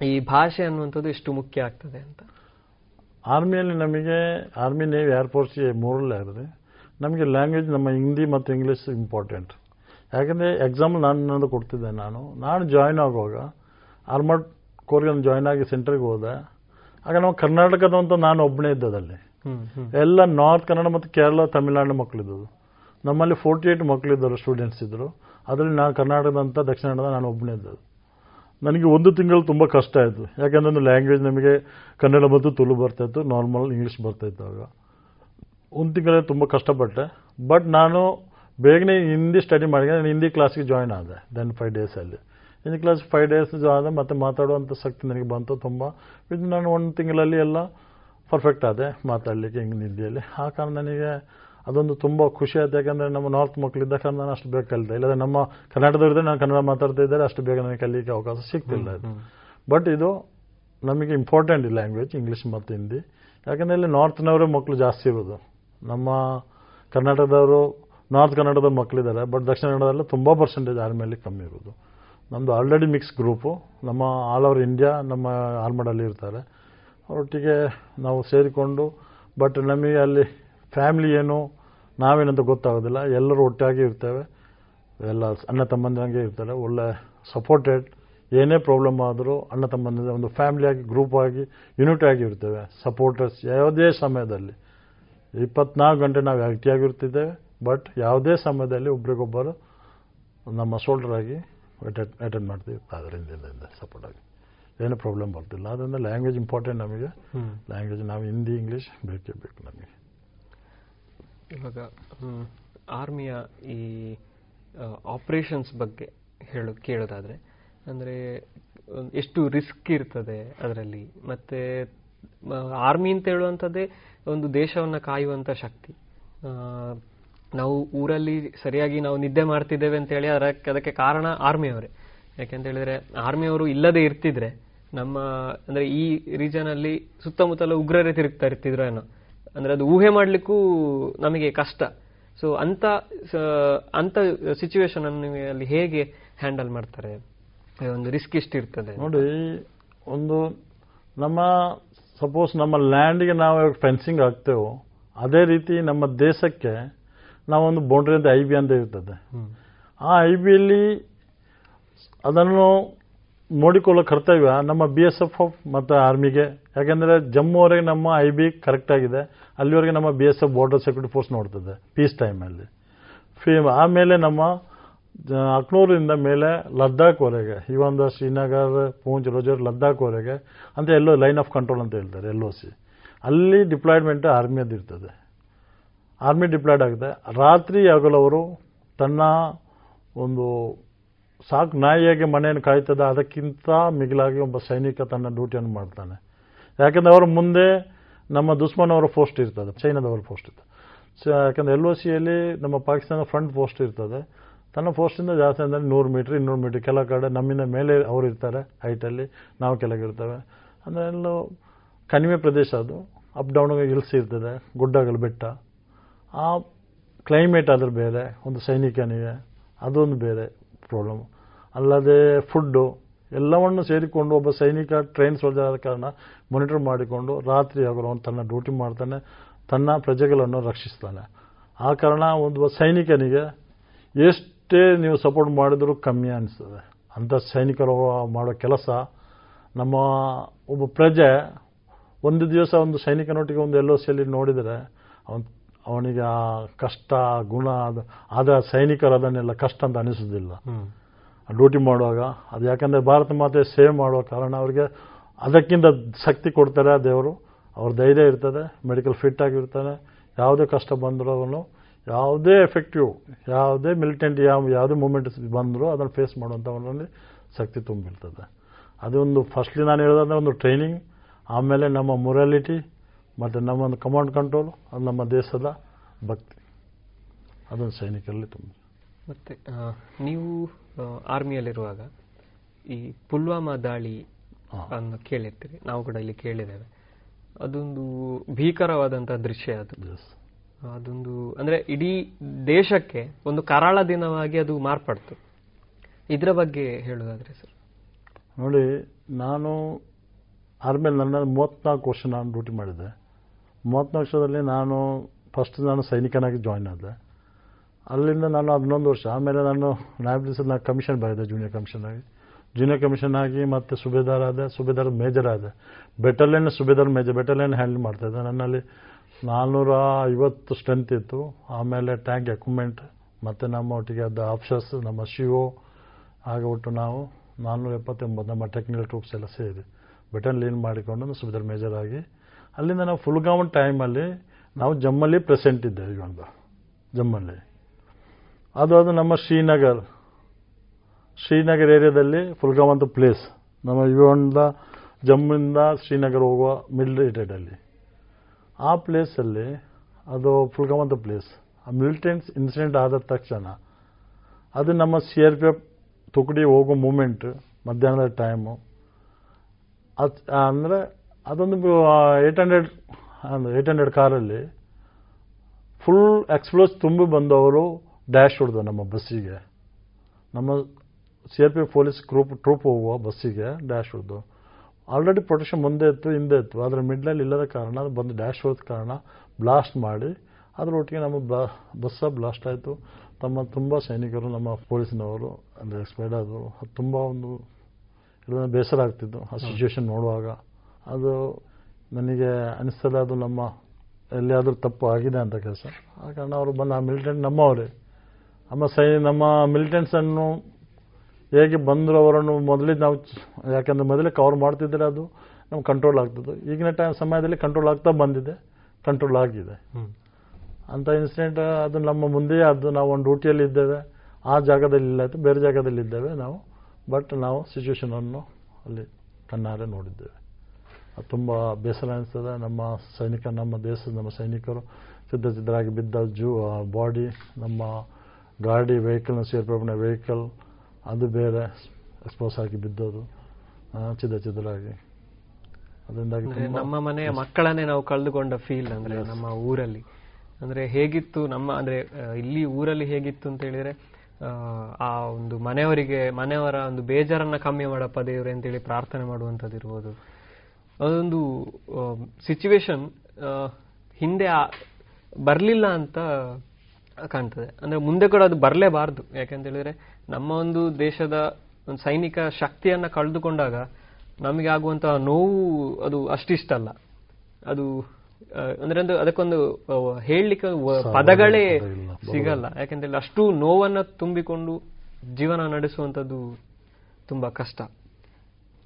ಈ ಭಾಷೆ ಅನ್ನುವಂಥದ್ದು ಎಷ್ಟು ಮುಖ್ಯ ಆಗ್ತದೆ ಅಂತ?
ಆರ್ಮಿಯಲ್ಲಿ ನಮಗೆ ಆರ್ಮಿ ನೇವಿ ಏರ್ಫೋರ್ಸ್ ಮೂರಲ್ಲೇ ಆಗಿದೆ. ನಮಗೆ ಲ್ಯಾಂಗ್ವೇಜ್ ನಮ್ಮ ಹಿಂದಿ ಮತ್ತು ಇಂಗ್ಲೀಷ್ ಇಂಪಾರ್ಟೆಂಟ್. ಯಾಕಂದರೆ ಎಕ್ಸಾಂಪಲ್ ನಾನು ನನ್ನದು ಕೊಡ್ತಿದ್ದೆ ನಾನು. ನಾನು ಜಾಯ್ನ್ ಆಗುವಾಗ ಆರ್ಮಡ್ ಕೋರ್ಗೆ ಜಾಯ್ನ್ ಆಗಿ ಸೆಂಟ್ರಿಗೆ ಹೋದೆ. ಆಗ ನಾವು ಕರ್ನಾಟಕದಂತ ನಾನು ಒಬ್ಬನೇ ಇದ್ದದಲ್ಲಿ ಎಲ್ಲ ನಾರ್ತ್ ಕನ್ನಡ ಮತ್ತು ಕೇರಳ ತಮಿಳುನಾಡು ಮಕ್ಕಳಿದ್ದವು ನಮ್ಮಲ್ಲಿ ಫೋರ್ಟಿ ಏಯ್ಟ್ ಮಕ್ಕಳಿದ್ದರು ಸ್ಟೂಡೆಂಟ್ಸ್ ಇದ್ದರು. ಅದರಲ್ಲಿ ನಾನು ಕರ್ನಾಟಕದಂತ ದಕ್ಷಿಣ ಕನ್ನಡ ನಾನು ಒಬ್ಬನೇ ಇದ್ದದ್ದು. ನನಗೆ ಒಂದು ತಿಂಗಳು ತುಂಬ ಕಷ್ಟ ಆಯಿತು. ಯಾಕಂದ್ರೆ ಲ್ಯಾಂಗ್ವೇಜ್ ನಮಗೆ ಕನ್ನಡ ಮತ್ತು ತುಳು ಬರ್ತಾಯಿತ್ತು ನಾರ್ಮಲ್ ಇಂಗ್ಲೀಷ್ ಬರ್ತಾಯಿತ್ತು ಆಗ. ಒಂದು ತಿಂಗಳ ತುಂಬ ಕಷ್ಟಪಟ್ಟೆ. ಬಟ್ ನಾನು ಬೇಗನೆ ಹಿಂದಿ ಸ್ಟಡಿ ಮಾಡಿ ನಾನು ಹಿಂದಿ ಕ್ಲಾಸ್ಗೆ ಜಾಯ್ನ್ ಆದೆ ದೆನ್ ಫೈವ್ ಡೇಸಲ್ಲಿ ಹಿಂದಿ ಕ್ಲಾಸ್ ಫೈವ್ ಡೇಸ್ ಆದ. ಮತ್ತು ಮಾತಾಡುವಂಥ ಶಕ್ತಿ ನನಗೆ ಬಂತು ತುಂಬ. ಇದು ನಾನು ಒಂದು ತಿಂಗಳಲ್ಲಿ ಎಲ್ಲ ಪರ್ಫೆಕ್ಟ್ ಆದೆ ಮಾತಾಡಲಿಕ್ಕೆ ಹಿಂಗೆ ಹಿಂದಿಯಲ್ಲಿ. ಆ ಕಾರಣ ನನಗೆ ಅದೊಂದು ತುಂಬ ಖುಷಿ ಆಯ್ತು ಯಾಕಂದರೆ ನಮ್ಮ ನಾರ್ತ್ ಮಕ್ಕಳಿದ್ದ ಕಾರಣ ನಾನು ಅಷ್ಟು ಬೇಗ ಕಲಿತೆ ಇಲ್ಲದೆ ನಮ್ಮ ಕರ್ನಾಟಕದವರಿದ್ದರೆ ನಾನು ಕನ್ನಡ ಮಾತಾಡ್ತಾ ಇದ್ದರೆ ಅಷ್ಟು ಬೇಗ ನನಗೆ ಕಲಿಯಕ್ಕೆ ಅವಕಾಶ ಸಿಗ್ತಿಲ್ಲ ಇದು ಬಟ್ ಇದು ನಮಗೆ ಇಂಪಾರ್ಟೆಂಟ್ ಈ ಲ್ಯಾಂಗ್ವೇಜ್ ಇಂಗ್ಲೀಷ್ ಮತ್ತು ಹಿಂದಿ. ಯಾಕಂದರೆ ಇಲ್ಲಿ ನಾರ್ತ್ನವರೇ ಮಕ್ಕಳು ಜಾಸ್ತಿ ಇರೋದು. ನಮ್ಮ ಕರ್ನಾಟಕದವರು ನಾರ್ತ್ ಕನ್ನಡದ ಮಕ್ಕಳಿದ್ದಾರೆ ಬಟ್ ದಕ್ಷಿಣ ಕನ್ನಡದಲ್ಲಿ ತುಂಬ ಪರ್ಸೆಂಟೇಜ್ ಆರ್ಮಿಯಲ್ಲಿ ಕಮ್ಮಿ ಇರೋದು. ನಮ್ಮದು ಆಲ್ರೆಡಿ ಮಿಕ್ಸ್ ಗ್ರೂಪು ನಮ್ಮ ಆಲ್ ಓವರ್ ಇಂಡಿಯಾ ನಮ್ಮ ಆಲ್ಮಡಲ್ಲಿ ಇರ್ತಾರೆ. ಅವರೊಟ್ಟಿಗೆ ನಾವು ಸೇರಿಕೊಂಡು ಬಟ್ ನಮಗೆ ಅಲ್ಲಿ ಫ್ಯಾಮಿಲಿ ಏನು ನಾವೇನಂತ ಗೊತ್ತಾಗೋದಿಲ್ಲ. ಎಲ್ಲರೂ ಒಟ್ಟಾಗಿ ಇರ್ತೇವೆ. ಎಲ್ಲ ಅಣ್ಣ ತಮ್ಮಂದಿರಂಗೆ ಇರ್ತಾರೆ. ಒಳ್ಳೆ ಸಪೋರ್ಟೆಡ್ ಏನೇ ಪ್ರಾಬ್ಲಮ್ ಆದರೂ ಅಣ್ಣ ತಮ್ಮಂದಿರ ಒಂದು ಫ್ಯಾಮಿಲಿಯಾಗಿ ಗ್ರೂಪ್ ಆಗಿ ಯೂನಿಟ್ ಆಗಿ ಇರ್ತೇವೆ. ಸಪೋರ್ಟರ್ಸ್ ಯಾವುದೇ ಸಮಯದಲ್ಲಿ. ಇಪ್ಪತ್ನಾಲ್ಕು ಗಂಟೆ ನಾವು ಆಕ್ಟಿಯಾಗಿರ್ತಿದ್ದೇವೆ ಬಟ್ ಯಾವುದೇ ಸಮಯದಲ್ಲಿ ಒಬ್ರಿಗೊಬ್ಬರು ನಮ್ಮ ಶೋಲ್ಡರ್ ಆಗಿ ಅಟೆಂಡ್ ಮಾಡ್ತೀವಿ. ಅದರಿಂದ ಸಪೋರ್ಟ್ ಆಗಿ. ಏನು ಪ್ರಾಬ್ಲಮ್ ಬರ್ತಿಲ್ಲ. ಅದರಿಂದ ಲ್ಯಾಂಗ್ವೇಜ್ ಇಂಪಾರ್ಟೆಂಟ್ ನಮಗೆ. ಲ್ಯಾಂಗ್ವೇಜ್ ನಾವು ಹಿಂದಿ ಇಂಗ್ಲೀಷ್ ಬೇಕೇ ಬೇಕು ನಮಗೆ.
ಇವಾಗ ಆರ್ಮಿಯ ಈ ಆಪರೇಷನ್ಸ್ ಬಗ್ಗೆ ಹೇಳು, ಕೇಳೋದಾದ್ರೆ. ಅಂದ್ರೆ, ಎಷ್ಟು ರಿಸ್ಕ್ ಇರ್ತದೆ ಅದರಲ್ಲಿ? ಮತ್ತೆ ಆರ್ಮಿ ಅಂತ ಹೇಳುವಂಥದ್ದೇ ಒಂದು ದೇಶವನ್ನ ಕಾಯುವಂಥ ಶಕ್ತಿ. ನಾವು ಊರಲ್ಲಿ ಸರಿಯಾಗಿ ನಾವು ನಿದ್ದೆ ಮಾಡ್ತಿದ್ದೇವೆ ಅಂತ ಹೇಳಿ ಅದಕ್ಕೆ ಅದಕ್ಕೆ ಕಾರಣ ಆರ್ಮಿಯವರೇ. ಯಾಕೆಂತ ಹೇಳಿದ್ರೆ, ಆರ್ಮಿಯವರು ಇಲ್ಲದೆ ಇರ್ತಿದ್ರೆ ನಮ್ಮ, ಅಂದ್ರೆ ಈ ರೀಜನಲ್ಲಿ ಸುತ್ತಮುತ್ತಲ ಉಗ್ರರೇ ತಿರುಗ್ತಾ ಇರ್ತಿದ್ರು ಏನೋ. ಅಂದ್ರೆ ಅದು ಊಹೆ ಮಾಡಲಿಕ್ಕೂ ನಮಗೆ ಕಷ್ಟ. ಸೊ ಅಂತ ಅಂತ ಸಿಚುವೇಶನ್ ಅನ್ನು ಅಲ್ಲಿ ಹೇಗೆ ಹ್ಯಾಂಡಲ್ ಮಾಡ್ತಾರೆ? ಒಂದು ರಿಸ್ಕ್ ಇರ್ತದೆ
ನೋಡಿ ಒಂದು ನಮ್ಮ ಸಪೋಸ್ ನಮ್ಮ ಲ್ಯಾಂಡ್ಗೆ ನಾವು ಫೆನ್ಸಿಂಗ್ ಹಾಕ್ತೇವೋ ಅದೇ ರೀತಿ ನಮ್ಮ ದೇಶಕ್ಕೆ ನಾವೊಂದು ಬೌಂಡ್ರಿ ಅಂತ ಐ ಬಿ ಅಂತ ಇರ್ತದೆ. ಆ ಐ ಬಿಯಲ್ಲಿ ಅದನ್ನು ನೋಡಿಕೊಳ್ಳೋ ಕರ್ತವ್ಯ ನಮ್ಮ ಬಿ ಎಸ್ ಎಫ್ ಮತ್ತು ಆರ್ಮಿಗೆ ಯಾಕೆಂದರೆ ಜಮ್ಮುವರೆಗೆ ನಮ್ಮ ಐ ಬಿ ಕರೆಕ್ಟ್ ಆಗಿದೆ. ಅಲ್ಲಿವರೆಗೆ ನಮ್ಮ B S F border security force ನೋಡ್ತದೆ peace ಟೈಮಲ್ಲಿ ಫೇ ಆಮೇಲೆ ನಮ್ಮ ಅಕ್ನೂರಿಂದ ಮೇಲೆ ಲದ್ದಾಖ್ವರೆಗೆ ಈ ಒಂದು ಶ್ರೀನಗರ್ ಪೂಂಚ್ ರೋಜರ್ ಲದ್ದಾಖ್ವರೆಗೆ ಅಂತ ಎಲ್ಲೋ ಲೈನ್ ಆಫ್ ಕಂಟ್ರೋಲ್ ಅಂತ ಹೇಳ್ತಾರೆ ಎಲ್ ಒ ಸಿ ಅಲ್ಲಿ ಡಿಪ್ಲಾಯ್ಮೆಂಟ್ ಆರ್ಮಿಯದ್ದು ಇರ್ತದೆ. ಆರ್ಮಿ ಡಿಪ್ಲಾಯ್ಡ್ ಆಗಿದೆ. ರಾತ್ರಿ ಹಗಲವರು ತನ್ನ ಒಂದು ಸಾಕು ನಾಯಿಯಾಗಿ ಮನೆಯನ್ನು ಕಾಯ್ತದೆ, ಅದಕ್ಕಿಂತ ಮಿಗಿಲಾಗಿ ಒಬ್ಬ ಸೈನಿಕ ತನ್ನ ಡ್ಯೂಟಿಯನ್ನು ಮಾಡ್ತಾನೆ. ಯಾಕೆಂದರೆ ಅವರು ಮುಂದೆ ನಮ್ಮ ದುಸ್ಮಾನ್ ಅವರ ಪೋಸ್ಟ್ ಇರ್ತದೆ, ಚೈನಾದವರ ಪೋಸ್ಟ್ ಇರ್ತದೆ. ಯಾಕಂದ್ರೆ ಎಲ್ ಒ ಸಿಯಲ್ಲಿ ನಮ್ಮ ಪಾಕಿಸ್ತಾನ ಫ್ರಂಟ್ ಪೋಸ್ಟ್ ಇರ್ತದೆ. ತನ್ನ ಪೋಸ್ಟಿಂದ ಜಾಸ್ತಿ ಅಂದರೆ ನೂರು ಮೀಟ್ರ್ ಇನ್ನೂರು ಮೀಟ್ರ್ ಕೆಲ ಕಡೆ ನಮ್ಮಿಂದ ಮೇಲೆ ಅವರು ಇರ್ತಾರೆ ಹೈಟಲ್ಲಿ ನಾವು ಕೆಳಗಿರ್ತೇವೆ ಅಂದರೆ ಎಲ್ಲೋ ಕಣಿವೆ ಪ್ರದೇಶ ಅದು ಅಪ್ ಡೌನ್ ಹಿಲ್ಸ್ ಇರ್ತದೆ, ಗುಡ್ಡಗಳು ಬೆಟ್ಟ. ಆ ಕ್ಲೈಮೇಟ್ ಅದ್ರ ಬೇರೆ, ಒಂದು ಸೈನಿಕನಿಗೆ ಅದೊಂದು ಬೇರೆ ಪ್ರಾಬ್ಲಮ್ ಅಲ್ಲದೆ ಫುಡ್ಡು ಎಲ್ಲವನ್ನು ಸೇರಿಕೊಂಡು ಒಬ್ಬ ಸೈನಿಕ ಟ್ರೈನ್ ಸೋಲ್ಜರ್ ಆದ ಕಾರಣ ಮಾನಿಟರ್ ಮಾಡಿಕೊಂಡು ರಾತ್ರಿ ಹಗಲು ಅವನು ತನ್ನ ಡ್ಯೂಟಿ ಮಾಡ್ತಾನೆ, ತನ್ನ ಪ್ರಜೆಗಳನ್ನು ರಕ್ಷಿಸ್ತಾನೆ. ಆ ಕಾರಣ ಒಂದು ಸೈನಿಕನಿಗೆ ಎಷ್ಟೇ ನೀವು ಸಪೋರ್ಟ್ ಮಾಡಿದರೂ ಕಮ್ಮಿ ಅನಿಸ್ತದೆ. ಅಂಥ ಸೈನಿಕರು ಮಾಡೋ ಕೆಲಸ, ನಮ್ಮ ಒಬ್ಬ ಪ್ರಜೆ ಒಂದು ದಿವಸ ಒಂದು ಸೈನಿಕನೊಟ್ಟಿಗೆ ಒಂದು ಎಲ್ಲೋ ಸಿಯಲ್ಲಿ ನೋಡಿದರೆ, ಅವನ್, ಅವನಿಗೆ ಆ ಕಷ್ಟ, ಗುಣ ಅದು ಆದ ಸೈನಿಕರು ಅದನ್ನೆಲ್ಲ ಕಷ್ಟ ಅಂತ ಅನಿಸೋದಿಲ್ಲ. ಡ್ಯೂಟಿ ಮಾಡುವಾಗ, ಅದು ಯಾಕಂದರೆ ಭಾರತ ಮಾತೆ ಸೇವೆ ಮಾಡುವ ಕಾರಣ ಅವರಿಗೆ ಅದಕ್ಕಿಂತ ಶಕ್ತಿ ಕೊಡ್ತಾರೆ ಆ ದೇವರು. ಅವ್ರ ಧೈರ್ಯ ಇರ್ತದೆ, ಮೆಡಿಕಲ್ ಫಿಟ್ ಆಗಿರ್ತಾನೆ ಯಾವುದೇ ಕಷ್ಟ ಬಂದರೂ ಅವನು ಯಾವುದೇ ಎಫೆಕ್ಟಿವ್ ಯಾವುದೇ ಮಿಲಿಟೆಂಟ್ ಯಾವ ಯಾವುದೇ ಮೂಮೆಂಟ್ ಬಂದರೂ ಅದನ್ನು ಫೇಸ್ ಮಾಡುವಂಥವನಲ್ಲಿ ಶಕ್ತಿ ತುಂಬಿರ್ತದೆ. ಅದೊಂದು ಫಸ್ಟ್ಲಿ ನಾನು ಹೇಳೋದಂದ್ರೆ ಒಂದು ಟ್ರೈನಿಂಗ್ ಆಮೇಲೆ ನಮ್ಮ ಮೊರಾಲಿಟಿ ಮತ್ತು ನಮ್ಮ ಒಂದು ಕಮಾಂಡ್ ಕಂಟ್ರೋಲ್ ಅದು ನಮ್ಮ ದೇಶದ ಭಕ್ತಿ. ಅದೊಂದು ಸೈನಿಕರಲ್ಲಿ ತುಂಬ
ಮತ್ತೆ ನೀವು ಆರ್ಮಿಯಲ್ಲಿರುವಾಗ ಈ ಪುಲ್ವಾಮಾ ದಾಳಿ ಅನ್ನು ಕೇಳಿರ್ತೀರಿ. ನಾವು ಕೂಡ ಇಲ್ಲಿ ಕೇಳಿದ್ದೇವೆ. ಅದೊಂದು ಭೀಕರವಾದಂತಹ ದೃಶ್ಯ ಅದು. ಅದೊಂದು ಅಂದ್ರೆ ಇಡೀ ದೇಶಕ್ಕೆ ಒಂದು ಕರಾಳ ದಿನವಾಗಿ ಅದು ಮಾರ್ಪಡ್ತು. ಇದರ ಬಗ್ಗೆ ಹೇಳೋದಾದ್ರೆ ಸರ್.
ನೋಡಿ ನಾನು ಆರ್ಮಿಯಲ್ಲಿ ನನ್ನ ಮೂವತ್ತ್ನಾಲ್ಕು ವರ್ಷ ನಾನು ಡ್ಯೂಟಿ ಮಾಡಿದ್ದೆ. ಮೂವತ್ನಾಲ್ಕು ವರ್ಷದಲ್ಲಿ ನಾನು ಫಸ್ಟ್ ನಾನು ಸೈನಿಕನಾಗಿ ಜಾಯ್ನ್ ಆದೆ. ಅಲ್ಲಿಂದ ನಾನು ಹನ್ನೊಂದು ವರ್ಷ. ಆಮೇಲೆ ನಾನು ನ್ಯಾಯಬೀಸಲ್ಲಿ ನಾನು ಕಮಿಷನ್ ಬರೆದೆ ಜೂನಿಯರ್ ಕಮಿಷನ್ ಆಗಿ. ಜೂನಿಯರ್ ಕಮಿಷನ್ ಆಗಿ ಮತ್ತೆ ಸುಬೇದಾರ್ ಆದ, ಸುಬೇದಾರ್ ಮೇಜರ್ ಆದ. Battalion subedar major battalion handle ಮಾಡ್ತಾಯಿದ್ದೆ ನನ್ನಲ್ಲಿ ನಾನ್ನೂರ ಐವತ್ತು ಸ್ಟ್ರೆಂತ್ ಇತ್ತು. ಆಮೇಲೆ ಟ್ಯಾಂಕ್ ಎಕ್ವಿಪ್ಮೆಂಟ್ ಮತ್ತು ನಮ್ಮ ಒಟ್ಟಿಗೆ ಅದ ಆಫ್ಸರ್ಸ್ ನಮ್ಮ ಸಿ ಹಾಗೆ ಒಟ್ಟು ನಾವು ನಾನ್ನೂರ ಎಪ್ಪತ್ತೊಂಬತ್ತು ನಮ್ಮ ಟೆಕ್ನಿಕಲ್ ಟ್ರೂಪ್ಸ್ ಎಲ್ಲ ಸೇರಿ ಬೆಟನ್ ಲೀನ್ ಮಾಡಿಕೊಂಡು ಸುಬೇದಾರ್ ಮೇಜರ್ ಆಗಿ. ಅಲ್ಲಿಂದ ನಾವು ಫುಲ್ಗಾಮನ್ ಟೈಮಲ್ಲಿ ನಾವು ಜಮ್ಮಲ್ಲಿ ಪ್ರೆಸೆಂಟ್ ಇದ್ದೆ, ಇವಾಗ. ಜಮ್ಮಲ್ಲಿ. ಅದು ಅದು ನಮ್ಮ ಶ್ರೀನಗರ್. ಶ್ರೀನಗರ್ ಏರಿಯಾದಲ್ಲಿ ಫುಲ್ಗಾಮ್ ಅಂತ ಪ್ಲೇಸ್ ನಮ್ಮ ಯುವಂದ ಜಮ್ಮಿಂದ ಶ್ರೀನಗರ್ ಹೋಗುವ ಮಿಲಿಟೇಟಲ್ಲಿ ಆ ಪ್ಲೇಸಲ್ಲಿ ಅದು ಫುಲ್ಗಾಮ್ ಅಂತ ಪ್ಲೇಸ್ ಆ ಮಿಲಿಟೆಂಟ್ಸ್ ಇನ್ಸಿಡೆಂಟ್ ಆದ ತಕ್ಷಣ ಅದು ನಮ್ಮ ಸಿ ಆರ್ ಪಿ ಎಫ್ ತುಕಡಿ ಹೋಗೋ ಮೂಮೆಂಟ್ ಮಧ್ಯಾಹ್ನದ ಟೈಮು ಅದು ಅಂದರೆ ಅದೊಂದು ಏಯ್ಟ್ ಹಂಡ್ರೆಡ್ ಏಯ್ಟ್ ಹಂಡ್ರೆಡ್ ಕಾರಲ್ಲಿ ಫುಲ್ ಎಕ್ಸ್ಪ್ಲೋಸ್ ತುಂಬಿ ಬಂದವರು ಡ್ಯಾಶ್ ಹೊಡೆದ ನಮ್ಮ ಬಸ್ಸಿಗೆ. ನಮ್ಮ C R P F police group troop ಹೋಗುವ ಬಸ್ಸಿಗೆ ಡ್ಯಾಶ್ ಹೊಡೆದು. ಆಲ್ರೆಡಿ ಪ್ರೊಟೆಕ್ಷನ್ ಮುಂದೆ ಇತ್ತು, ಹಿಂದೆ ಇತ್ತು. ಅದರ ಮಿಡ್ಲಲ್ಲಿ ಇಲ್ಲದ ಕಾರಣ ಬಂದು ಡ್ಯಾಶ್ ಹೊಡೆದ ಕಾರಣ ಬ್ಲಾಸ್ಟ್ ಮಾಡಿ, ಅದರೊಟ್ಟಿಗೆ ನಮ್ಮ ಬ್ಲಾ ಬಸ್ಸ ಬ್ಲಾಸ್ಟ್ ಆಯಿತು. ತಮ್ಮ ತುಂಬ ಸೈನಿಕರು, ನಮ್ಮ ಪೊಲೀಸಿನವರು ಅಂದರೆ ಎಕ್ಸ್ಪೈರ್ಡ್ ಆದರು ಅದು, ತುಂಬ ಒಂದು ಇದೊಂದು ಬೇಸರ ಆಗ್ತಿತ್ತು ಆ ಸಿಚುವೇಶನ್ ನೋಡುವಾಗ. ಅದು ನನಗೆ ಅನಿಸ್ತದೆ ಅದು ನಮ್ಮ ಎಲ್ಲಿಯಾದರೂ ತಪ್ಪು ಆಗಿದೆ ಅಂತ ಕೆಲಸ. ಆ ಕಾರಣ ಅವರು ಬಂದು ಆ ಮಿಲಿಟೆಂಟ್ ನಮ್ಮವರೇ. ನಮ್ಮ ಸೈ ನಮ್ಮ ಮಿಲಿಟೆಂಟ್ಸನ್ನು ಹೇಗೆ ಬಂದರು ಅವರನ್ನು ಮೊದಲೇ ನಾವು ಯಾಕೆಂದ್ರೆ ಮೊದಲೇ ಕವರ್ ಮಾಡ್ತಿದ್ದರೆ ಅದು ನಮ್ಗೆ ಕಂಟ್ರೋಲ್ ಆಗ್ತದೆ. ಈಗಿನ ಟೈಮ್ ಸಮಯದಲ್ಲಿ ಕಂಟ್ರೋಲ್ ಆಗ್ತಾ ಬಂದಿದೆ. ಕಂಟ್ರೋಲ್ ಆಗಿದೆ. ಅಂತ ಇನ್ಸಿಡೆಂಟ್ ಅದು ನಮ್ಮ ಮುಂದೆಯೇ ಅದು ನಾವು ಒಂದು ಡ್ಯೂಟಿಯಲ್ಲಿ ಇದ್ದೇವೆ. ಆ ಜಾಗದಲ್ಲಿ ಇಲ್ಲ ಆಯಿತು ಬೇರೆ ಜಾಗದಲ್ಲಿ ಇದ್ದೇವೆ ನಾವು. ಬಟ್ ನಾವು ಸಿಚುವೇಶನನ್ನು ಅಲ್ಲಿ ಕಣ್ಣಾರೆ ನೋಡಿದ್ದೇವೆ. ಅದು ತುಂಬ ಬೇಸರ ಅನಿಸ್ತದೆ. ನಮ್ಮ ಸೈನಿಕ ನಮ್ಮ ದೇಶದ ನಮ್ಮ ಸೈನಿಕರು ಸಿದ್ಧ ಸಿದ್ಧರಾಗಿ ಬಿದ್ದ ಜೂ ಬಾಡಿ ನಮ್ಮ ಗಾಡಿ ವೆಹಿಕಲ್ನ ಸೇರ್ಪಡೆ ವೆಹಿಕಲ್ ಅದು ಬೇರೆ ಎಕ್ಸ್ಪೋಸ್ ಆಗಿ ಬಿದ್ದೋದು ಚಿದ ಚಿದರಾಗಿ. ಅದರಿಂದಾಗಿ
ನಮ್ಮ ಮನೆಯ ಮಕ್ಕಳನ್ನೇ ನಾವು ಕಳೆದುಕೊಂಡ ಫೀಲ್ ಅಂದ್ರೆ ನಮ್ಮ ಊರಲ್ಲಿ. ಅಂದ್ರೆ ಹೇಗಿತ್ತು ನಮ್ಮ ಅಂದ್ರೆ ಇಲ್ಲಿ ಊರಲ್ಲಿ ಹೇಗಿತ್ತು ಅಂತ ಹೇಳಿದ್ರೆ ಆ, ಒಂದು ಮನೆಯವರಿಗೆ ಮನೆಯವರ ಒಂದು ಬೇಜಾರನ್ನ ಕಮ್ಮಿ ಮಾಡಪ್ಪ ದೇವ್ರೆ ಅಂತೇಳಿ ಪ್ರಾರ್ಥನೆ ಮಾಡುವಂಥದ್ದು ಇರ್ಬೋದು. ಅದೊಂದು ಸಿಚುವೇಶನ್ ಹಿಂದೆ ಬರ್ಲಿಲ್ಲ ಅಂತ ಕಾಣ್ತದೆ. ಅಂದ್ರೆ ಮುಂದೆ ಕೂಡ ಅದು ಬರಲೇಬಾರದು. ಯಾಕೆಂತ ಹೇಳಿದ್ರೆ ನಮ್ಮ ಒಂದು ದೇಶದ ಒಂದು ಸೈನಿಕ ಶಕ್ತಿಯನ್ನ ಕಳೆದುಕೊಂಡಾಗ ನಮಗೆ ಆಗುವಂತಹ ನೋವು ಅದು ಅಷ್ಟಿಷ್ಟಲ್ಲ ಅದು ಆ, ಅಂದ್ರೆ ಒಂದು ಅದಕ್ಕೊಂದು ಹೇಳಲಿಕ್ಕೆ ಪದಗಳೇ. ಸಿಗಲ್ಲ. ಯಾಕೆಂದ್ರೆ ಅಷ್ಟು ನೋವನ್ನ ತುಂಬಿಕೊಂಡು ಜೀವನ ನಡೆಸುವಂಥದ್ದು ತುಂಬಾ ಕಷ್ಟ.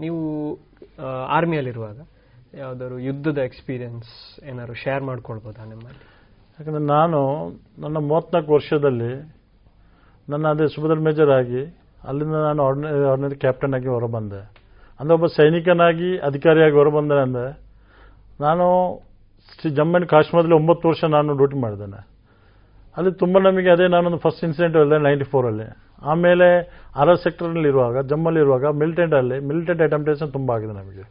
ನೀವು ಆರ್ಮಿಯಲ್ಲಿರುವಾಗ ಯಾವ್ದಾದ್ರು ಯುದ್ಧದ ಎಕ್ಸ್ಪೀರಿಯನ್ಸ್ ಏನಾದ್ರು ಶೇರ್ ಮಾಡ್ಕೊಳ್ಬೋದಾ ನಿಮ್ಮಲ್ಲಿ?
ಯಾಕಂದರೆ ನಾನು ನನ್ನ ಮೂವತ್ತ್ನಾಲ್ಕು ವರ್ಷದಲ್ಲಿ ನನ್ನ ಅದೇ ಸುಭದ್ರ ಮೇಜರ್ ಆಗಿ ಅಲ್ಲಿಂದ ನಾನು ಆರ್ಡಿನರಿ ಆರ್ಡಿನರಿ ಕ್ಯಾಪ್ಟನ್ ಆಗಿ ಹೊರಬಂದೆ. ಅಂದರೆ ಒಬ್ಬ ಸೈನಿಕನಾಗಿ, ಅಧಿಕಾರಿಯಾಗಿ ಹೊರಬಂದೆ ಅಂದರೆ ನಾನು ಶ್ರೀ ಜಮ್ಮು ಆ್ಯಂಡ್ ಕಾಶ್ಮೀರದಲ್ಲಿ ಒಂಬತ್ತು ವರ್ಷ ನಾನು ಡ್ಯೂಟಿ ಮಾಡಿದ್ದೇನೆ. ಅಲ್ಲಿ ತುಂಬ ನಮಗೆ ಅದೇ ನಾನೊಂದು ಫಸ್ಟ್ ಇನ್ಸಿಡೆಂಟ್ ಹೇಳಿದೆ ನೈಂಟಿ ಫೋರಲ್ಲಿ ಆಮೇಲೆ ಆರ್ ಸೆಕ್ಟರ್ನಲ್ಲಿರುವಾಗ ಜಮ್ಮಲ್ಲಿರುವಾಗ ಮಿಲಿಟೆಂಟಲ್ಲಿ ಮಿಲಿಟೆಂಟ್ ಅಟೆಂಪ್ಟೇಷನ್ ತುಂಬ ಆಗಿದೆ ನಮಗೆ.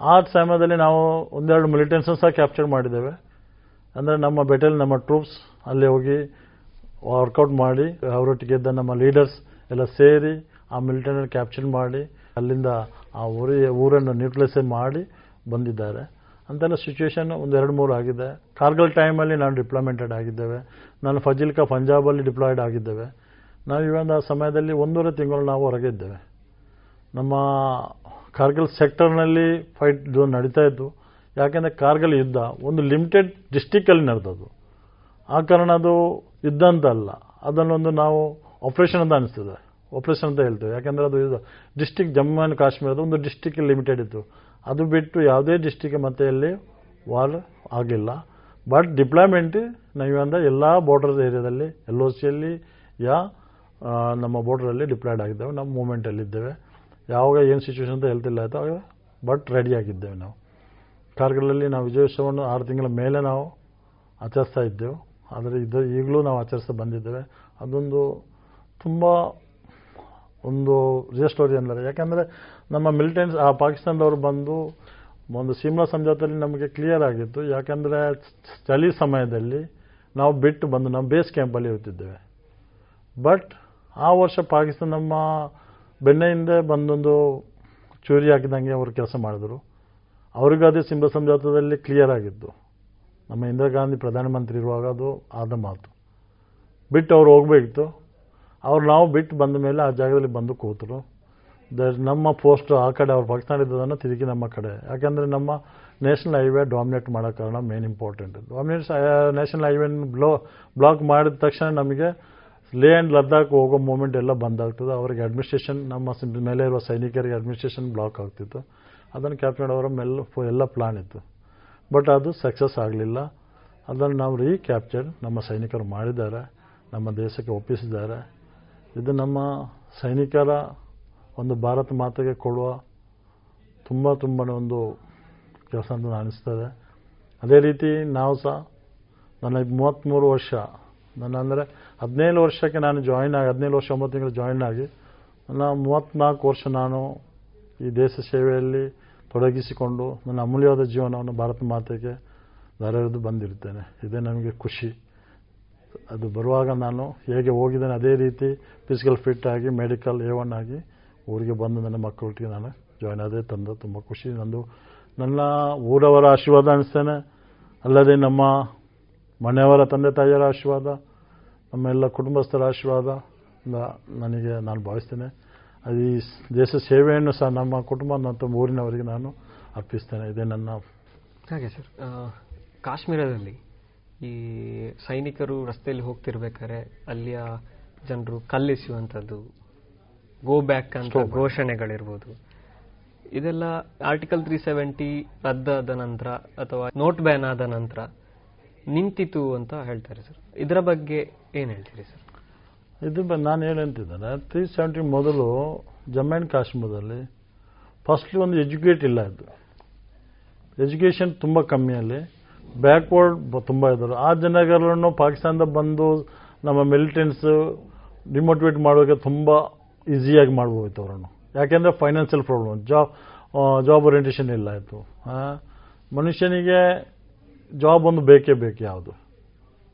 ಆ ಸಮಯದಲ್ಲಿ ನಾವು ಒಂದೆರಡು ಮಿಲಿಟೆಂಟ್ಸ್ ಸಹ ಕ್ಯಾಪ್ಚರ್ ಮಾಡಿದ್ದೇವೆ. ಅಂದರೆ ನಮ್ಮ ಬೆಟಲ್ ನಮ್ಮ ಟ್ರೂಪ್ಸ್ ಅಲ್ಲಿ ಹೋಗಿ ವರ್ಕೌಟ್ ಮಾಡಿ, ಅವರೊಟ್ಟಿಗೆ ಇದ್ದ ನಮ್ಮ ಲೀಡರ್ಸ್ ಎಲ್ಲ ಸೇರಿ ಆ ಮಿಲಿಟೆಂಟ್ ಕ್ಯಾಪ್ಚರ್ ಮಾಡಿ, ಅಲ್ಲಿಂದ ಆ ಊರಿ, ಊರನ್ನು ನ್ಯೂಟ್ರಲೈಸ್ ಮಾಡಿ ಬಂದಿದ್ದಾರೆ. ಅಂತೆಲ್ಲ ಸಿಚುವೇಶನ್ ಒಂದು ಎರಡು ಮೂರು ಆಗಿದೆ. ಕಾರ್ಗಲ್ ಟೈಮಲ್ಲಿ ನಾನು ಡಿಪ್ಲೊಮೆಂಟೆಡ್ ಆಗಿದ್ದೇವೆ. ನಾನು ಫಜಿಲ್ಕಾ ಪಂಜಾಬಲ್ಲಿ ಡಿಪ್ಲಾಯ್ಡ್ ಆಗಿದ್ದೇವೆ. ನಾವು ಇವಾಗ ಆ ಸಮಯದಲ್ಲಿ ಒಂದೂವರೆ ತಿಂಗಳು ನಾವು ಹೊರಗಿದ್ದೇವೆ ನಮ್ಮ ಕಾರ್ಗಿಲ್ ಸೆಕ್ಟರ್ನಲ್ಲಿ ಫೈಟ್ ನಡೀತಾ ಇತ್ತು. ಯಾಕೆಂದರೆ ಕಾರ್ಗಲ್ ಯುದ್ಧ, ಒಂದು ಲಿಮಿಟೆಡ್ ಡಿಸ್ಟಿಕ್ಕಲ್ಲಿ ನಡೆದದು ಆ ಕಾರಣ ಅದು ಯುದ್ಧ ಅಂತ ಅಲ್ಲ. ಅದನ್ನೊಂದು ನಾವು ಆಪರೇಷನ್ ಅಂತ ಅನಿಸ್ತದೆ. ಆಪರೇಷನ್ ಅಂತ ಹೇಳ್ತೇವೆ. ಯಾಕೆಂದರೆ ಅದು ಇದು ಡಿಸ್ಟಿಕ್ ಜಮ್ಮು ಆ್ಯಂಡ್ ಕಾಶ್ಮೀರದ ಒಂದು ಡಿಸ್ಟಿಕ್ ಲಿಮಿಟೆಡ್ ಇತ್ತು. ಅದು ಬಿಟ್ಟು ಯಾವುದೇ ಡಿಸ್ಟಿಕ್ ಮತ್ತೆ ಅಲ್ಲಿ ವಾರ್ ಆಗಿಲ್ಲ. ಬಟ್ ಡಿಪ್ಲಾಯ್ಮೆಂಟ್ ನಾವಿಂದ ಎಲ್ಲ ಬಾರ್ಡರ್ ಏರಿಯಾದಲ್ಲಿ ಎಲ್ ಒ ಸಿಯಲ್ಲಿ ಯಾ ನಮ್ಮ ಬಾರ್ಡ್ರಲ್ಲಿ ಡಿಪ್ಲಾಯ್ಡ್ ಆಗಿದ್ದೇವೆ. ನಮ್ಮ ಮೂಮೆಂಟಲ್ಲಿದ್ದೇವೆ ಯಾವಾಗ ಏನು ಸಿಚುವೇಶನ್ ಅಂತ ಹೇಳ್ತಿಲ್ಲ ಆಯಿತು ಬಟ್ ರೆಡಿ ಆಗಿದ್ದೇವೆ ನಾವು. ಕಾರ್ಗಿಲಲ್ಲಿ ನಾವು ವಿಜಯೋತ್ಸವವನ್ನು ಆರು ತಿಂಗಳ ಮೇಲೆ ನಾವು ಆಚರಿಸ್ತಾ ಇದ್ದೆವು. ಆದರೆ ಇದು ಈಗಲೂ ನಾವು ಆಚರಿಸ್ತಾ ಬಂದಿದ್ದೇವೆ. ಅದೊಂದು ತುಂಬ ಒಂದು ರಿಯಲ್ ಸ್ಟೋರಿ ಅಂದರೆ ಯಾಕೆಂದರೆ ನಮ್ಮ ಮಿಲಿಟೆಂಟ್ಸ್ ಆ ಪಾಕಿಸ್ತಾನದವರು ಬಂದು ಒಂದು ಸಿಮ್ಲಾ ಸಂಜಾತಲ್ಲಿ ನಮಗೆ ಕ್ಲಿಯರ್ ಆಗಿತ್ತು. ಯಾಕೆಂದರೆ ಚಳಿ ಸಮಯದಲ್ಲಿ ನಾವು ಬಿಟ್ಟು ಬಂದು ನಮ್ಮ ಬೇಸ್ ಕ್ಯಾಂಪಲ್ಲಿ ಇರ್ತಿದ್ದೇವೆ ಬಟ್ ಆ ವರ್ಷ ಪಾಕಿಸ್ತಾನ ನಮ್ಮ ಬೆಣ್ಣೆಯಿಂದ ಬಂದೊಂದು ಚೂರಿ ಹಾಕಿದಂಗೆ ಅವರು ಕೆಲಸ ಮಾಡಿದರು. ಅವ್ರಿಗೂ ಅದೇ ಸಿಂಬ ಸಂಜಾತದಲ್ಲಿ ಕ್ಲಿಯರ್ ಆಗಿದ್ದು. ನಮ್ಮ ಇಂದಿರಾ ಗಾಂಧಿ ಪ್ರಧಾನಮಂತ್ರಿ ಇರುವಾಗ ಅದು ಆದ ಮಾತು. ಬಿಟ್ಟು ಅವ್ರು ಹೋಗ್ಬೇಕಿತ್ತು. ಅವ್ರು ನಾವು ಬಿಟ್ಟು ಬಂದ ಮೇಲೆ ಆ ಜಾಗದಲ್ಲಿ ಬಂದು ಕೂತರು. ದ ನಮ್ಮ ಪೋಸ್ಟ್ ಆ ಕಡೆ ಅವ್ರು ಇದ್ದದನ್ನು ತಿರುಗಿ ನಮ್ಮ ಕಡೆ. ಯಾಕೆಂದರೆ ನಮ್ಮ ನ್ಯಾಷನಲ್ ಹೈವೇ ಡಾಮಿನೇಟ್ ಮಾಡೋ ಕಾರಣ ಮೇನ್ ಇಂಪಾರ್ಟೆಂಟ್ ಡಾಮಿನೇಟ್ಸ್ ನ್ಯಾಷನಲ್ ಹೈವೇನ ಬ್ಲೋ ಬ್ಲಾಕ್ ಮಾಡಿದ ತಕ್ಷಣ ನಮಗೆ ಲೇ ಆ್ಯಂಡ್ ಲದ್ದಾಖ್ ಹೋಗೋ ಮೂಮೆಂಟ್ ಎಲ್ಲ ಬಂದಾಗ್ತದೆ. ಅವರಿಗೆ ಅಡ್ಮಿನಿಸ್ಟ್ರೇಷನ್ ನಮ್ಮ ಮೇಲೆ ಇರುವ ಸೈನಿಕರಿಗೆ ಅಡ್ಮಿನಿಸ್ಟ್ರೇಷನ್ ಬ್ಲಾಕ್ ಆಗ್ತಿತ್ತು. ಅದನ್ನು ಕ್ಯಾಪ್ಟನ್ ಅವರ ಮೆಲ್ಲ ಎಲ್ಲ ಪ್ಲಾನ್ ಇತ್ತು. ಬಟ್ ಅದು ಸಕ್ಸಸ್ ಆಗಲಿಲ್ಲ. ಅದನ್ನು ನಾವು ರೀ ಕ್ಯಾಪ್ಚರ್ ನಮ್ಮ ಸೈನಿಕರು ಮಾಡಿದ್ದಾರೆ. ನಮ್ಮ ದೇಶಕ್ಕೆ ಒಪ್ಪಿಸಿದ್ದಾರೆ. ಇದು ನಮ್ಮ ಸೈನಿಕರ ಒಂದು ಭಾರತ ಮಾತೆಗೆ ಕೊಡುವ ತುಂಬ ತುಂಬ ಒಂದು ಕೆಲಸ ಅಂತ ಅನಿಸ್ತದೆ. ಅದೇ ರೀತಿ ನಾವು ಸಹ ನನ್ನ ಮೂವತ್ತ್ಮೂರು ವರ್ಷ, ನನ್ನ ಅಂದರೆ ಹದಿನೇಳು ವರ್ಷಕ್ಕೆ ನಾನು ಜಾಯಿನ್ ಆಗಿ, ಹದಿನೇಳು ವರ್ಷ ಒಂಬತ್ತು ತಿಂಗಳು ಜಾಯಿನ್ ಆಗಿ, ನನ್ನ ಮೂವತ್ತ್ನಾಲ್ಕು ವರ್ಷ ನಾನು ಈ ದೇಶ ಸೇವೆಯಲ್ಲಿ ತೊಡಗಿಸಿಕೊಂಡು ನನ್ನ ಅಮೂಲ್ಯವಾದ ಜೀವನವನ್ನು ಭಾರತ ಮಾತೆಗೆ ಧಾರೆರೆದು ಬಂದಿರ್ತೇನೆ ಇದೇ ನನಗೆ ಖುಷಿ. ಅದು ಬರುವಾಗ ನಾನು ಹೇಗೆ ಹೋಗಿದ್ದೇನೆ ಅದೇ ರೀತಿ ಫಿಸಿಕಲ್ ಫಿಟ್ ಆಗಿ ಮೆಡಿಕಲ್ ಎ ಒನ್ ಆಗಿ ಊರಿಗೆ ಬಂದು ನನ್ನ ಮಕ್ಕಳೊಟ್ಟಿಗೆ ನಾನು ಜಾಯ್ನ್ ಆದೇ, ತಂದು, ತುಂಬ ಖುಷಿ. ನಂದು ನನ್ನ ಊರವರ ಆಶೀರ್ವಾದ ಅನಿಸ್ತೇನೆ. ಅಲ್ಲದೆ ನಮ್ಮ ಮನೆಯವರ ತಂದೆ ತಾಯಿಯರ ಆಶೀರ್ವಾದ ನಮ್ಮ ಎಲ್ಲ ಕುಟುಂಬಸ್ಥರ ಆಶೀರ್ವಾದ ನನಗೆ ನಾನು ಭಾವಿಸ್ತೇನೆ. ಅದು ಈ ದೇಶ ಸೇವೆಯನ್ನು ಸಹ ನಮ್ಮ ಕುಟುಂಬ ಮತ್ತು ಊರಿನವರಿಗೆ ನಾನು ಅರ್ಪಿಸ್ತೇನೆ. ಇದೇ ನನ್ನ
ಹಾಗೆ ಸರ್. ಕಾಶ್ಮೀರದಲ್ಲಿ ಈ ಸೈನಿಕರು ರಸ್ತೆಯಲ್ಲಿ ಹೋಗ್ತಿರ್ಬೇಕಾದ್ರೆ ಅಲ್ಲಿಯ ಜನರು ಕಲ್ಲಿಸುವಂಥದ್ದು ಗೋ ಬ್ಯಾಕ್ ಅಂತ ಘೋಷಣೆಗಳಿರ್ಬೋದು. ಇದೆಲ್ಲ ಆರ್ಟಿಕಲ್ ತ್ರೀ ಸೆವೆಂಟಿ ರದ್ದಾದ ನಂತರ ಅಥವಾ ನೋಟ್ ಬ್ಯಾನ್ ಆದ ನಂತರ ನಿಂತಿತು ಅಂತ ಹೇಳ್ತಾರೆ ಸರ್. ಇದರ ಬಗ್ಗೆ ಏನು ಹೇಳ್ತೀರಿ ಸರ್?
ಇದು ನಾನು ಹೇಳಂತಿದ್ದೇನೆ ತ್ರೀ ಸೆವೆಂಟಿ ಮೊದಲು ಜಮ್ಮು ಆ್ಯಂಡ್ ಕಾಶ್ಮೀರದಲ್ಲಿ ಫಸ್ಟ್ಲಿ ಒಂದು ಎಜುಕೇಟ್ ಇಲ್ಲ ಇದ್ದು ಎಜುಕೇಷನ್ ತುಂಬ ಕಮ್ಮಿ ಅಲ್ಲಿ ಬ್ಯಾಕ್ವರ್ಡ್ ತುಂಬ ಇದ್ದರು ಆ ಜನಗಳನ್ನು ಪಾಕಿಸ್ತಾನದ ಬಂದು ನಮ್ಮ ಮಿಲಿಟೆಂಟ್ಸ್ ಡಿಮೋಟಿವೇಟ್ ಮಾಡೋಕ್ಕೆ ತುಂಬ ಈಸಿಯಾಗಿ ಮಾಡ್ಬೋದಿತ್ತು ಅವರನ್ನು. ಯಾಕೆಂದರೆ financial problem job job orientation ಇಲ್ಲ ಇತ್ತು ಮನುಷ್ಯನಿಗೆ ಜಾಬ್ ಒಂದು ಬೇಕೇ ಬೇಕು ಯಾವುದು.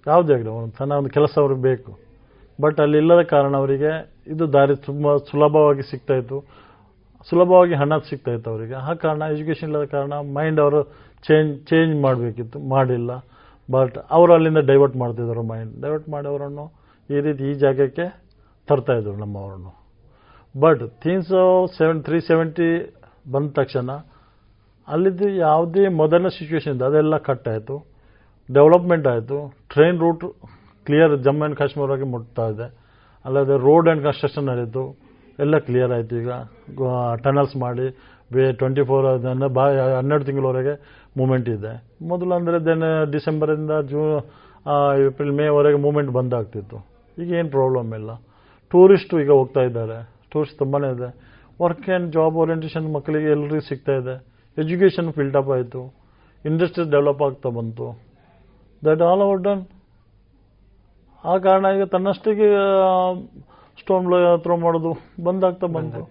ಯಾವುದೇ ಆಗಲಿ, ಒಂದು ಸಣ್ಣ ಒಂದು ಕೆಲಸ ಅವ್ರಿಗೆ ಬೇಕು. ಬಟ್ ಅಲ್ಲಿ ಇಲ್ಲದ ಕಾರಣ ಅವರಿಗೆ ಇದು ದಾರಿ ತುಂಬ ಸುಲಭವಾಗಿ ಸಿಗ್ತಾ ಇತ್ತು. ಸುಲಭವಾಗಿ ಹಣ ಸಿಗ್ತಾ ಇತ್ತು ಅವರಿಗೆ. ಆ ಕಾರಣ ಎಜುಕೇಷನ್ ಇಲ್ಲದ ಕಾರಣ ಮೈಂಡ್ ಅವರು ಚೇಂಜ್ ಚೇಂಜ್ ಮಾಡಬೇಕಿತ್ತು, ಮಾಡಿಲ್ಲ. ಬಟ್ ಅವರು ಅಲ್ಲಿಂದ ಡೈವರ್ಟ್ ಮಾಡ್ತಿದ್ದರು ಮೈಂಡ್ ಡೈವರ್ಟ್ ಮಾಡಿ ಅವರನ್ನು ಈ ರೀತಿ ಈ ಜಾಗಕ್ಕೆ ತರ್ತಾ ಇದ್ರು ನಮ್ಮವರನ್ನು ಬಟ್ ಥೀನ್ಸ್ ಸೆವೆನ್ ತ್ರೀ ಸೆವೆಂಟಿ ಬಂದ ತಕ್ಷಣ ಅಲ್ಲಿದ್ದು ಯಾವುದೇ ಮೊದಲನೇ ಸಿಚುವೇಶನ್ ಇದೆ ಅದೆಲ್ಲ ಕಟ್ ಆಯಿತು. ಡೆವಲಪ್ಮೆಂಟ್ ಆಯಿತು. Train route clear Jammu and ಕಾಶ್ಮೀರವರೆಗೆ ಮುಟ್ತಾ ಇದೆ. ಅಲ್ಲದೆ ರೋಡ್ ಆ್ಯಂಡ್ ಕನ್ಸ್ಟ್ರಕ್ಷನ್ ನಡೀತು ಎಲ್ಲ ಕ್ಲಿಯರ್ ಆಯಿತು ಈಗ. ಟನಲ್ಸ್ ಮಾಡಿ, ಬೇ ಟ್ವೆಂಟಿ ಫೋರ್ ಬಾ, ಹನ್ನೆರಡು ತಿಂಗಳವರೆಗೆ ಮೂಮೆಂಟ್ ಇದೆ. ಮೊದಲು ಅಂದರೆ ದೆನ್, ಡಿಸೆಂಬರಿಂದ ಜೂನ್ ಏಪ್ರಿಲ್ ಮೇವರೆಗೆ ಮೂಮೆಂಟ್ ಬಂದಾಗ್ತಿತ್ತು ಈಗ ಏನು ಪ್ರಾಬ್ಲಮ್ ಇಲ್ಲ. ಟೂರಿಸ್ಟು ಈಗ ಹೋಗ್ತಾ ಇದ್ದಾರೆ. ಟೂರಿಸ್ಟ್ ತುಂಬಾ ಇದೆ. ವರ್ಕ್ ಆ್ಯಂಡ್ ಜಾಬ್ ಓರಿಯೆಂಟೇಷನ್ ಮಕ್ಕಳಿಗೆ ಎಲ್ಲರಿಗೂ ಸಿಗ್ತಾ ಇದೆ. ಎಜುಕೇಷನ್ ಫಿಲ್ಟಪ್ ಆಯಿತು. ಇಂಡಸ್ಟ್ರೀಸ್ ಡೆವಲಪ್ ಆಗ್ತಾ ಬಂತು. ದಟ್ ಆಲ್ ಓವರ್ ಡನ್ ಆ ಕಾರಣ ಈಗ ತನ್ನಷ್ಟಿಗೆ ಸ್ಟೋನ್ ಥ್ರೋ ಮಾಡೋದು ಬಂದಾಗ್ತಾ ಬಂತು.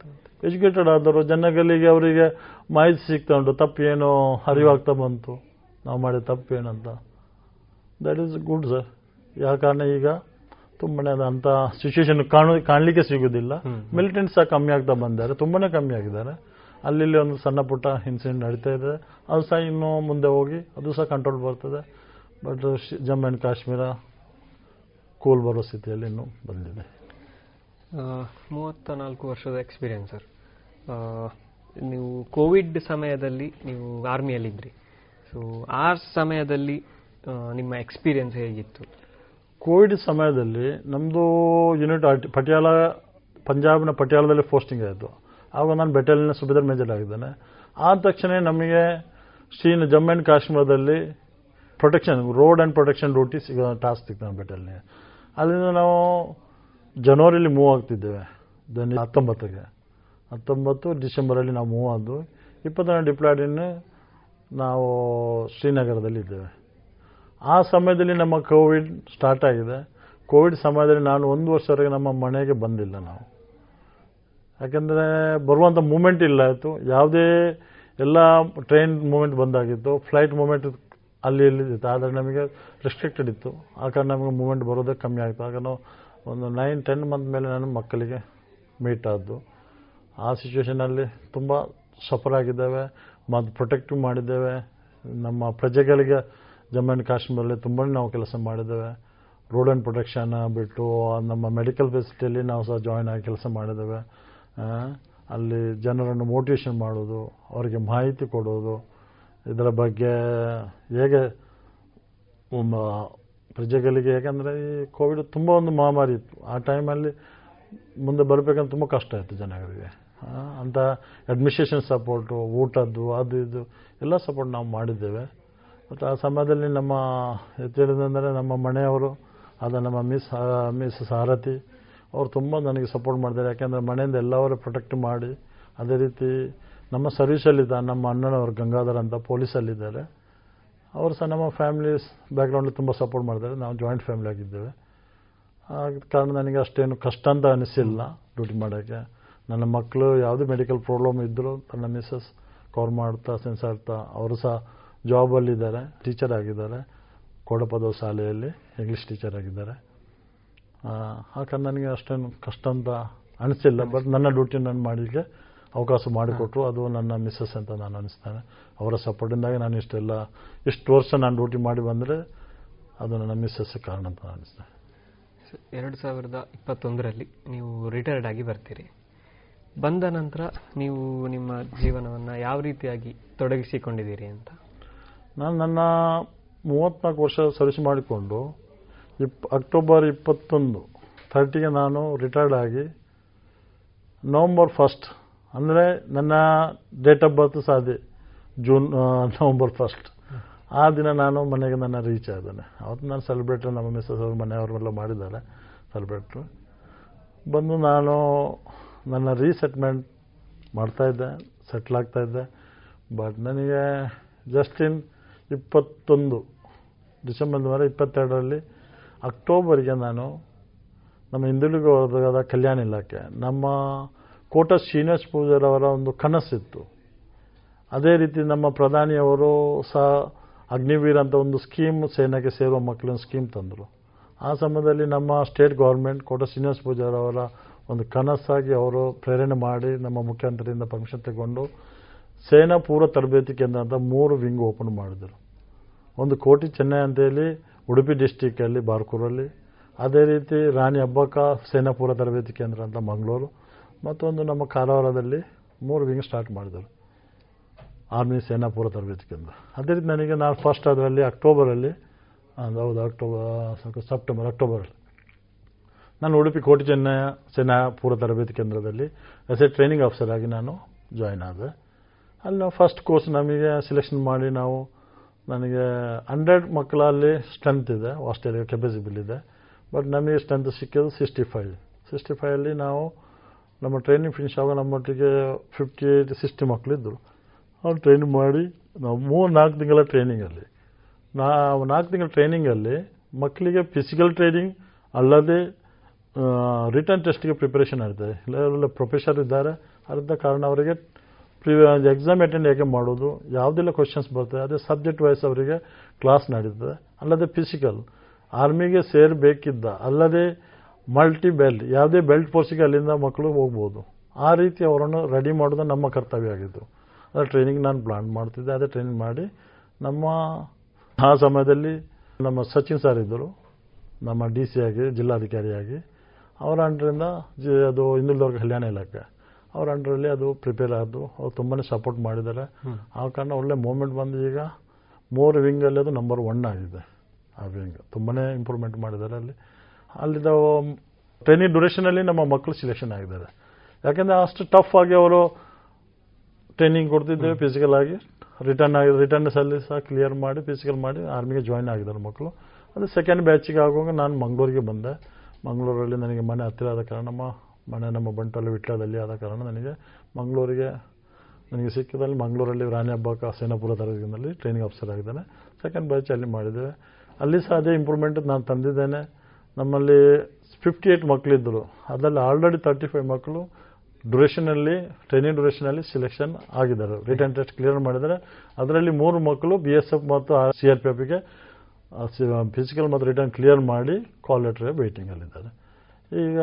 ಎಜುಕೇಟೆಡ್ ಆದರು ಜನಗಳಿಗೆ ಅವರಿಗೆ ಮಾಹಿತಿ ಸಿಗ್ತಾ ಉಂಟು ತಪ್ಪೇನು ಅರಿವಾಗ್ತಾ ಬಂತು. ನಾವು ಮಾಡಿದ ತಪ್ಪೇನಂತ. ದಟ್ ಈಸ್ ಗುಡ್ ಸರ್ ಯಾವ ಕಾರಣ ಈಗ ತುಂಬನೇ ಅಂಥ ಸಿಚುವೇಶನ್ ಕಾಣು ಕಾಣಲಿಕ್ಕೆ ಸಿಗುವುದಿಲ್ಲ ಮಿಲಿಟೆಂಟ್ಸ್ ಸಹ ಕಮ್ಮಿ ಆಗ್ತಾ ಬಂದಿದ್ದಾರೆ ತುಂಬನೇ ಕಮ್ಮಿ ಆಗಿದ್ದಾರೆ. ಅಲ್ಲಿ ಒಂದು ಸಣ್ಣ ಪುಟ್ಟ ಇನ್ಸಿಡೆಂಟ್ ನಡೀತಾ ಇದೆ. ಅದು ಸಹ ಇನ್ನೂ ಮುಂದೆ ಹೋಗಿ ಅದು ಸಹ ಕಂಟ್ರೋಲ್ ಬರ್ತದೆ. But Jammu and Kashmir cool ಬರೋ ಸ್ಥಿತಿಯಲ್ಲಿ ಇನ್ನೂ ಬಂದಿದೆ.
ಮೂವತ್ತ ನಾಲ್ಕು ವರ್ಷದ ಎಕ್ಸ್ಪೀರಿಯನ್ಸ್ ಸರ್ ನೀವು ಕೋವಿಡ್ ಸಮಯದಲ್ಲಿ ನೀವು ಆರ್ಮಿಯಲ್ಲಿದ್ರಿ ಸೊ ಆ ಸಮಯದಲ್ಲಿ ನಿಮ್ಮ ಎಕ್ಸ್ಪೀರಿಯನ್ಸ್ ಹೇಗಿತ್ತು?
ಕೋವಿಡ್ ಸಮಯದಲ್ಲಿ ನಮ್ಮದು ಯೂನಿಟ್ ಆರ್ಟಿ ಪಟಿಯಾಲ ಪಂಜಾಬ್ನ ಪಟಿಯಾಲದಲ್ಲಿ ಪೋಸ್ಟಿಂಗ್ ಆಯಿತು. ಆವಾಗ ನಾನು ಬೆಟಾಲಿಯನ್ ಸುಬೇದರ್ ಮೇಜರ್ ಆಗಿದ್ದೇನೆ. ಆದ ತಕ್ಷಣ ನಮಗೆ ಶ್ರೀನ ಜಮ್ಮು ಆ್ಯಂಡ್ ಕಾಶ್ಮೀರದಲ್ಲಿ protection road and protection duty ಸಿಗೋ ಟಾಸ್ಕ್ ಸಿಗ್ತದೆ ನಮ್ಮ ಬೆಟಾಲಿಯನ್ಗೆ ಅಲ್ಲಿಂದ ನಾವು ಜನವರಿಲಿ ಮೂವ್ ಆಗ್ತಿದ್ದೇವೆ. ದೆನ್ ಹತ್ತೊಂಬತ್ತಕ್ಕೆ ಹತ್ತೊಂಬತ್ತು ಡಿಸೆಂಬರಲ್ಲಿ ನಾವು ಮೂವ್ ಆದ್ವು. ಇಪ್ಪತ್ತನೇ ಡಿಪ್ಲಾಡಿನ ನಾವು ಶ್ರೀನಗರದಲ್ಲಿ ಇದ್ದೇವೆ. ಆ ಸಮಯದಲ್ಲಿ ನಮ್ಮ ಕೋವಿಡ್ ಸ್ಟಾರ್ಟ್ ಆಗಿದೆ. ಕೋವಿಡ್ ಸಮಯದಲ್ಲಿ ನಾನು ಒಂದು ವರ್ಷವರೆಗೆ ನಮ್ಮ ಮನೆಗೆ ಬಂದಿಲ್ಲ ನಾವು. ಯಾಕೆಂದರೆ ಬರುವಂಥ ಮೂಮೆಂಟ್ ಇಲ್ಲ ಆಯಿತು. ಯಾವುದೇ ಎಲ್ಲ ಟ್ರೈನ್ ಮೂಮೆಂಟ್ ಬಂದಾಗಿತ್ತು. ಫ್ಲೈಟ್ ಮೂಮೆಂಟ್ ಅಲ್ಲಿ ಇಲ್ಲಿದ್ದಿತ್ತು ಆದರೆ ನಮಗೆ ರೆಸ್ಟ್ರಿಕ್ಟೆಡ್ ಇತ್ತು. ಆ ನಮಗೆ ಮೂಮೆಂಟ್ ಬರೋದೇ ಕಮ್ಮಿ ಆಯಿತು. ಆಗ ನಾವು ಒಂದು ನೈನ್ ಟೆನ್ ಮಂತ್ ಮೇಲೆ ನಾನು ಮಕ್ಕಳಿಗೆ ಮೀಟ್ ಆದ್ದು. ಆ ಸಿಚುವೇಷನಲ್ಲಿ ತುಂಬ ಸಫರ್ ಆಗಿದ್ದೇವೆ. ಮತ್ತು ಪ್ರೊಟೆಕ್ಟಿವ್ ಮಾಡಿದ್ದೇವೆ. ನಮ್ಮ ಪ್ರಜೆಗಳಿಗೆ ಜಮ್ಮು ಆ್ಯಂಡ್ ಕಾಶ್ಮೀರಲ್ಲಿ ತುಂಬ ನಾವು ಕೆಲಸ ಮಾಡಿದ್ದೇವೆ. ರೋಡ್ ಆ್ಯಂಡ್ ಪ್ರೊಟೆಕ್ಷನ್ ಬಿಟ್ಟು, ನಮ್ಮ ಮೆಡಿಕಲ್ ಫೆಸಿಲಿಟಿಯಲ್ಲಿ ನಾವು ಸಹ ಜಾಯಿನ್ ಆಗಿ ಕೆಲಸ ಮಾಡಿದ್ದೇವೆ. ಅಲ್ಲಿ ಜನರನ್ನು ಮೋಟಿವೇಶನ್ ಮಾಡೋದು, ಅವರಿಗೆ ಮಾಹಿತಿ ಕೊಡೋದು. ಇದರ ಬಗ್ಗೆ ಹೇಗೆ ಪ್ರಜೆಗಳಿಗೆ ಯಾಕಂದರೆ ಈ ಕೋವಿಡ್ ತುಂಬ ಒಂದು ಮಹಾಮಾರಿ ಇತ್ತು. ಆ ಟೈಮಲ್ಲಿ ಮುಂದೆ ಬರಬೇಕಂತ ತುಂಬ ಕಷ್ಟ ಇತ್ತು ಜನಗಳಿಗೆ. ಅಂತ ಅಡ್ಮಿನಿಸ್ಟ್ರೇಷನ್ ಸಪೋರ್ಟು ಊಟದ್ದು, ಅದು ಇದು, ಎಲ್ಲ ಸಪೋರ್ಟ್ ನಾವು ಮಾಡಿದ್ದೇವೆ. ಮತ್ತು ಆ ಸಮಯದಲ್ಲಿ ನಮ್ಮ ಎತ್ತೇಳಿದಂದರೆ ನಮ್ಮ ಮನೆಯವರು, ಆದ ನಮ್ಮ ಮಿಸ್ ಮಿಸ್ ಸಾರಥಿ, ಅವರು ತುಂಬ ನನಗೆ ಸಪೋರ್ಟ್ ಮಾಡಿದ್ದಾರೆ. ಯಾಕೆಂದರೆ ಮನೆಯಿಂದ ಎಲ್ಲವರು ಪ್ರೊಟೆಕ್ಟ್ ಮಾಡಿ, ಅದೇ ರೀತಿ ನಮ್ಮ ಸರ್ವಿಸಲ್ಲಿದ್ದ ನಮ್ಮ ಅಣ್ಣನವರು ಗಂಗಾಧರ್ ಅಂತ ಪೊಲೀಸಲ್ಲಿದ್ದಾರೆ. ಅವರು ಸಹ ನಮ್ಮ ಫ್ಯಾಮಿಲಿ ಬ್ಯಾಕ್ಗ್ರೌಂಡಲ್ಲಿ ತುಂಬ ಸಪೋರ್ಟ್ ಮಾಡಿದ್ದಾರೆ ನಾವು ಜಾಯಿಂಟ್ ಫ್ಯಾಮಿಲಿ ಆಗಿದ್ದೇವೆ. ಆದ ಕಾರಣ ನನಗೆ ಅಷ್ಟೇನು ಕಷ್ಟ ಅಂತ ಅನಿಸಿಲ್ಲ ಡ್ಯೂಟಿ ಮಾಡೋಕ್ಕೆ. ನನ್ನ ಮಕ್ಕಳು ಯಾವುದೇ ಮೆಡಿಕಲ್ ಪ್ರಾಬ್ಲಮ್ ಇದ್ದರೂ ನನ್ನ ಮಿಸ್ಸಸ್ ಕವರ್ ಮಾಡ್ತಾ ಸೆನ್ಸ್ ಆಗ್ತಾ, ಅವರು ಸಹ ಜಾಬಲ್ಲಿದ್ದಾರೆ ಟೀಚರ್ ಆಗಿದ್ದಾರೆ. ಕೋಡಪದ ಶಾಲೆಯಲ್ಲಿ ಇಂಗ್ಲೀಷ್ ಟೀಚರ್ ಆಗಿದ್ದಾರೆ. ಆ ಕಾರಣ ನನಗೆ ಅಷ್ಟೇನು ಕಷ್ಟ ಅಂತ ಅನಿಸಿಲ್ಲ. ಬಟ್ ನನ್ನ ಡ್ಯೂಟಿ ನಾನು ಮಾಡಲಿಕ್ಕೆ ಅವಕಾಶ ಮಾಡಿಕೊಟ್ರು ಅದು ನನ್ನ ಮಿಸ್ಸಸ್ ಅಂತ ನಾನು ಅನಿಸ್ತೇನೆ. ಅವರ ಸಪೋರ್ಟಿಂದಾಗಿ ನಾನು ಇಷ್ಟೆಲ್ಲ ಇಷ್ಟು ವರ್ಷ ನಾನು ಡ್ಯೂಟಿ ಮಾಡಿ ಬಂದರೆ ಅದು ನನ್ನ ಮಿಸ್ಸಸ್ ಕಾರಣ ಅಂತ ನಾನು ಅನಿಸ್ತೇನೆ.
ಎರಡು ಸಾವಿರದ ಇಪ್ಪತ್ತೊಂದರಲ್ಲಿ ನೀವು ರಿಟೈರ್ಡ್ ಆಗಿ ಬರ್ತೀರಿ. ಬಂದ ನಂತರ ನೀವು ನಿಮ್ಮ ಜೀವನವನ್ನು ಯಾವ ರೀತಿಯಾಗಿ ತೊಡಗಿಸಿಕೊಂಡಿದ್ದೀರಿ ಅಂತ?
ನಾನು ನನ್ನ ಮೂವತ್ತ್ನಾಲ್ಕು ವರ್ಷ ಸರ್ವಿಸ್ ಮಾಡಿಕೊಂಡು ಇಪ್ ಅಕ್ಟೋಬರ್ ಇಪ್ಪತ್ತೊಂದು ಥರ್ಟಿಗೆ ನಾನು ರಿಟೈರ್ಡ್ ಆಗಿ ನವಂಬರ್ ಫಸ್ಟ್ ಅಂದರೆ ನನ್ನ ಡೇಟ್ ಆಫ್ ಬರ್ತ್ ಸಹ ಜೂನ್ ನವಂಬರ್ ಫಸ್ಟ್ ಆ ದಿನ ನಾನು ಮನೆಗೆ ನನ್ನ ರೀಚ್ ಆಗಿದ್ದೇನೆ ಅವತ್ತು ನಾನು ಸೆಲೆಬ್ರೇಟ್ ನಮ್ಮ ಮಿಸ್ಸಸ್ ಅವ್ರ ಮನೆಯವರೆಲ್ಲ ಮಾಡಿದ್ದಾರೆ ಸೆಲೆಬ್ರೇಟ್ರು ಬಂದು ನಾನು ನನ್ನ ರೀಸೆಟ್ಮೆಂಟ್ ಮಾಡ್ತಾಯಿದ್ದೆ ಸೆಟ್ಲ್ ಆಗ್ತಾಯಿದ್ದೆ ಬಟ್ ನನಗೆ ಜಸ್ಟ್ ಇನ್ ಇಪ್ಪತ್ತೊಂದು ಡಿಸೆಂಬರ್ ವರೆ ಇಪ್ಪತ್ತೆರಡರಲ್ಲಿ ಅಕ್ಟೋಬರ್ಗೆ ನಾನು ನಮ್ಮ ಹಿಂದುಳಿದ ವರ್ಗದ ಕಲ್ಯಾಣ ಇಲಾಖೆ, ನಮ್ಮ ಕೋಟ ಶ್ರೀನಿವಾಸ್ ಪೂಜಾರವರ ಒಂದು ಕನಸಿತ್ತು. ಅದೇ ರೀತಿ ನಮ್ಮ ಪ್ರಧಾನಿಯವರು ಸಹ ಅಗ್ನಿವೀರ್ ಅಂತ ಒಂದು ಸ್ಕೀಮ್ ಸೇನೆಗೆ ಸೇರುವ ಮಕ್ಕಳನ್ನ ಸ್ಕೀಮ್ ತಂದರು. ಆ ಸಮಯದಲ್ಲಿ ನಮ್ಮ ಸ್ಟೇಟ್ ಗೌರ್ಮೆಂಟ್ ಕೋಟ ಶ್ರೀನಿವಾಸ ಪೂಜಾರವರ ಒಂದು ಕನಸಾಗಿ ಅವರು ಪ್ರೇರಣೆ ಮಾಡಿ ನಮ್ಮ ಮುಖ್ಯಮಂತ್ರಿಯಿಂದ ಪರ್ಮಿಷನ್ ತಗೊಂಡು ಸೇನಾ ಪೂರ್ವ ತರಬೇತಿ ಕೇಂದ್ರ ಅಂತ ಮೂರು ವಿಂಗ್ ಓಪನ್ ಮಾಡಿದರು. ಒಂದು ಕೋಟಿ ಚೆನ್ನೈ ಅಂತ ಹೇಳಿ ಉಡುಪಿ ಡಿಸ್ಟಿಕಲ್ಲಿ ಬಾರ್ಕೂರಲ್ಲಿ, ಅದೇ ರೀತಿ ರಾಣಿ ಹಬ್ಬಕ್ಕ ಸೇನಾ ಪೂರ್ವ ತರಬೇತಿ ಕೇಂದ್ರ ಅಂತ ಮಂಗಳೂರು ಮತ್ತೊಂದು ನಮ್ಮ ಕಾರವಾರದಲ್ಲಿ ಮೂರು ವಿಂಗ್ ಸ್ಟಾರ್ಟ್ ಮಾಡಿದರು. ಆರ್ಮಿ ಸೇನಾಪುರ ತರಬೇತಿ ಕೇಂದ್ರ ಅದೇ ರೀತಿ ನನಗೆ ನಾನು ಫಸ್ಟ್ ಅದರಲ್ಲಿ ಅಕ್ಟೋಬರಲ್ಲಿ ಹೌದು ಅಕ್ಟೋಬರ್ ಸೆಪ್ಟೆಂಬರ್ ಅಕ್ಟೋಬರಲ್ಲಿ ನಾನು ಉಡುಪಿ ಕೋಟಿ ಚೆನ್ನಯ ಸೇನಾ ತರಬೇತಿ ಕೇಂದ್ರದಲ್ಲಿ ಎಸ್ ಎ ಟ್ರೈನಿಂಗ್ ಆಫೀಸರ್ ಆಗಿ ನಾನು ಜಾಯ್ನ್ ಆದೆ. ಅಲ್ಲಿ ನಾವು ಫಸ್ಟ್ ಕೋರ್ಸ್ ನಮಗೆ ಸೆಲೆಕ್ಷನ್ ಮಾಡಿ ನಾವು ನನಗೆ ಹಂಡ್ರೆಡ್ ಮಕ್ಕಳಲ್ಲಿ ಸ್ಟ್ರೆಂತ್ ಇದೆ ಆಸ್ಟ್ರೇಲಿಯಾ ಕೆಪಾಸಿಬಿಲ್ ಇದೆ. ಬಟ್ ನಮಗೆ ಸ್ಟ್ರೆಂತ್ ಸಿಕ್ಕಿದ್ದು ಸಿಕ್ಸ್ಟಿ ಫೈವ್ ಸಿಕ್ಸ್ಟಿ ಫೈವಲ್ಲಿ ನಾವು ನಮ್ಮ ಟ್ರೈನಿಂಗ್ ಫಿನಿಶ್ ಆಗೋ ನಮ್ಮೊಟ್ಟಿಗೆ ಫಿಫ್ಟಿ ಏಯ್ಟ್ ಸಿಕ್ಸ್ಟಿ ಮಕ್ಕಳಿದ್ದರು ಅವ್ರು ಟ್ರೈನಿಂಗ್ ಮಾಡಿ, ನಾವು ಮೂರು ನಾಲ್ಕು ತಿಂಗಳ ಟ್ರೈನಿಂಗಲ್ಲಿ ನಾವು ನಾಲ್ಕು ತಿಂಗಳ ಟ್ರೈನಿಂಗಲ್ಲಿ ಮಕ್ಕಳಿಗೆ ಫಿಸಿಕಲ್ ಟ್ರೈನಿಂಗ್ ಅಲ್ಲದೆ ರಿಟರ್ನ್ ಟೆಸ್ಟ್ಗೆ ಪ್ರಿಪರೇಷನ್ ಆಗ್ತದೆ ಇಲ್ಲ ಪ್ರೊಫೆಸರ್ ಇದ್ದಾರೆ. ಅದರಿಂದ ಕಾರಣ ಅವರಿಗೆ ಪ್ರಿ ಎಕ್ಸಾಮ್ ಅಟೆಂಡ್ ಹೇಗೆ ಮಾಡೋದು, ಯಾವುದೆಲ್ಲ ಕ್ವಶನ್ಸ್ ಬರ್ತದೆ, ಅದೇ ಸಬ್ಜೆಕ್ಟ್ ವೈಸ್ ಅವರಿಗೆ ಕ್ಲಾಸ್ ನಡೀತದೆ. ಅಲ್ಲದೆ ಫಿಸಿಕಲ್ ಆರ್ಮಿಗೆ ಸೇರಬೇಕಿದ್ದ, ಅಲ್ಲದೆ ಮಲ್ಟಿ ಬೆಲ್ಟ್ ಯಾವುದೇ ಬೆಲ್ಟ್ ಫೋರ್ಸಿಗೆ ಅಲ್ಲಿಂದ ಮಕ್ಕಳು ಹೋಗ್ಬೋದು. ಆ ರೀತಿ ಅವರನ್ನು ರೆಡಿ ಮಾಡೋದು ನಮ್ಮ ಕರ್ತವ್ಯ ಆಗಿತ್ತು ಅದರ ಟ್ರೈನಿಂಗ್ ನಾನು ಪ್ಲಾನ್ ಮಾಡ್ತಿದ್ದೆ ಅದೇ ಟ್ರೈನಿಂಗ್ ಮಾಡಿ ನಮ್ಮ ಆ ಸಮಯದಲ್ಲಿ ನಮ್ಮ ಸಚಿನ್ ಸರ್ ಇದ್ದರು ನಮ್ಮ ಡಿ ಸಿ ಆಗಿ ಜಿಲ್ಲಾಧಿಕಾರಿಯಾಗಿ. ಅವರ ಅಂಡ್ರಿಂದ ಜಿ ಅದು ಹಿಂದುಳಿದವ್ರ ಕಲ್ಯಾಣ ಇಲಾಖೆ. ಅವ್ರ ಅಂಡ್ರಲ್ಲಿ ಅದು ಪ್ರಿಪೇರ್ ಆದ್ದು ಅವ್ರು ತುಂಬಾ ಸಪೋರ್ಟ್ ಮಾಡಿದ್ದಾರೆ. ಆ ಕಾರಣ ಒಳ್ಳೆ ಮೂಮೆಂಟ್ ಬಂದು ಈಗ ಮೂರು ವಿಂಗಲ್ಲಿ ಅದು ನಂಬರ್ ಒನ್ ಆಗಿದೆ. ಆ ವಿಂಗ್ ತುಂಬಾ ಇಂಪ್ರೂವ್ಮೆಂಟ್ ಮಾಡಿದ್ದಾರೆ ಅಲ್ಲಿ. ಅಲ್ಲಿದ್ದ ಟ್ರೈನಿಂಗ್ ಡ್ಯೂರೇಷನಲ್ಲಿ ನಮ್ಮ ಮಕ್ಕಳು ಸಿಲೆಕ್ಷನ್ ಆಗಿದ್ದಾರೆ. ಯಾಕೆಂದರೆ ಅಷ್ಟು ಟಫ್ ಆಗಿ ಅವರು ಟ್ರೈನಿಂಗ್ ಕೊಡ್ತಿದ್ದೇವೆ ಫಿಸಿಕಲ್ ಆಗಿ. ರಿಟರ್ನ್ ಆಗಿ ರಿಟರ್ನ್ ಸಲ್ಲಿ ಸಹ ಕ್ಲಿಯರ್ ಮಾಡಿ ಫಿಸಿಕಲ್ ಮಾಡಿ ಆರ್ಮಿಗೆ ಜಾಯ್ನ್ ಆಗಿದ್ದಾರೆ ಮಕ್ಕಳು ಅದು ಸೆಕೆಂಡ್ ಬ್ಯಾಚಿಗೆ ಆಗುವಾಗ ನಾನು ಮಂಗಳೂರಿಗೆ ಬಂದೆ. ಮಂಗಳೂರಲ್ಲಿ ನನಗೆ ಮನೆ ಹತ್ತಿರ ಆದ ಕಾರಣ ನಮ್ಮ ಮನೆ ನಮ್ಮ ಬಂಟಲ್ಲಿ ವಿಟ್ಲದಲ್ಲಿ ಆದ ಕಾರಣ ನನಗೆ ಮಂಗಳೂರಿಗೆ ನನಗೆ ಸಿಕ್ಕಿದಲ್ಲಿ ಮಂಗಳೂರಲ್ಲಿ ರಾಣಿ ಹಬ್ಬಕ್ಕ ಸೇನಾಪುರ ತರಗತಿನಲ್ಲಿ ಟ್ರೈನಿಂಗ್ ಆಫೀಸರ್ ಆಗಿದ್ದಾನೆ. ಸೆಕೆಂಡ್ ಬ್ಯಾಚ್ ಅಲ್ಲಿ ಮಾಡಿದ್ದೇವೆ. ಅಲ್ಲಿ ಸಹ ಅದೇ ಇಂಪ್ರೂವ್ಮೆಂಟ್ ನಾನು ತಂದಿದ್ದೇನೆ. ನಮ್ಮಲ್ಲಿ ಫಿಫ್ಟಿ ಏಯ್ಟ್ ಮಕ್ಕಳಿದ್ದರು ಅದರಲ್ಲಿ ಆಲ್ರೆಡಿ ತರ್ಟಿ ಫೈವ್ ಮಕ್ಕಳು ಡ್ಯೂರೇಷನಲ್ಲಿ ಟ್ರೈನಿಂಗ್ ಡ್ಯೂರೇಷನಲ್ಲಿ ಸಿಲೆಕ್ಷನ್ ಆಗಿದ್ದಾರೆ ರಿಟರ್ನ್ ಟೆಸ್ಟ್ ಕ್ಲಿಯರ್ ಮಾಡಿದರೆ ಅದರಲ್ಲಿ ಮೂರು ಮಕ್ಕಳು ಬಿ ಎಸ್ ಎಫ್ ಮತ್ತು ಸಿ ಆರ್ ಪಿ ಎಫ್ಗೆ ಫಿಸಿಕಲ್ ಮತ್ತು ರಿಟರ್ನ್ ಕ್ಲಿಯರ್ ಮಾಡಿ ಕಾಲ್ ಲೆಟರ್ ವೇಟಿಂಗಲ್ಲಿದ್ದಾರೆ ಈಗ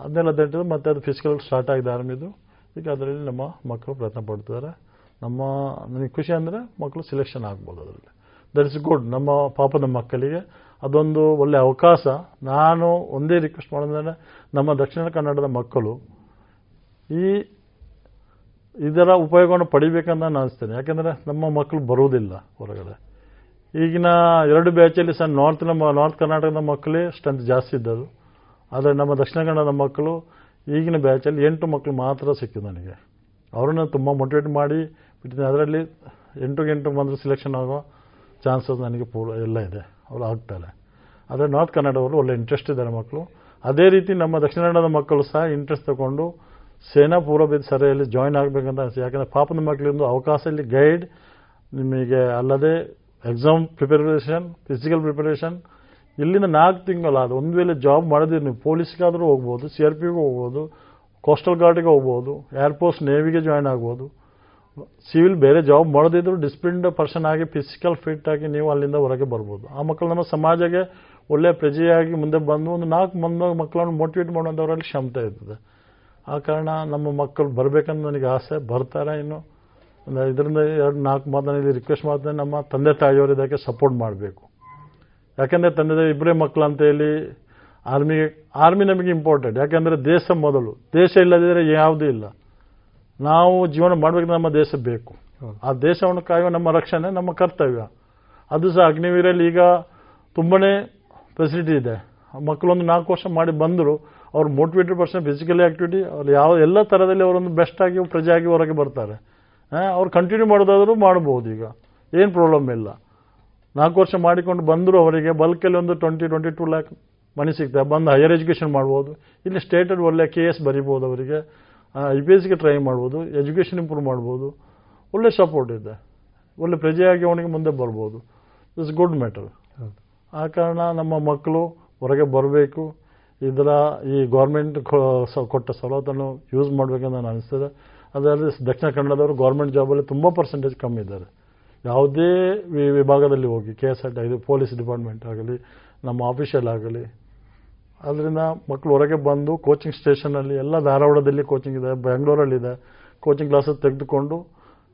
ಹದಿನೇಳು ಹದಿನೆಂಟು ಮತ್ತೆ ಅದು ಫಿಸಿಕಲ್ ಸ್ಟಾರ್ಟ್ ಆಗಿದೆ ಆರ್ಮಿದು. ಈಗ ಅದರಲ್ಲಿ ನಮ್ಮ ಮಕ್ಕಳು ಪ್ರಯತ್ನ ಪಡ್ತಿದ್ದಾರೆ. ನಮ್ಮ ನನಗೆ ಖುಷಿ ಅಂದರೆ ಮಕ್ಕಳು ಸಿಲೆಕ್ಷನ್ ಆಗ್ಬೋದು ಅದರಲ್ಲಿ. ದಟ್ ಇಸ್ ಗುಡ್ ನಮ್ಮ ಪಾಪದ ಮಕ್ಕಳಿಗೆ ಅದೊಂದು ಒಳ್ಳೆ ಅವಕಾಶ. ನಾನು ಒಂದೇ ರಿಕ್ವೆಸ್ಟ್ ಮಾಡೋದಂದರೆ ನಮ್ಮ ದಕ್ಷಿಣ ಕನ್ನಡದ ಮಕ್ಕಳು ಈ ಇದರ ಉಪಯೋಗವನ್ನು ಪಡಿಬೇಕಂತ ನಾನು ಅನಿಸ್ತೇನೆ. ಯಾಕೆಂದರೆ ನಮ್ಮ ಮಕ್ಕಳು ಬರುವುದಿಲ್ಲ ಹೊರಗಡೆ. ಈಗಿನ ಎರಡು ಬ್ಯಾಚಲ್ಲಿ ಸಹ ನಾರ್ತ್ ನಮ್ಮ ನಾರ್ತ್ ಕರ್ನಾಟಕದ ಮಕ್ಕಳೇ ಸ್ಟ್ರೆಂತ್ ಜಾಸ್ತಿ ಇದ್ದರು ಆದರೆ ನಮ್ಮ ದಕ್ಷಿಣ ಕನ್ನಡದ ಮಕ್ಕಳು ಈಗಿನ ಬ್ಯಾಚಲ್ಲಿ ಎಂಟು ಮಕ್ಕಳು ಮಾತ್ರ ಸಿಕ್ಕಿದ್ದು ನನಗೆ. ಅವರನ್ನು ತುಂಬ ಮೋಟಿವೇಟ್ ಮಾಡಿ ಬಿಟ್ಟಿದ್ದೀನಿ. ಅದರಲ್ಲಿ ಎಂಟು ಎಂಟು ಬಂದರೆ ಸಿಲೆಕ್ಷನ್ ಆಗೋ ಚಾನ್ಸಸ್ ನನಗೆ ಪೂರ ಎಲ್ಲ ಇದೆ. ಅವರು ಆಗ್ತಾರೆ ಆದರೆ ನಾರ್ತ್ ಕನ್ನಡವರು ಒಳ್ಳೆ ಇಂಟ್ರೆಸ್ಟ್ ಇದ್ದಾರೆ ಮಕ್ಕಳು ಅದೇ ರೀತಿ ನಮ್ಮ ದಕ್ಷಿಣ ಕನ್ನಡದ ಮಕ್ಕಳು ಸಹ ಇಂಟ್ರೆಸ್ಟ್ ತಗೊಂಡು ಸೇನಾ ಪೂರ್ವಭೇದ ಸರೆಯಲ್ಲಿ ಜಾಯಿನ್ ಆಗಬೇಕಂತ ಅನಿಸ್ತು ಯಾಕಂದರೆ ಪಾಪದ ಮಕ್ಕಳಿಂದು ಅವಕಾಶ ಇಲ್ಲಿ ಗೈಡ್ ನಿಮಗೆ ಅಲ್ಲದೆ ಎಕ್ಸಾಮ್ ಪ್ರಿಪರೇಷನ್ ಫಿಸಿಕಲ್ ಪ್ರಿಪರೇಷನ್ ಇಲ್ಲಿಂದ ನಾಲ್ಕು ತಿಂಗಳು ಅದು ಒಂದು ವೇಳೆ ಜಾಬ್ ಮಾಡಿದ್ರೆ ನೀವು ಪೊಲೀಸ್ಗಾದರೂ ಹೋಗ್ಬೋದು ಸಿ ಆರ್ ಪಿಗೂ ಹೋಗ್ಬೋದು ಕೋಸ್ಟಲ್ ಗಾರ್ಡಿಗೆ ಹೋಗ್ಬೋದು ಏರ್ಫೋರ್ಸ್ ನೇವಿಗೆ ಜಾಯ್ನ್ ಆಗ್ಬೋದು. ಸಿವಿಲ್ ಬೇರೆ ಜಾಬ್ ಮಾಡೋದಿದ್ರು ಡಿಸಿಪ್ಲಿನ್ಡ್ ಪರ್ಸನ್ ಆಗಿ ಫಿಸಿಕಲ್ ಫಿಟ್ ಆಗಿ ನೀವು ಅಲ್ಲಿಂದ ಹೊರಗೆ ಬರ್ಬೋದು. ಆ ಮಕ್ಕಳು ನಮ್ಮ ಸಮಾಜಕ್ಕೆ ಒಳ್ಳೆಯ ಪ್ರಜೆಯಾಗಿ ಮುಂದೆ ಬಂದು ಒಂದು ನಾಲ್ಕು ಮಂದಿ ಮಕ್ಕಳನ್ನು ಮೋಟಿವೇಟ್ ಮಾಡುವಂಥವರಲ್ಲಿ ಕ್ಷಮತೆ ಇರ್ತದೆ. ಆ ಕಾರಣ ನಮ್ಮ ಮಕ್ಕಳು ಬರಬೇಕಂತ ನನಗೆ ಆಸೆ, ಬರ್ತಾರೆ ಇನ್ನು. ಇದರಿಂದ ಎರಡು ನಾಲ್ಕು ಮಾತು ಇಲ್ಲಿ ರಿಕ್ವೆಸ್ಟ್ ಮಾಡ್ತೇನೆ, ನಮ್ಮ ತಂದೆ ತಾಯಿಯವರು ಇದಕ್ಕೆ ಸಪೋರ್ಟ್ ಮಾಡಬೇಕು. ಯಾಕೆಂದರೆ ತಂದೆ ತಾಯಿ ಇಬ್ಬರೇ ಮಕ್ಕಳು ಅಂತ ಹೇಳಿ ಆರ್ಮಿಗೆ ಆರ್ಮಿ ನಮಗೆ ಇಂಪಾರ್ಟೆಂಟ್ ಯಾಕೆಂದರೆ ದೇಶ ಮೊದಲು. ದೇಶ ಇಲ್ಲದಿದ್ದರೆ ಯಾವುದೂ ಇಲ್ಲ. ನಾವು ಜೀವನ ಮಾಡಬೇಕು ನಮ್ಮ ದೇಶ ಬೇಕು. ಆ ದೇಶವನ್ನು ಕಾಯುವ ನಮ್ಮ ರಕ್ಷಣೆ ನಮ್ಮ ಕರ್ತವ್ಯ. ಅದು ಸಹ ಅಗ್ನಿವೀರಲ್ಲಿ ಈಗ ತುಂಬನೇ ಫೆಸಿಲಿಟಿ ಇದೆ. ಮಕ್ಕಳೊಂದು ನಾಲ್ಕು ವರ್ಷ ಮಾಡಿ ಬಂದರು ಅವ್ರು ಮೋಟಿವೇಟೆಡ್ ಪರ್ಸನ್ ಫಿಸಿಕಲಿ ಆಕ್ಟಿವಿಟಿ ಅವ್ರು ಯಾವ ಎಲ್ಲ ಥರದಲ್ಲಿ ಅವರೊಂದು ಬೆಸ್ಟ್ ಆಗಿ ಪ್ರಜೆಯಾಗಿ ಹೊರಗೆ ಬರ್ತಾರೆ. ಅವ್ರು ಕಂಟಿನ್ಯೂ ಮಾಡೋದಾದರೂ ಮಾಡ್ಬೋದು ಈಗ. ಏನು ಪ್ರಾಬ್ಲಮ್ ಇಲ್ಲ. ನಾಲ್ಕು ವರ್ಷ ಮಾಡಿಕೊಂಡು ಬಂದರೂ ಅವರಿಗೆ ಬಲ್ಕಲ್ಲಿ ಒಂದು twenty twenty two lakh money ಸಿಗ್ತದೆ. ಬಂದು ಹೈಯರ್ ಎಜುಕೇಷನ್ ಮಾಡ್ಬೋದು. ಇಲ್ಲಿ ಸ್ಟೇಟಲ್ಲಿ ಒಳ್ಳೆ ಕೆ ಎಸ್ ಬರಿಬೋದು ಅವರಿಗೆ. ಐ ಪಿ ಎಸ್ಗೆ ಟ್ರೈ ಮಾಡ್ಬೋದು ಎಜುಕೇಷನ್ ಇಂಪ್ರೂವ್ ಮಾಡ್ಬೋದು. ಒಳ್ಳೆ ಸಪೋರ್ಟ್ ಇದೆ. ಒಳ್ಳೆ ಪ್ರಜೆಯಾಗಿ ಅವನಿಗೆ ಮುಂದೆ ಬರ್ಬೋದು. ಇಟ್ಸ್ ಗುಡ್ ಮ್ಯಾಟರ್ ಆ ಕಾರಣ ನಮ್ಮ ಮಕ್ಕಳು ಹೊರಗೆ ಬರಬೇಕು. ಇದರ ಈ ಗೌರ್ಮೆಂಟ್ ಕೊಟ್ಟ ಸವಲತ್ತನ್ನು ಯೂಸ್ ಮಾಡಬೇಕಂತ ನಾನು ಅನಿಸ್ತದೆ. ಅದರಲ್ಲಿ ದಕ್ಷಿಣ ಕನ್ನಡದವರು ಗೌರ್ಮೆಂಟ್ ಜಾಬಲ್ಲಿ ತುಂಬ ಪರ್ಸೆಂಟೇಜ್ ಕಮ್ಮಿ ಇದ್ದಾರೆ. ಯಾವುದೇ ವಿಭಾಗದಲ್ಲಿ ಹೋಗಿ ಕೆ ಎಸ್ ಆರ್ ಟಿ ಇದು ಪೊಲೀಸ್ ಡಿಪಾರ್ಟ್ಮೆಂಟ್ ಆಗಲಿ ನಮ್ಮ ಆಫೀಷಿಯಲ್ ಆಗಲಿ ಅದರಿಂದ ಮಕ್ಕಳು ಹೊರಗೆ ಬಂದು ಕೋಚಿಂಗ್ ಸ್ಟೇಷನಲ್ಲಿ ಎಲ್ಲ ಧಾರವಾಡದಲ್ಲಿ ಕೋಚಿಂಗ್ ಇದೆ ಬೆಂಗಳೂರಲ್ಲಿದೆ ಕೋಚಿಂಗ್ ಕ್ಲಾಸಸ್ ತೆಗೆದುಕೊಂಡು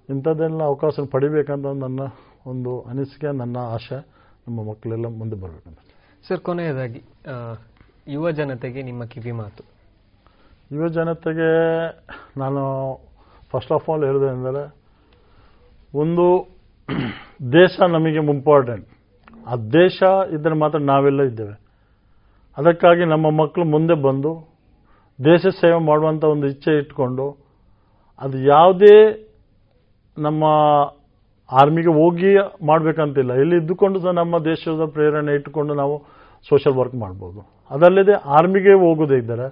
ಇಂಥದ್ದೆಲ್ಲ ಅವಕಾಶ ಪಡಿಬೇಕಂತ ನನ್ನ ಒಂದು ಅನಿಸಿಕೆ ನನ್ನ ಆಶೆ. ನಮ್ಮ ಮಕ್ಕಳೆಲ್ಲ ಮುಂದೆ ಬರಬೇಕಂತ.
ಸರ್ ಕೊನೆಯದಾಗಿ ಯುವ ಜನತೆಗೆ ನಿಮ್ಮ ಕಿವಿ ಮಾತು.
ಯುವ ಜನತೆಗೆ ನಾನು ಫಸ್ಟ್ ಆಫ್ ಆಲ್ ಹೇಳಿದೆ ಅಂದರೆ ಒಂದು ದೇಶ ನಮಗೆ ಇಂಪಾರ್ಟೆಂಟ್ ಆ ದೇಶ ಇದ್ದರೆ ಮಾತ್ರ ನಾವೆಲ್ಲ ಇದ್ದೇವೆ. ಅದಕ್ಕಾಗಿ ನಮ್ಮ ಮಕ್ಕಳು ಮುಂದೆ ಬಂದು ದೇಶ ಸೇವೆ ಮಾಡುವಂಥ ಒಂದು ಇಚ್ಛೆ ಇಟ್ಕೊಂಡು ಅದು ಯಾವುದೇ ನಮ್ಮ ಆರ್ಮಿಗೆ ಹೋಗಿ ಮಾಡಬೇಕಂತಿಲ್ಲ. ಇಲ್ಲಿ ಇದ್ದುಕೊಂಡು ಸಹ ನಮ್ಮ ದೇಶದ ಪ್ರೇರಣೆ ಇಟ್ಟುಕೊಂಡು ನಾವು ಸೋಷಿಯಲ್ ವರ್ಕ್ ಮಾಡ್ಬೋದು. ಅದಲ್ಲದೆ ಆರ್ಮಿಗೆ ಹೋಗೋದೇ ಇದ್ದರೆ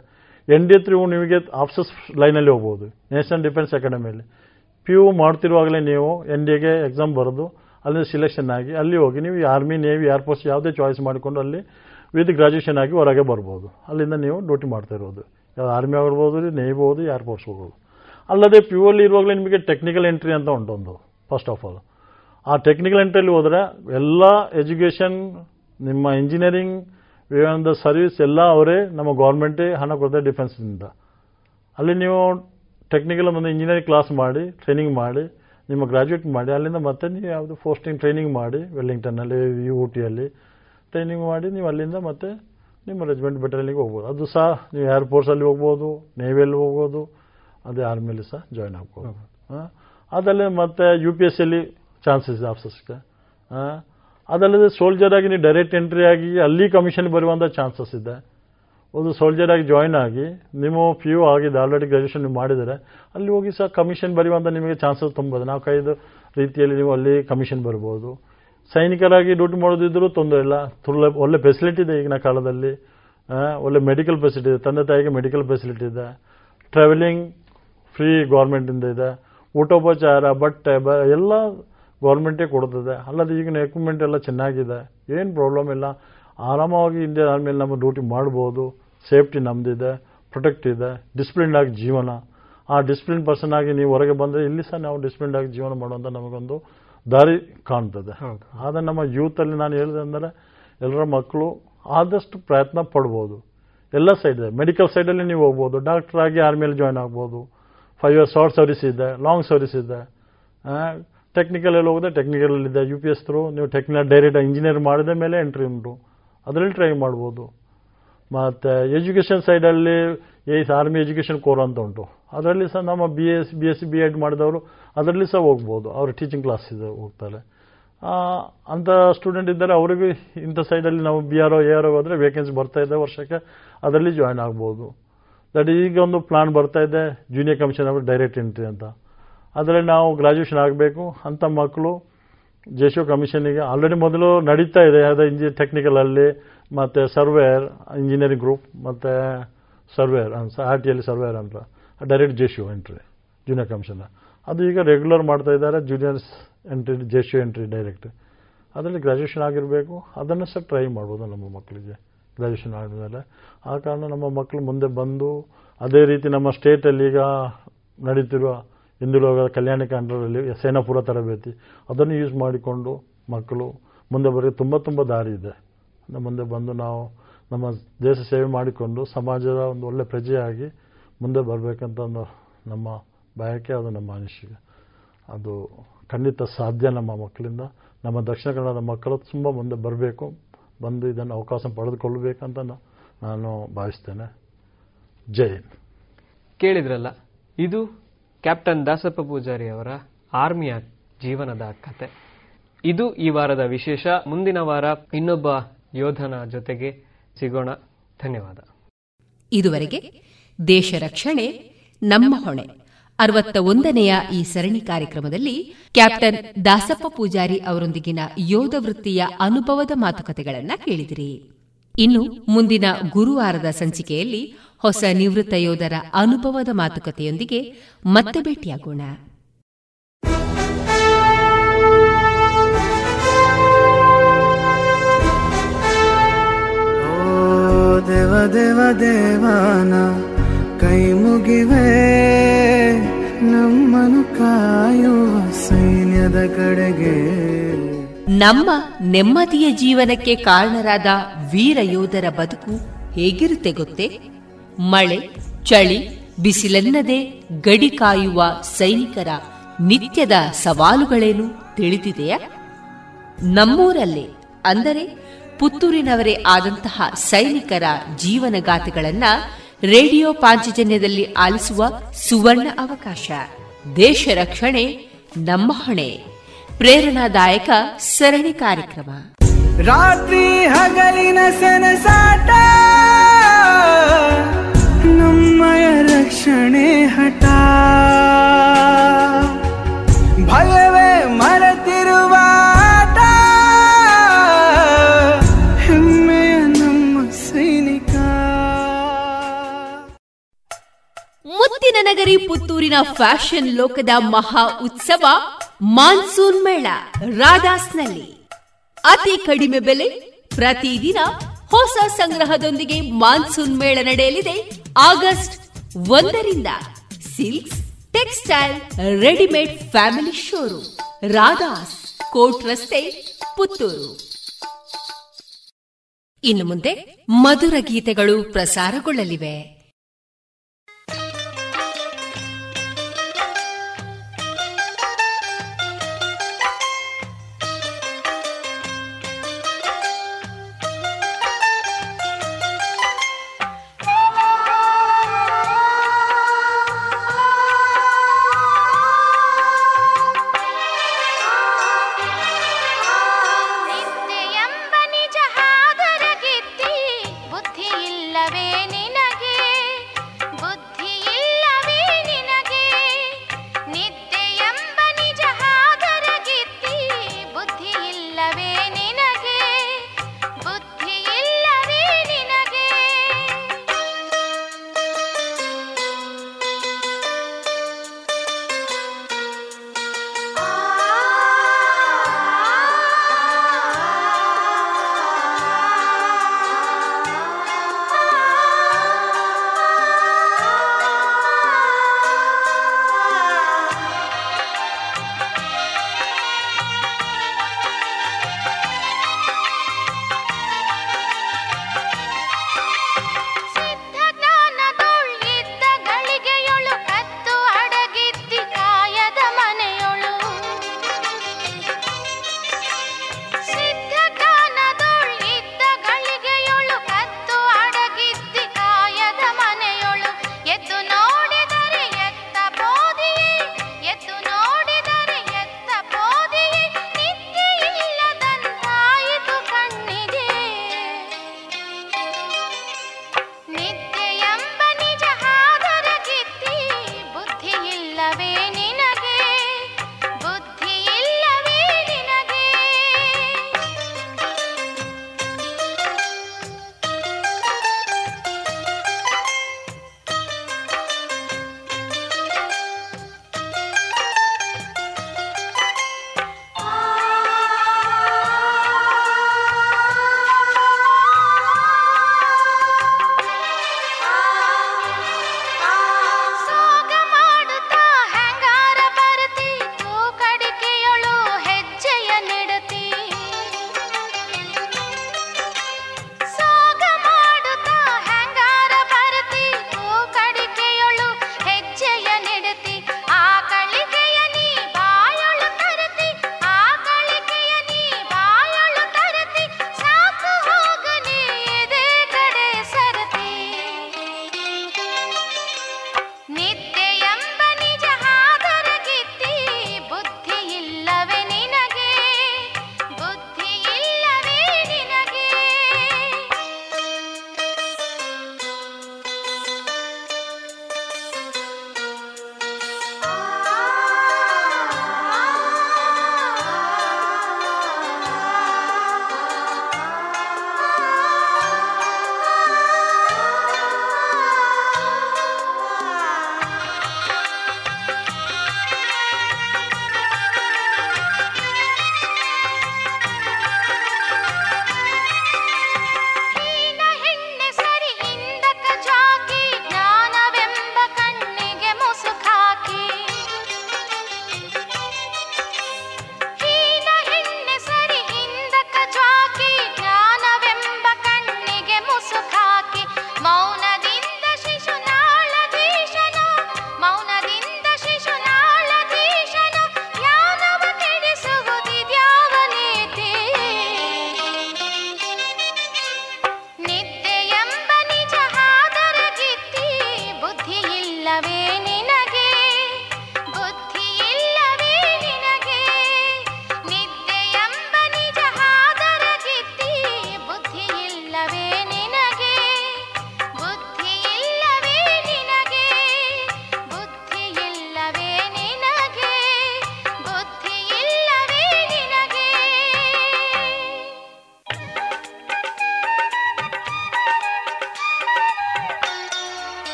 ಎನ್ ಡಿ ತ್ರೀ ನಿಮಗೆ ಆಫೀಸರ್ಸ್ ಲೈನಲ್ಲಿ ಹೋಗ್ಬೋದು ನ್ಯಾಷನಲ್ ಡಿಫೆನ್ಸ್ ಅಕಾಡೆಮಿಯಲ್ಲಿ ಪಿ ಯು ಮಾಡ್ತಿರುವಾಗಲೇ ನೀವು ಎನ್ ಡಿ ಎಗೆ ಎಕ್ಸಾಮ್ ಬರೆದು ಅಲ್ಲಿ ಸಿಲೆಕ್ಷನ್ ಆಗಿ ಅಲ್ಲಿ ಹೋಗಿ ನೀವು ಆರ್ಮಿ ನೇವಿ ಏರ್ಫೋರ್ಸ್ ಯಾವುದೇ ಚಾಯ್ಸ್ ಮಾಡಿಕೊಂಡು ಅಲ್ಲಿ ವಿತ್ ಗ್ರಾಜುಯೇಷನ್ ಆಗಿ ಹೊರಗೆ ಬರ್ಬೋದು. ಅಲ್ಲಿಂದ ನೀವು ಡ್ಯೂಟಿ ಮಾಡ್ತಾ ಇರೋದು. ಆರ್ಮಿ ಆಗಿರ್ಬೋದು ನೇವಿ ಹೋಗೋದು ಏರ್ಫೋರ್ಸ್ ಹೋಗೋದು ಅಲ್ಲದೆ ಪ್ಯೂರ್ಲಿ ಇರುವಾಗಲೇ ನಿಮಗೆ ಟೆಕ್ನಿಕಲ್ ಎಂಟ್ರಿ ಅಂತ ಉಂಟೊಂದು ಫಸ್ಟ್ ಆಫ್ ಆಲ್ ಆ ಟೆಕ್ನಿಕಲ್ ಎಂಟ್ರಿಯಲ್ಲಿ ಹೋದರೆ ಎಲ್ಲ ಎಜುಕೇಷನ್ ನಿಮ್ಮ ಇಂಜಿನಿಯರಿಂಗ್ ಒಂದು ಸರ್ವಿಸ್ ಎಲ್ಲ ಅವರೇ ನಮ್ಮ ಗೌರ್ಮೆಂಟೇ ಹಣ ಕೊಡ್ತಾರೆ ಡಿಫೆನ್ಸಿಂದ ಅಲ್ಲಿ ನೀವು ಟೆಕ್ನಿಕಲ್ ಒಂದು ಇಂಜಿನಿಯರಿಂಗ್ ಕ್ಲಾಸ್ ಮಾಡಿ ಟ್ರೈನಿಂಗ್ ಮಾಡಿ, ನಿಮ್ಮ ಗ್ರಾಜ್ಯುಯೇಟ್ ಮಾಡಿ, ಅಲ್ಲಿಂದ ಮತ್ತೆ ನೀವು ಯಾವುದು ಪೋಸ್ಟಿಂಗ್ ಟ್ರೈನಿಂಗ್ ಮಾಡಿ ವೆಲ್ಲಿಂಗ್ಟನ್ನಲ್ಲಿ ಯು ಟಿಯಲ್ಲಿ ಟ್ರೈನಿಂಗ್ ಮಾಡಿ ನೀವು ಅಲ್ಲಿಂದ ಮತ್ತೆ ನಿಮ್ಮ ರೆಜಿಮೆಂಟ್ ಬೆಟಲಿಗೆ ಹೋಗ್ಬೋದು. ಅದು ಸಹ ನೀವು ಏರ್ಫೋರ್ಸಲ್ಲಿ ಹೋಗ್ಬೋದು ನೇವಿಯಲ್ಲಿ ಹೋಗ್ಬೋದು ಅದೇ ಆರ್ಮಿಯಲ್ಲಿ ಸಹ ಜಾಯ್ನ್ ಆಗ್ಬೋದು. ಹಾಂ? ಅದಲ್ಲೇ ಮತ್ತೆ ಯು ಪಿ ಎಸ್ ಸಿಯಲ್ಲಿ ಚಾನ್ಸಸ್ ಇದೆ ಆಫೀಸರ್ಸ್ಗೆ ಅದಲ್ಲದೆ ಸೋಲ್ಜರ್ ಆಗಿ ನೀವು ಡೈರೆಕ್ಟ್ ಎಂಟ್ರಿ ಆಗಿ ಅಲ್ಲಿ ಕಮಿಷನ್ ಬರುವಂಥ ಚಾನ್ಸಸ್ ಇದೆ. ಒಂದು ಸೋಲ್ಜರ್ ಆಗಿ ಜಾಯ್ನ್ ಆಗಿ ನಿಮ್ಮ ಪಿ ಯು ಆಗಿದೆ ಆಲ್ರೆಡಿ ಗ್ರಾಜುಯೇಷನ್ ನೀವು ಮಾಡಿದರೆ ಅಲ್ಲಿ ಹೋಗಿ ಸಹ ಕಮಿಷನ್ ಬರೆಯುವಂಥ ನಿಮಗೆ ಚಾನ್ಸಸ್ ತುಂಬೋದು. ನಾವು ನಾಲ್ಕೈದು ರೀತಿಯಲ್ಲಿ ನೀವು ಅಲ್ಲಿ ಕಮಿಷನ್ ಬರ್ಬೋದು. ಸೈನಿಕರಾಗಿ ಡ್ಯೂಟಿ ಮಾಡೋದಿದ್ರು ತೊಂದರೆ ಇಲ್ಲ. ತುಳ್ಳೆ ಒಳ್ಳೆ ಫೆಸಿಲಿಟಿ ಇದೆ ಈಗಿನ ಕಾಲದಲ್ಲಿ. ಒಳ್ಳೆ ಮೆಡಿಕಲ್ ಫೆಸಿಲಿಟಿ ಇದೆ. ತಂದೆ ತಾಯಿಗೆ ಮೆಡಿಕಲ್ ಫೆಸಿಲಿಟಿ ಇದೆ. ಟ್ರಾವೆಲಿಂಗ್ ಫ್ರೀ ಗೌರ್ಮೆಂಟಿಂದ ಇದೆ ಊಟೋಪಚಾರ, ಬಟ್ಟೆ, ಬ, ಎಲ್ಲ ಗೌರ್ಮೆಂಟೇ ಕೊಡ್ತದೆ. ಅಲ್ಲದೆ ಈಗಿನ ಎಕ್ವಿಪ್ಮೆಂಟ್ ಎಲ್ಲ ಚೆನ್ನಾಗಿದೆ. ಏನು ಪ್ರಾಬ್ಲಮ್ ಇಲ್ಲ. ಆರಾಮವಾಗಿ ಇಂಡಿಯನ್ ಆರ್ಮಿಯಲ್ಲಿ ನಮ್ಮ ಡ್ಯೂಟಿ ಮಾಡ್ಬೋದು. ಸೇಫ್ಟಿ ನಮ್ಮದಿದೆ ಪ್ರೊಟೆಕ್ಟ್ ಇದೆ. ಡಿಸಿಪ್ಲಿನ್ ಆಗಿ ಜೀವನ. ಆ ಡಿಸಿಪ್ಲಿನ್ ಪರ್ಸನ್ ಆಗಿ ನೀವು ಹೊರಗೆ ಬಂದರೆ ಇಲ್ಲಿ ಸಹ ನಾವು ಆಗಿ ಜೀವನ ಮಾಡುವಂಥ ನಮಗೊಂದು ದಾರಿ ಕಾಣ್ತದೆ. ಆದರೆ ನಮ್ಮ ಯೂತಲ್ಲಿ ನಾನು ಹೇಳಿದೆ ಅಂದರೆ ಎಲ್ಲರ ಮಕ್ಕಳು ಆದಷ್ಟು ಪ್ರಯತ್ನ ಪಡ್ಬೋದು. ಎಲ್ಲ ಸೈಡ್ ಇದೆ ಮೆಡಿಕಲ್ ಸೈಡಲ್ಲಿ ನೀವು ಹೋಗ್ಬೋದು. ಡಾಕ್ಟರ್ ಆಗಿ ಆರ್ಮಿಯಲ್ಲಿ ಜಾಯ್ನ್ ಆಗ್ಬೋದು. ಫೈವ್ ಇಯರ್ಸ್ ಶಾರ್ಟ್ ಸರ್ವಿಸ್ ಇದೆ ಲಾಂಗ್ ಸರ್ವಿಸ್ ಇದೆ. ಟೆಕ್ನಿಕಲಲ್ಲಿ ಹೋಗಿದೆ ಟೆಕ್ನಿಕಲಲ್ಲಿದೆ ಯು ಪಿ ಎಸ್ ಥ್ರೂ ನೀವು ಟೆಕ್ನಿಕಲ್ ಡೈರೆಕ್ಟ್ ಇಂಜಿನಿಯರ್ ಮಾಡಿದ ಮೇಲೆ ಎಂಟ್ರಿ ಉಂಟು. ಅದರಲ್ಲಿ ಟ್ರೈ ಮಾಡ್ಬೋದು. ಮತ್ತು ಎಜುಕೇಷನ್ ಸೈಡಲ್ಲಿ ಏಸ್ ಆರ್ಮಿ ಎಜುಕೇಷನ್ ಕೋರ್ ಅಂತ ಉಂಟು. ಅದರಲ್ಲಿ ಸಹ ನಮ್ಮ B S B S C B Ed ಮಾಡಿದವರು ಅದರಲ್ಲಿ ಸಹ ಹೋಗ್ಬೋದು. ಅವರು ಟೀಚಿಂಗ್ ಕ್ಲಾಸ್ ಇದೆ ಹೋಗ್ತಾರೆ ಅಂಥ ಸ್ಟೂಡೆಂಟ್ ಇದ್ದಾರೆ ಅವರಿಗೂ ಇಂಥ ಸೈಡಲ್ಲಿ ನಾವು B R O A R O ಹೋದರೆ ವೇಕೆನ್ಸಿ ಬರ್ತಾ ಇದೆ ವರ್ಷಕ್ಕೆ, ಅದರಲ್ಲಿ ಜಾಯ್ನ್ ಆಗ್ಬೋದು. ದಟ್ ಈಗ ಒಂದು ಪ್ಲಾನ್ ಬರ್ತಾ ಇದೆ ಜೂನಿಯರ್ ಕಮಿಷನ್ ಅವರು ಡೈರೆಕ್ಟ್ ಎಂಟ್ರಿ ಅಂತ. ಅದರಲ್ಲಿ ನಾವು ಗ್ರಾಜ್ಯುಯೇಷನ್ ಆಗಬೇಕು. ಅಂಥ ಮಕ್ಕಳು ಜೆಶೋ ಕಮಿಷನಿಗೆ ಆಲ್ರೆಡಿ ಮೊದಲು ನಡೀತಾ ಇದೆ. ಯಾವುದೇ ಇಂಜಿ ಟೆಕ್ನಿಕಲಲ್ಲಿ ಮತ್ತು ಸರ್ವೇರ್ ಇಂಜಿನಿಯರಿಂಗ್ ಗ್ರೂಪ್ ಮತ್ತು ಸರ್ವೇಯರ್ ಆರ್ ಟಿಯಲ್ಲಿ ಸರ್ವೇರ್ ಅಂತ. ಡೈರೆಕ್ಟ್ ಜೆಶು ಎಂಟ್ರಿ ಜೂನಿಯರ್ ಕಮಿಷನ್ ಅದು ಈಗ ರೆಗ್ಯುಲರ್ ಮಾಡ್ತಾ ಇದ್ದಾರೆ ಜೂನಿಯರ್ಸ್ ಎಂಟ್ರಿ ಜೆಶು ಎಂಟ್ರಿ ಡೈರೆಕ್ಟ್ ಅದರಲ್ಲಿ ಗ್ರಾಜುಯೇಷನ್ ಆಗಿರಬೇಕು. ಅದನ್ನು ಸಹ ಟ್ರೈ ಮಾಡ್ಬೋದು ನಮ್ಮ ಮಕ್ಕಳಿಗೆ ಗ್ರಾಜುಯೇಷನ್ ಆದಮೇಲೆ. ಆ ಕಾರಣ ನಮ್ಮ ಮಕ್ಕಳು ಮುಂದೆ ಬಂದು ಅದೇ ರೀತಿ ನಮ್ಮ ಸ್ಟೇಟಲ್ಲಿ ಈಗ ನಡೀತಿರುವ ಹಿಂದುಳಿದ ಕಲ್ಯಾಣ ಕಾಂಡ್ರಲ್ಲಿ ಸೇನಾಪುರ ತರಬೇತಿ. ಅದನ್ನು ಯೂಸ್ ಮಾಡಿಕೊಂಡು ಮಕ್ಕಳು ಮುಂದೆ ಬರೋಕ್ಕೆ ತುಂಬ ತುಂಬ ದಾರಿ ಇದೆ. ಮುಂದೆ ಬಂದು ನಾವು ನಮ್ಮ ದೇಶ ಸೇವೆ ಮಾಡಿಕೊಂಡು ಸಮಾಜದ ಒಂದು ಒಳ್ಳೆ ಪ್ರಜೆಯಾಗಿ ಮುಂದೆ ಬರಬೇಕಂತ ಒಂದು ನಮ್ಮ ಬಯಕೆ ಅದು ನಮ್ಮ ಅನಿಸಿಕೆ ಅದು ಖಂಡಿತ ಸಾಧ್ಯ ನಮ್ಮ ಮಕ್ಕಳಿಂದ. ನಮ್ಮ ದಕ್ಷಿಣ ಕನ್ನಡದ ಮಕ್ಕಳು ತುಂಬ ಮುಂದೆ ಬರಬೇಕು ಬಂದು ಇದನ್ನು ಅವಕಾಶ ಪಡೆದುಕೊಳ್ಳಬೇಕಂತ ನಾನು ಭಾವಿಸ್ತೇನೆ. ಜೈ ಹಿಂದ್.
ಕೇಳಿದ್ರಲ್ಲ ಇದು ಕ್ಯಾಪ್ಟನ್ ದಾಸಪ್ಪ ಪೂಜಾರಿ ಅವರ ಆರ್ಮಿಯ ಜೀವನದ ಕತೆ. ಇದು ಈ ವಾರದ ವಿಶೇಷ. ಮುಂದಿನ ವಾರ ಇನ್ನೊಬ್ಬ ಯೋಧನ ಜೊತೆಗೆ ಸಿಗೋಣ. ಧನ್ಯವಾದ.
ಇದುವರೆಗೆ ದೇಶ ರಕ್ಷಣೆ ನಮ್ಮ ಹೊಣೆ. ಅರವತ್ತ ಒಂದನೆಯ ಈ ಸರಣಿ ಕಾರ್ಯಕ್ರಮದಲ್ಲಿ ಕ್ಯಾಪ್ಟನ್ ದಾಸಪ್ಪ ಪೂಜಾರಿ ಅವರೊಂದಿಗಿನ ಯೋಧ ವೃತ್ತಿಯ ಅನುಭವದ ಮಾತುಕತೆಗಳನ್ನು ಕೇಳಿದಿರಿ. ಇನ್ನು ಮುಂದಿನ ಗುರುವಾರದ ಸಂಚಿಕೆಯಲ್ಲಿ ಹೊಸ ನಿವೃತ್ತ ಯೋಧರ ಅನುಭವದ ಮಾತುಕತೆಯೊಂದಿಗೆ ಮತ್ತೆ ಭೇಟಿಯಾಗೋಣ.
ದೇವ ದೇವ ದೇವಾನ, ಕೈ ಮುಗಿವೆ. ನಮ್ಮನು ಕಾಯುವ ಸೈನ್ಯದ ಕಡೆಗೆ.
ನಮ್ಮ ನೆಮ್ಮದಿಯ ಜೀವನಕ್ಕೆ ಕಾರಣರಾದ ವೀರ ಯೋಧರ ಬದುಕು ಹೇಗಿರುತ್ತೆ ಗೊತ್ತೇ? ಮಳೆ, ಚಳಿ, ಬಿಸಿಲೆನ್ನದೆ ಗಡಿ ಕಾಯುವ ಸೈನಿಕರ ನಿತ್ಯದ ಸವಾಲುಗಳೇನು ತಿಳಿದಿದೆಯಾ? ನಮ್ಮೂರಲ್ಲೇ, ಅಂದರೆ ಪುತ್ತೂರಿನವರೇ ಆದಂತಹ ಸೈನಿಕರ ಜೀವನಗಾಥೆಗಳನ್ನ ರೇಡಿಯೋ ಪಾಂಚಜನ್ಯದಲ್ಲಿ ಆಲಿಸುವ ಸುವರ್ಣ ಅವಕಾಶ. ದೇಶ ರಕ್ಷಣೆ, ನಮ್ಮ ಹೊಣೆ. ಪ್ರೇರಣಾದಾಯಕ ಸರಣಿ ಕಾರ್ಯಕ್ರಮ.
ರಾತ್ರಿ ಹಗಲಿನ ಸನಸಾಟ ನಮ್ಮಯ ರಕ್ಷಣೆ ಹಠ. ಭಯವೇ
ಸ್ವರ್ಣನಗರಿ ಪುತ್ತೂರಿನ ಫ್ಯಾಷನ್ ಲೋಕದ ಮಹಾ ಉತ್ಸವ ಮಾನ್ಸೂನ್ ಮೇಳ ರಾಧಾಸ್ನಲ್ಲಿ. ಅತಿ ಕಡಿಮೆ ಬೆಲೆ ಪ್ರತಿದಿನ ಹೊಸ ಸಂಗ್ರಹದೊಂದಿಗೆ ಮಾನ್ಸೂನ್ ಮೇಳ ನಡೆಯಲಿದೆ ಆಗಸ್ಟ್ ಒಂದರಿಂದ. Silks, textile, readymade family showroom, Radhas, court ರಸ್ತೆ, ಪುತ್ತೂರು. ಇನ್ನು ಮುಂದೆ ಮಧುರ ಗೀತೆಗಳು ಪ್ರಸಾರಗೊಳ್ಳಲಿವೆ.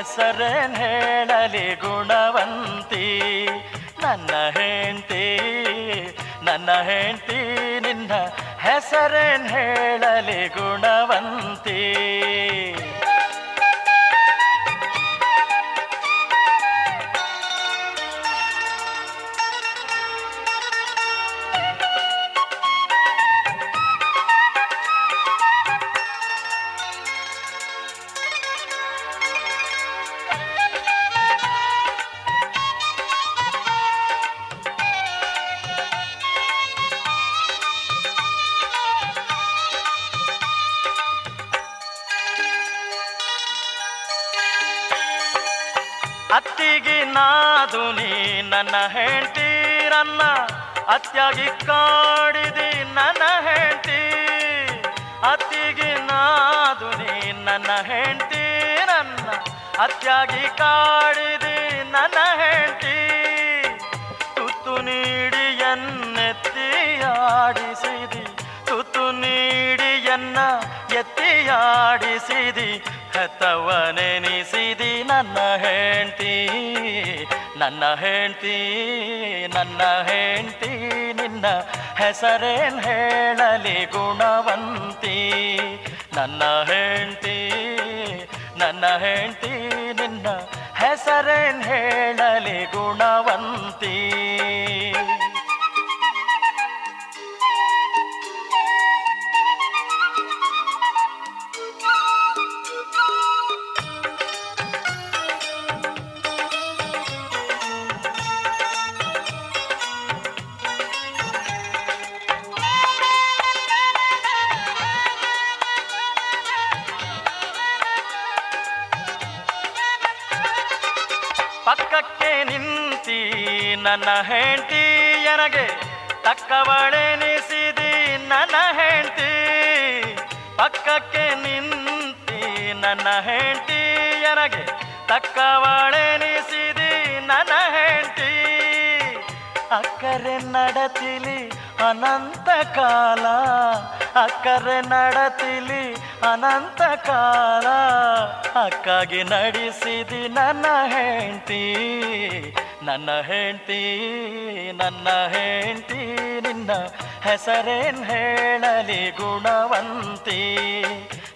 ಹೆಸರೇನ್ ಹೇಳಲಿ ಗುಣವಂತಿ? ನನ್ನ ಹೆಂಡತಿ ನನ್ನ ಹೆಂಡತಿ ನಿನ್ನ ಹೆಸರೇನ್ ಹೇಳಲಿ ಗುಣವಂತಿ? ನಾದು ನೀ ನನ್ನ ಹೆಂಡತಿರನ್ನ ಅತ್ಯಾಗಿ ಕಾಡಿದಿ ನನ್ನ ಹೆಂಡತಿ. ಅತ್ತಿಗೆ ನಾದು ನೀ ನನ್ನ ಹೆಂಡತಿರನ್ನ ಅತ್ಯಾಗಿ ಕಾಡಿದಿ ನನ್ನ ಹೆಂಡತಿ. ತುತ್ತು ನೀಡಿ ಎನ್ನೆತ್ತಿಯಾಡಿಸಿದಿ ತುತ್ತು ನೀಡಿ ಎನ್ನ ಎತ್ತಿಯಾಡಿಸಿದಿ ಹತವನೆನಿಸಿದಿ ನನ್ನ ಹೆಂಡತಿ. ನನ್ನ ಹೆಂಡತಿ ನನ್ನ ಹೆಂಡತಿ, ನಿನ್ನ ಹೆಸರೇನ್ ಹೇಳಲಿ ಗುಣವಂತಿ? ನನ್ನ ಹೆಂಡತಿ ನನ್ನ ಹೆಂಡತಿ, ನಿನ್ನ ಹೆಸರೇನ್ ಹೇಳಲಿ ಗುಣವಂತಿ? ನನ್ನ ಹೆಂಡತಿ ಎನಗೆ ತಕ್ಕವಳೆನಿಸಿದಿ ನನ್ನ ಹೆಂಡತಿ. ಪಕ್ಕಕ್ಕೆ ನಿಂತಿ ನನ್ನ ಹೆಂಡತಿ ಎನಗೆ ತಕ್ಕವಳೆನಿಸಿದಿ ನನ್ನ ಹೆಂಡತಿ. ಅಕ್ಕರೆ ನಡತಿಲಿ ಅನಂತ ಕಾಲ, ಅಕ್ಕರೆ ನಡತಿಲಿ ಅನಂತ ಕಾಲ. ಅಕ್ಕಾಗಿ ನಡೆಸಿದಿ ನನ್ನ ಹೆಂಡತಿ. ನನ್ನ ಹೆಂಡತಿ ನನ್ನ ಹೆಂಡತಿ, ನಿನ್ನ ಹೆಸರೇನ್ ಹೇಳಲಿ ಗುಣವಂತಿ?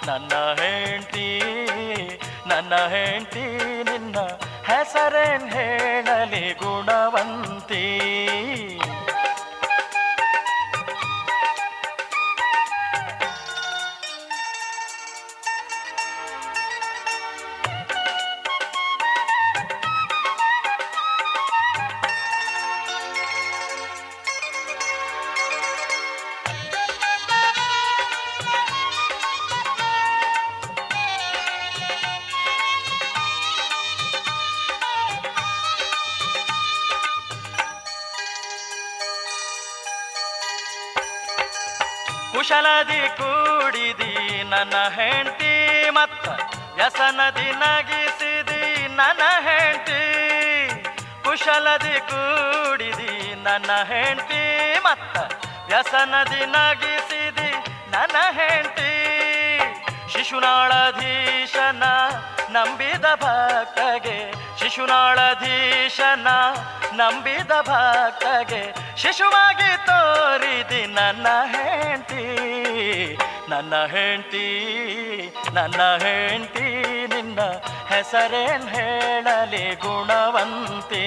ನನ್ನ ಹೆಂಡತಿ ನನ್ನ ಹೆಂಡತಿ, ನಿನ್ನ ಹೆಸರೇನ್ ಹೇಳಲಿ ಗುಣವಂತಿ?
ಕುಶಲದಿ ಕೂಡಿದಿ ನನ್ನ ಹೆಂಡತಿ ಮತ್ತ ವ್ಯಸನದಿ ನಗಿಸಿದಿ ನನ್ನ ಹೆಂಡತಿ. ಕುಶಲದಿ ಕೂಡಿದಿ ನನ್ನ ಹೆಂಡತಿ ಮತ್ತ ವ್ಯಸನದಿ ನಗಿಸಿದಿ ನನ್ನ ಹೆಂಡತಿ. ಶಿಶುನಾಳಧೀಶನ ನಂಬಿದ ಭಕ್ತಗೆ ಶಿಶುನಾಳಧೀಶನ ನಂಬಿದ ಭಕ್ತಗೆ ಶಿಶುವಾಗಿ ತೋರಿದಿ ನನ್ನ ಹೆಂಡತಿ ನನ್ನ ಹೆಂಡತಿ ನನ್ನ ಹೆಂಡತಿ, ನಿನ್ನ ಹೆಸರೇನ್ ಹೇಳಲಿ ಗುಣವಂತಿ.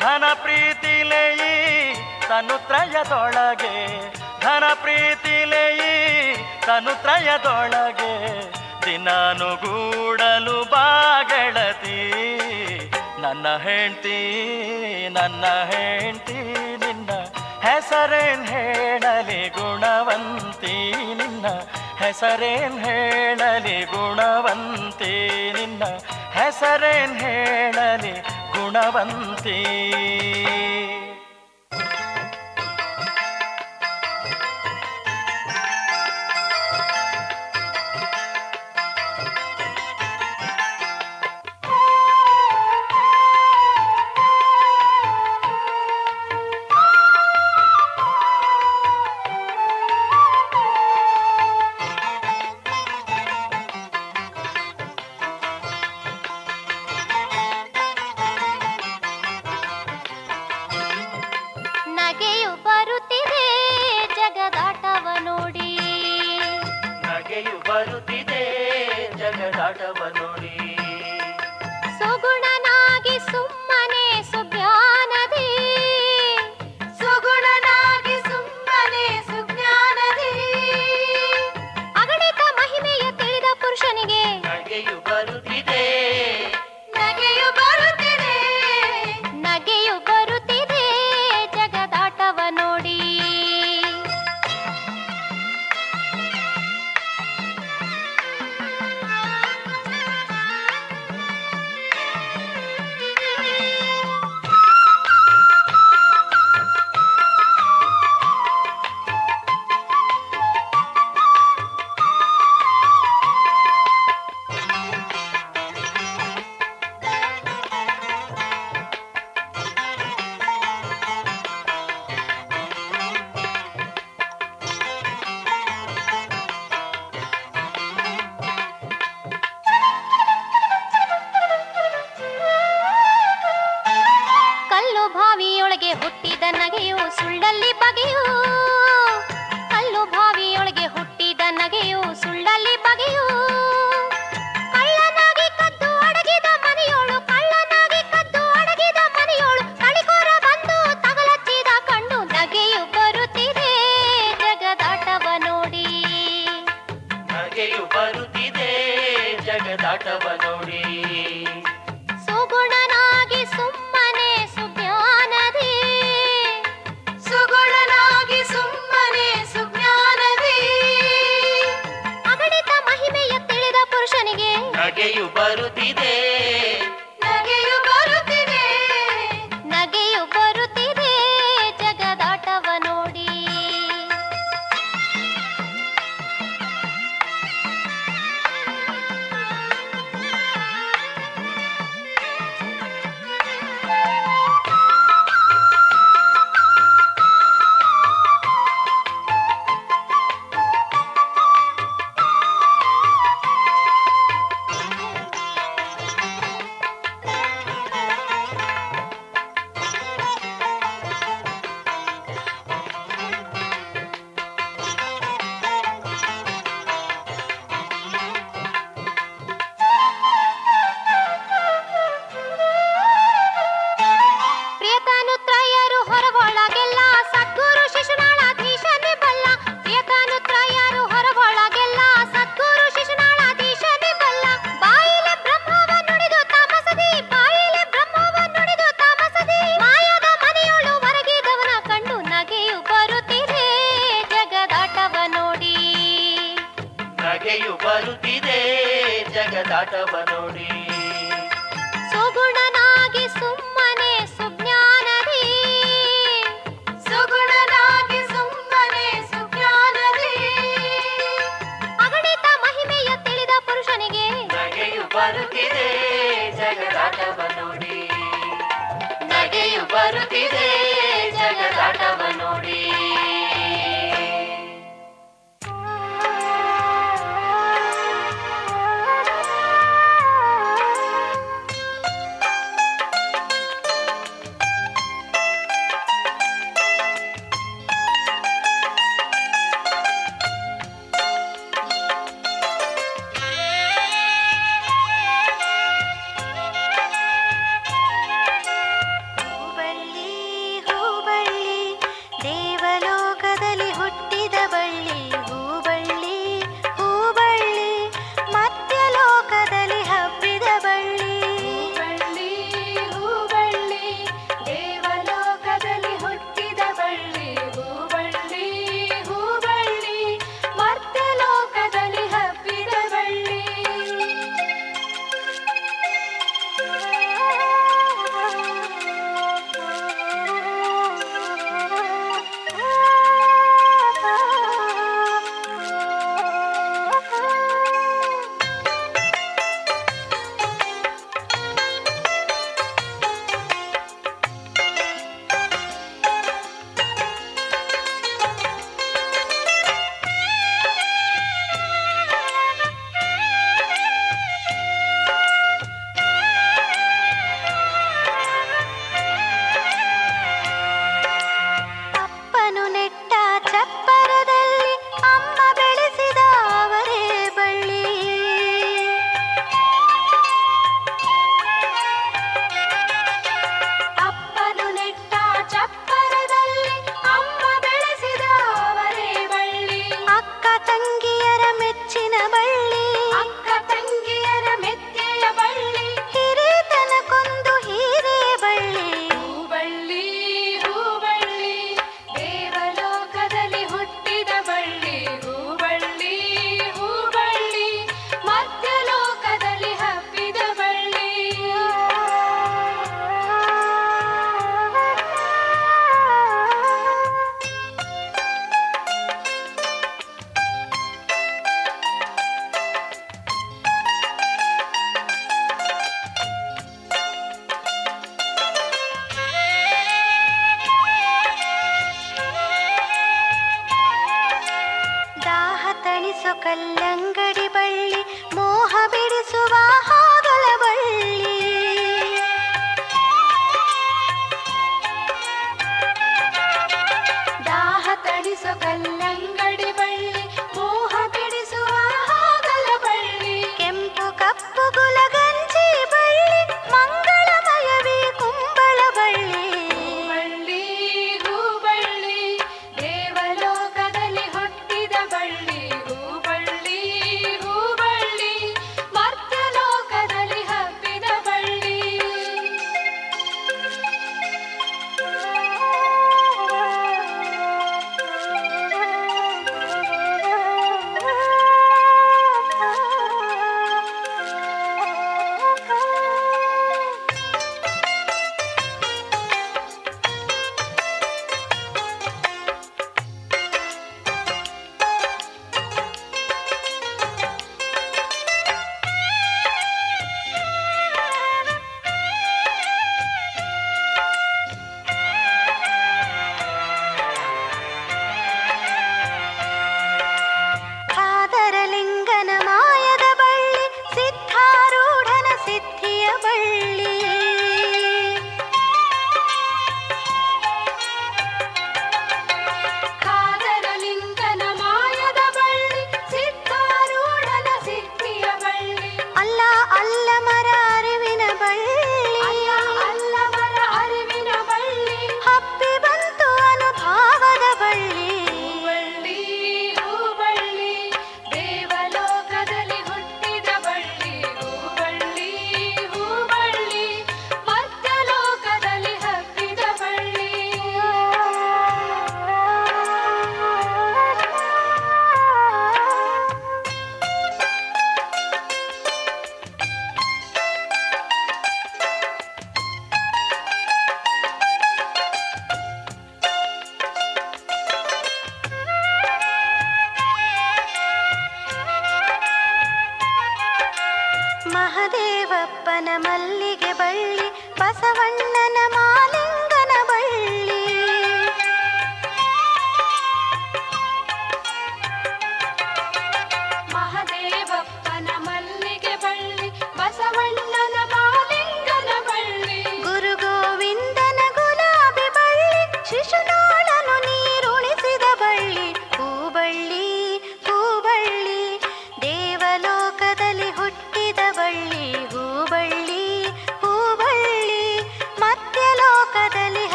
ಧನ ಪ್ರೀತಿಲೆಯಿ ತನುತ್ರಯದೊಳಗೆ, ಧನ ಪ್ರೀತಿಲೆಯಿ ತನುತ್ರಯದೊಳಗೆ. ದಿನಾನುಗೂಡಲು ಬಾಗಳತಿ. ನನ್ನ ಹೆಂಡತಿ ನನ್ನ ಹೆಂಡತಿ, ನಿನ್ನ ಹೆಸರೇನ್ ಹೇಳಲಿ ಗುಣವಂತಿ. ನಿನ್ನ ಹೆಸರೇನ್ ಹೇಳಲಿ ಗುಣವಂತಿ. ನಿನ್ನ ಹೆಸರೇನ್ ಹೇಳಲಿ ಗುಣವಂತಿ.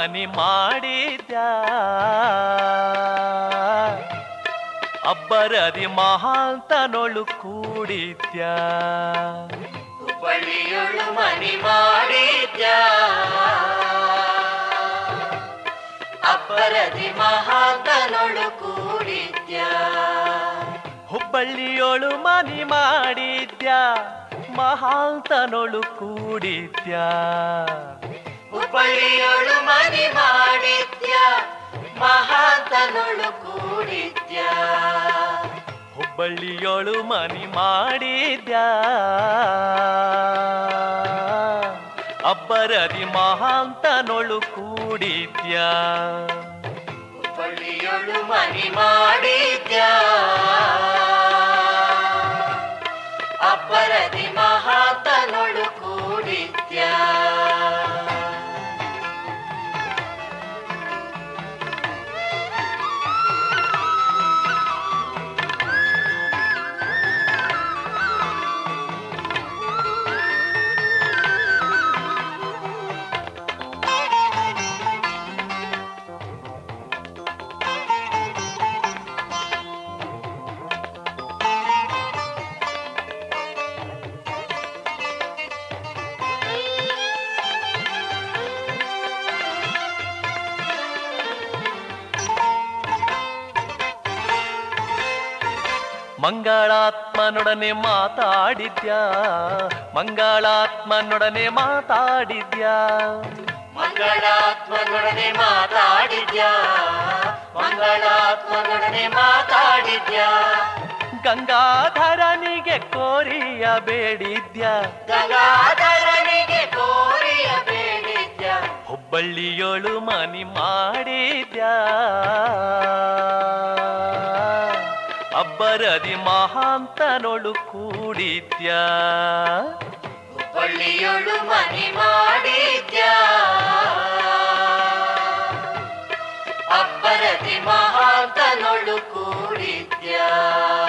ಮನಿ ಮಾಡಿದ್ಯ? ಅಬ್ಬರದಿ ಮಹಾಂತನೊಳು ಕೂಡಿದ್ಯ? ಹುಬ್ಬಳ್ಳಿಯೊಳು ಮನಿ ಮಾಡಿದ್ಯ? ಅಬ್ಬರದಿ ಮಹಾಂತನೊಳು ಕೂಡಿದ್ಯ? ಹುಬ್ಬಳ್ಳಿಯೊಳು ಮನಿ ಮಾಡಿದ್ಯ? ಮಹಾಂತನೊಳು ಕೂಡಿದ್ಯಾ? ಉಪಳಿಯೊಳು ಮನಿ ಮಾಡಿದ್ಯ ಮಹಾಂತನೊಳು ಕೂಡಿದ್ಯ. ಹುಬ್ಬಳ್ಳಿಯೊಳು ಮನಿ ಮಾಡಿದ್ಯ. ಅಬ್ಬರದಿ ಮಹಾಂತನೊಳು ಕೂಡಿದ್ಯ. ಹುಬ್ಬಳ್ಳಿಯೊಳು ಮನಿ ಮಾಡಿದ್ಯ. ಅಬ್ಬರದಿ ಮಹಾಂತನೊಳು ಮಂಗಳಾತ್ಮನೊಡನೆ ಮಾತಾಡಿದ್ಯಾ? ಮಂಗಳಾತ್ಮನೊಡನೆ ಮಾತಾಡಿದ್ಯಾ?
ಮಂಗಳಾತ್ಮನೊಡನೆ ಮಾತಾಡಿದ್ಯಾ? ಮಂಗಳಾತ್ಮನೊಡನೆ ಮಾತಾಡಿದ್ಯಾ?
ಗಂಗಾಧರನಿಗೆ ಕೋರಿಯ ಬೇಡಿದ್ಯಾ
ಗಂಗಾಧರನಿಗೆ ಕೋರಿಯ ಬೇಡಿದ್ಯಾ
ಹುಬ್ಬಳ್ಳಿಯೋಳು ಮನಿ ಮಾಡಿದ್ಯಾ? ಅಬ್ಬರದಿ ಮಹಾಂತನೊಳು ಕೂಡಿದ್ಯ.
ಹುಬ್ಬಳ್ಳಿಯೊಳು ಮನೆ ಮಾಡಿದ್ಯ. ಅಬ್ಬರದಿ ಮಹಾಂತನೊಳು ಕೂಡಿದ್ಯಾ.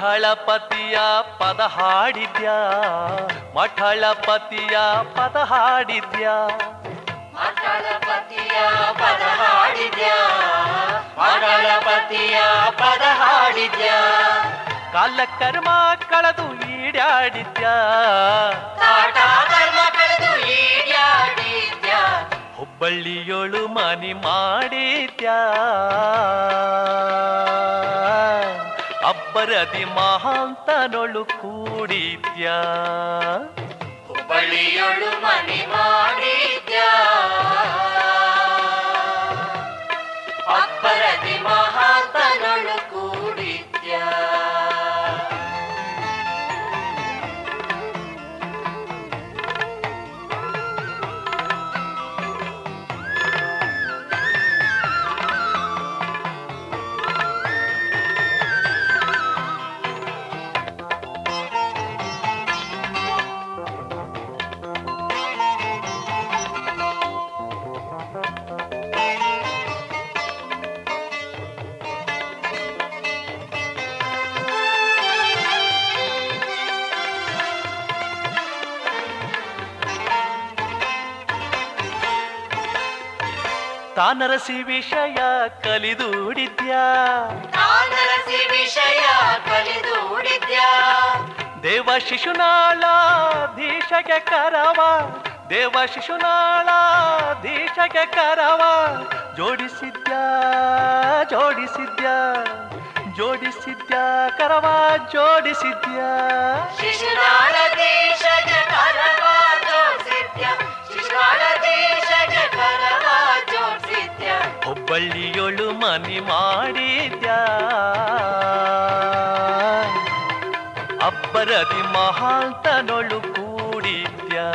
ಮಠಳಪತಿಯ ಪದ ಹಾಡಿದ್ಯಾ. ಮಠಳಪತಿಯ ಪದ ಹಾಡಿದ್ಯಾ.
ಮಠಳಪತಿಯ ಪದ ಹಾಡಿದ್ಯಾ. ಮಠಳಪತಿಯ ಪದ ಹಾಡಿದ್ಯಾ.
ಕಾಲ ಕರ್ಮ ಕಳೆದು ಈಡಾಡಿದ್ಯಾ.
ಕಾಟ ಕರ್ಮ ಕಳೆದು ಈಡ್ಯಾಡಿದ್ಯಾ
ಹುಬ್ಬಳ್ಳಿಯೊಳು ಮನಿ ಮಾಡಿದ್ಯಾ. ಅಬ್ಬರದಿ ಮಹಾಂತನೊಳು ಕೂಡಿದ್ಯಾ.
ಹುಬ್ಬಳ್ಳಿಯೊಳು ಮನೆ ಮಾಡಿದ್ಯಾ.
ತಾನರಸಿ ವಿಷಯ ಕಲಿದೂಡಿದ್ಯಾ?
ಕಾನರಸಿ ವಿಷಯ ಕಲಿದೂಡಿದ್ಯಾ?
ದೇವ ಶಿಶುನಾಳ ದೀಶಗೆ ಕರವ ದೇವ ಶಿಶುನಾಳ ದೀಶಗೆ ಕರವ ಜೋಡಿಸಿದ್ಯಾ ಜೋಡಿಸಿದ್ಯಾ ಜೋಡಿಸಿದ್ಯಾ ಕರವ ಜೋಡಿಸಿದ್ಯಾ?
ಶಿಶುನಾಳ ದೇಶಗ ಕರವ
ಹುಬ್ಬಳ್ಳಿಯೊಳು ಮನಿ ಮಾಡಿದ್ಯಾ. ಅಬ್ಬರದಿ ಮಹಾಂತನೊಳು ಕೂಡಿದ್ಯಾ.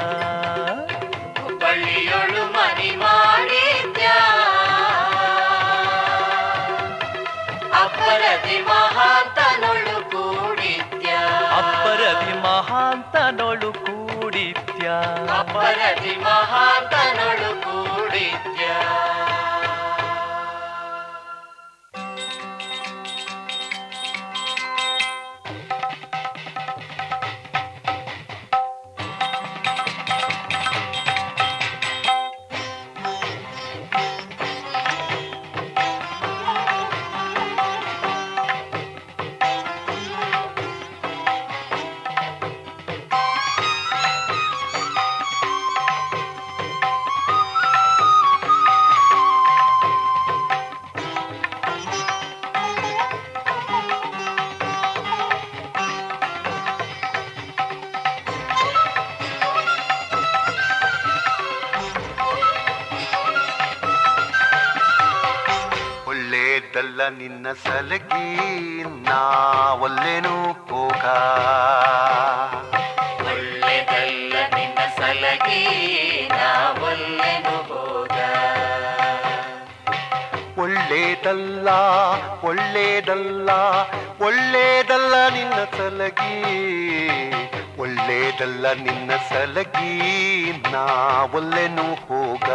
ನಿನ್ನ ಸಲಗಿ ನಾವಲ್ಲೇನು ಹೋಗ.
ಒಳ್ಳೆದಲ್ಲ ನಿನ್ನ ಸಲಗಿ ನಾವಲ್ಲೇನು ಹೋಗ.
ಒಳ್ಳೇದಲ್ಲ ಒಳ್ಳೇದಲ್ಲ ಒಳ್ಳೇದಲ್ಲ ನಿನ್ನ ಸಲಗಿ ಒಳ್ಳೆದಲ್ಲ ನಿನ್ನ ಸಲಗಿ
ನಾವಲ್ಲೆನು ಹೋಗ.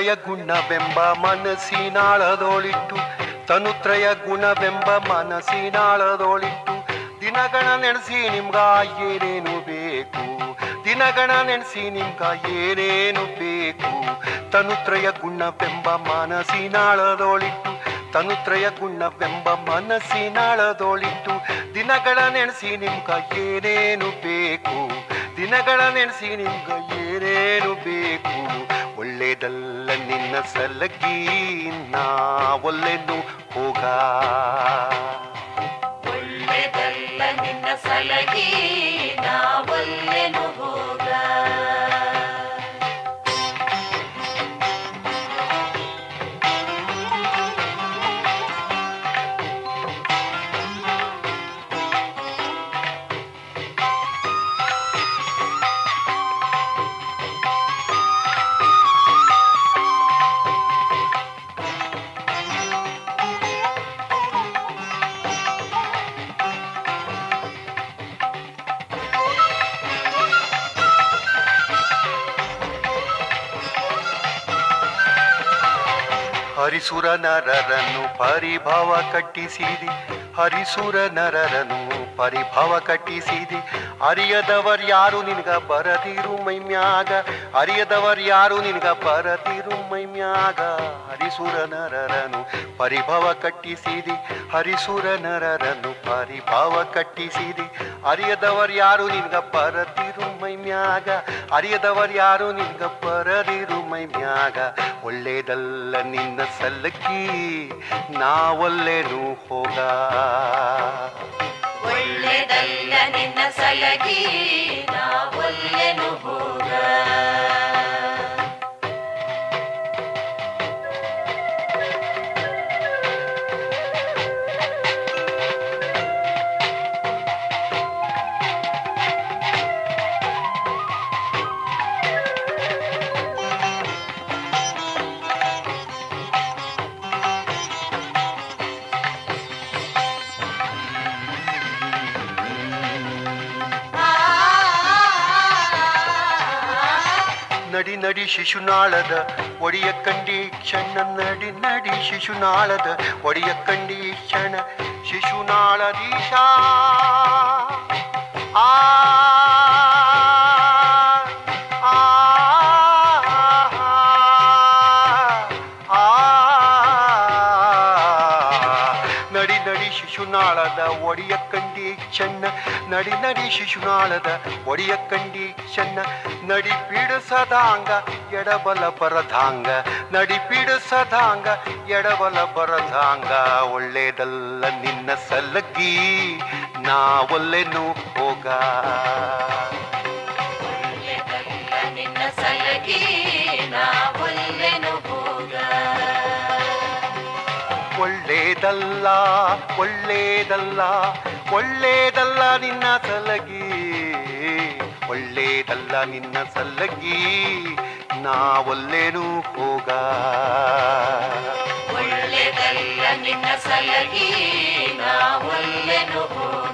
ತನುತ್ರಯ ಗುಣವೆಂಬ ಮನಸ್ಸಿನಾಳದೋಳಿಟ್ಟು, ತನುತ್ರಯ ಗುಣವೆಂಬ ಮನಸ್ಸಿನಾಳದೋಳಿಟ್ಟು, ದಿನಗಣ ನೆನೆಸಿ ನಿಮ್ಗ ಏನೇನು ಬೇಕು? ದಿನಗಣ ನೆನೆಸಿ ನಿಮ್ಗ ಏನೇನು ಬೇಕು? ತನುತ್ರಯ ಗುಣವೆಂಬ ಮನಸ್ಸಿನಾಳದೋಳಿಟ್ಟು, ತನುತ್ರಯ ಗುಣವೆಂಬ ಮನಸ್ಸಿನಾಳದೋಳಿಟ್ಟು ದಿನಗಳ ನೆನೆಸಿ ನಿಮ್ಗ ಏನೇನು ಬೇಕು? ದಿನಗಳ ನೆನೆಸಿ ನಿಮ್ಗ ಏನೇನು ಬೇಕು? ಒಳ್ಳೇದಲ್ಲ ನಿನ್ನ ಸಲಗಿ ನಾ ಒಲ್ಲೆನು ಹೋಗ.
ಒಳ್ಳೆದಲ್ಲ ನಿನ್ನ ಸಲಗಿ
ಹರಿಸುರ ಪರಿಭಾವ ಕಟ್ಟಿಸಿದಿ. ಹರಿಸುರ ನರರನ್ನು ಪರಿಭವ ಕಟ್ಟಿಸಿದಿ. ಅರಿಯದವರ್ ಯಾರು ನಿನಗ ಬರದಿರು ಮೈಮ್ಯಾಗ ಅರಿಯದವರ್ ಯಾರು ನಿನಗ ಬರದಿರು ಮೈಮ್ಯಾಗ ಹರಿಸುರ ನರರನು ಪರಿಭವ ಕಟ್ಟಿಸಿದಿ, ಹರಿಸುರ ನರರನು ಪರಿಭವ ಕಟ್ಟಿಸಿದಿ. ಅರಿಯದವರ್ ಯಾರು ನಿನಗ ಬರದಿರು ಮೈಮ್ಯಾಗ ಅರಿಯದವರ್ ಯಾರು ನಿನಗ ಬರದಿರು ಮೈಮ್ಯಾಗ ಒಳ್ಳೇದಲ್ಲ ನಿನ್ನ ಸಲ್ಲಕ್ಕಿ ನಾವಲ್ಲೇನು ಹೋಗ?
ಒಳ್ಳೆದಲ್ಲ ನಿನ್ನ
ನಡಿ ನಡಿ ಶಿಶುನಾಳದ ಒಡಿಯ ಕಂಡಿ ಕ್ಷಣ ನಡಿ ನಡಿ ಶಿಶುನಾಳದ ಒಡಿಯ ಕಂಡಿ ಕ್ಷಣ ಶಿಶುನಾಳದೀಶ ಆ ಆ, ಕ್ಷಣ ನಡಿ ನಡಿ ಶಿಶುನಾಳದ ಒಡಿಯ ಕಂಡಿ ಚೆನ್ನ ನಡಿ ಪೀಡಿಸದಾಂಗ ಎಡಬಲ ಬರದಾಂಗ ನಡಿ ಪೀಡಿಸದಾಂಗ ಎಡಬಲ ಬರದಾಂಗ ಒಳ್ಳೇದಲ್ಲ ನಿನ್ನ ಸಲಗಿ ಹೋಗ
ಒಳ್ಳೆದಲ್ಲ ನಿನ್ನ ಸಲಗಿ ನಾವಲ್ಲೆನು ಹೋಗ
ಒಳ್ಳೇದಲ್ಲ ಒಳ್ಳೇದಲ್ಲ ಒಳ್ಳೇದಲ್ಲ ನಿನ್ನ ಸಲಗಿ. ಒಳ್ಳೇದಲ್ಲ ನಿನ್ನ
ಸಲಗಿ. ನಾ ಒಲ್ಲೇನು ಹೋಗ. ಒಳ್ಳೆದಲ್ಲ ನಿನ್ನ ಸಲಗಿ. ನಾವಲ್ಲೆನು ಹೋಗ.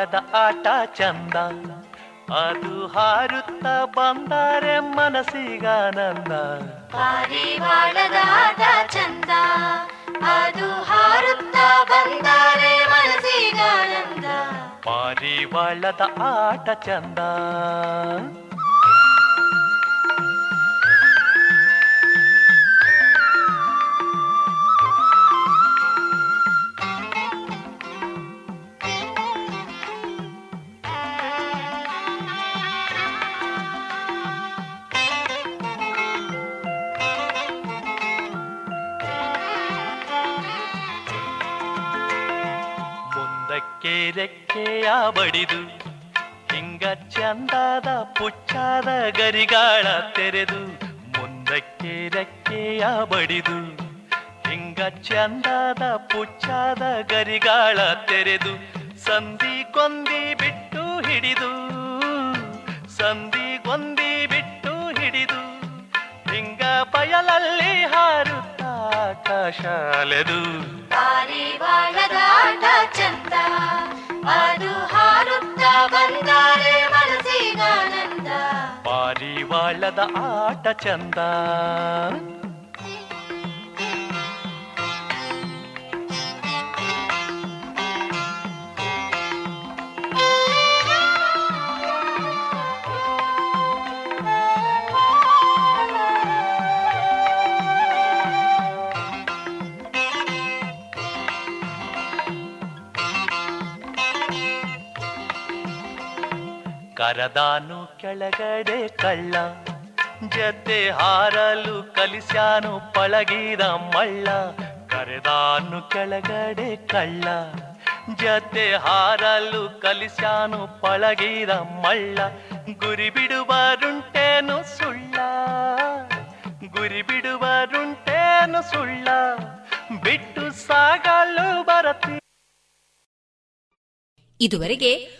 ಪಾರಿವಾಳದ ಆಟ ಚಂದ. ಅದು ಹಾರುತ್ತ ಬಂದರೆ ಮನಸ್ಸಿಗಾನಂದ
ಪಾರಿವಾಳದ ಆಟ ಚಂದ. ಅದು ಹಾರುತ್ತ ಬಂದರೆ ಮನಸ್ಸಿಗಾನಂದ
ಪಾರಿವಾಳದ ಆಟ ಚಂದ. ರೆಕ್ಕೆಯ ಬಡಿದು ಹಿಂಗ ಚಂದದ ಪುಚ್ಚಾದ ಗರಿಗಾಳ ತೆರೆದು, ಮುಂದಕ್ಕೆ ರೆಕ್ಕೆಯ ಬಡಿದು ಹಿಂಗ ಚಂದದ ಪುಚ್ಚಾದ ಗರಿಗಾಳ ತೆರೆದು ಸಂಧಿ ಕೊಂದಿ ಬಿಟ್ಟು ಹಿಡಿದು ಸಂಧಿ ಕೊಂದಿ ಬಿಟ್ಟು ಹಿಡಿದು, ಹಿಂಗ ಬಯಲಲ್ಲಿ ಹಾರುತ್ತ ಆಕಾಶ ಅಲೆದು
ಪಾರಿವಾಳದ ಆಟ ಚಂದ ಅದು ಹಾರುತ್ತ ಬಂದರೆ ಮನಸ್ಸಿಗಾನಂದ
ಪಾರಿವಾಳದ ಆಟ ಚಂದ ಕರದಾನು ಕೆಳಗಡೆ ಕಳ್ಳ, ಜತೆ ಹಾರಲು ಕಲಿಸ್ಯಾನು ಪಳಗಿದ ಮಳ್ಳ, ಕರೆದಾನು ಕೆಳಗಡೆ ಕಳ್ಳ, ಜತೆ ಹಾರಲು ಕಲಿಸ್ಯಾನು ಪಳಗಿದ ಮಳ್ಳ, ಗುರಿ ಬಿಡುವರುಂಟೇನು ಸುಳ್ಳ, ಗುರಿ ಬಿಡುವರುಂಟೇನು ಸುಳ್ಳ, ಬಿಟ್ಟು ಸಾಗಲು ಬರತಿ.
ಇದುವರೆಗೆ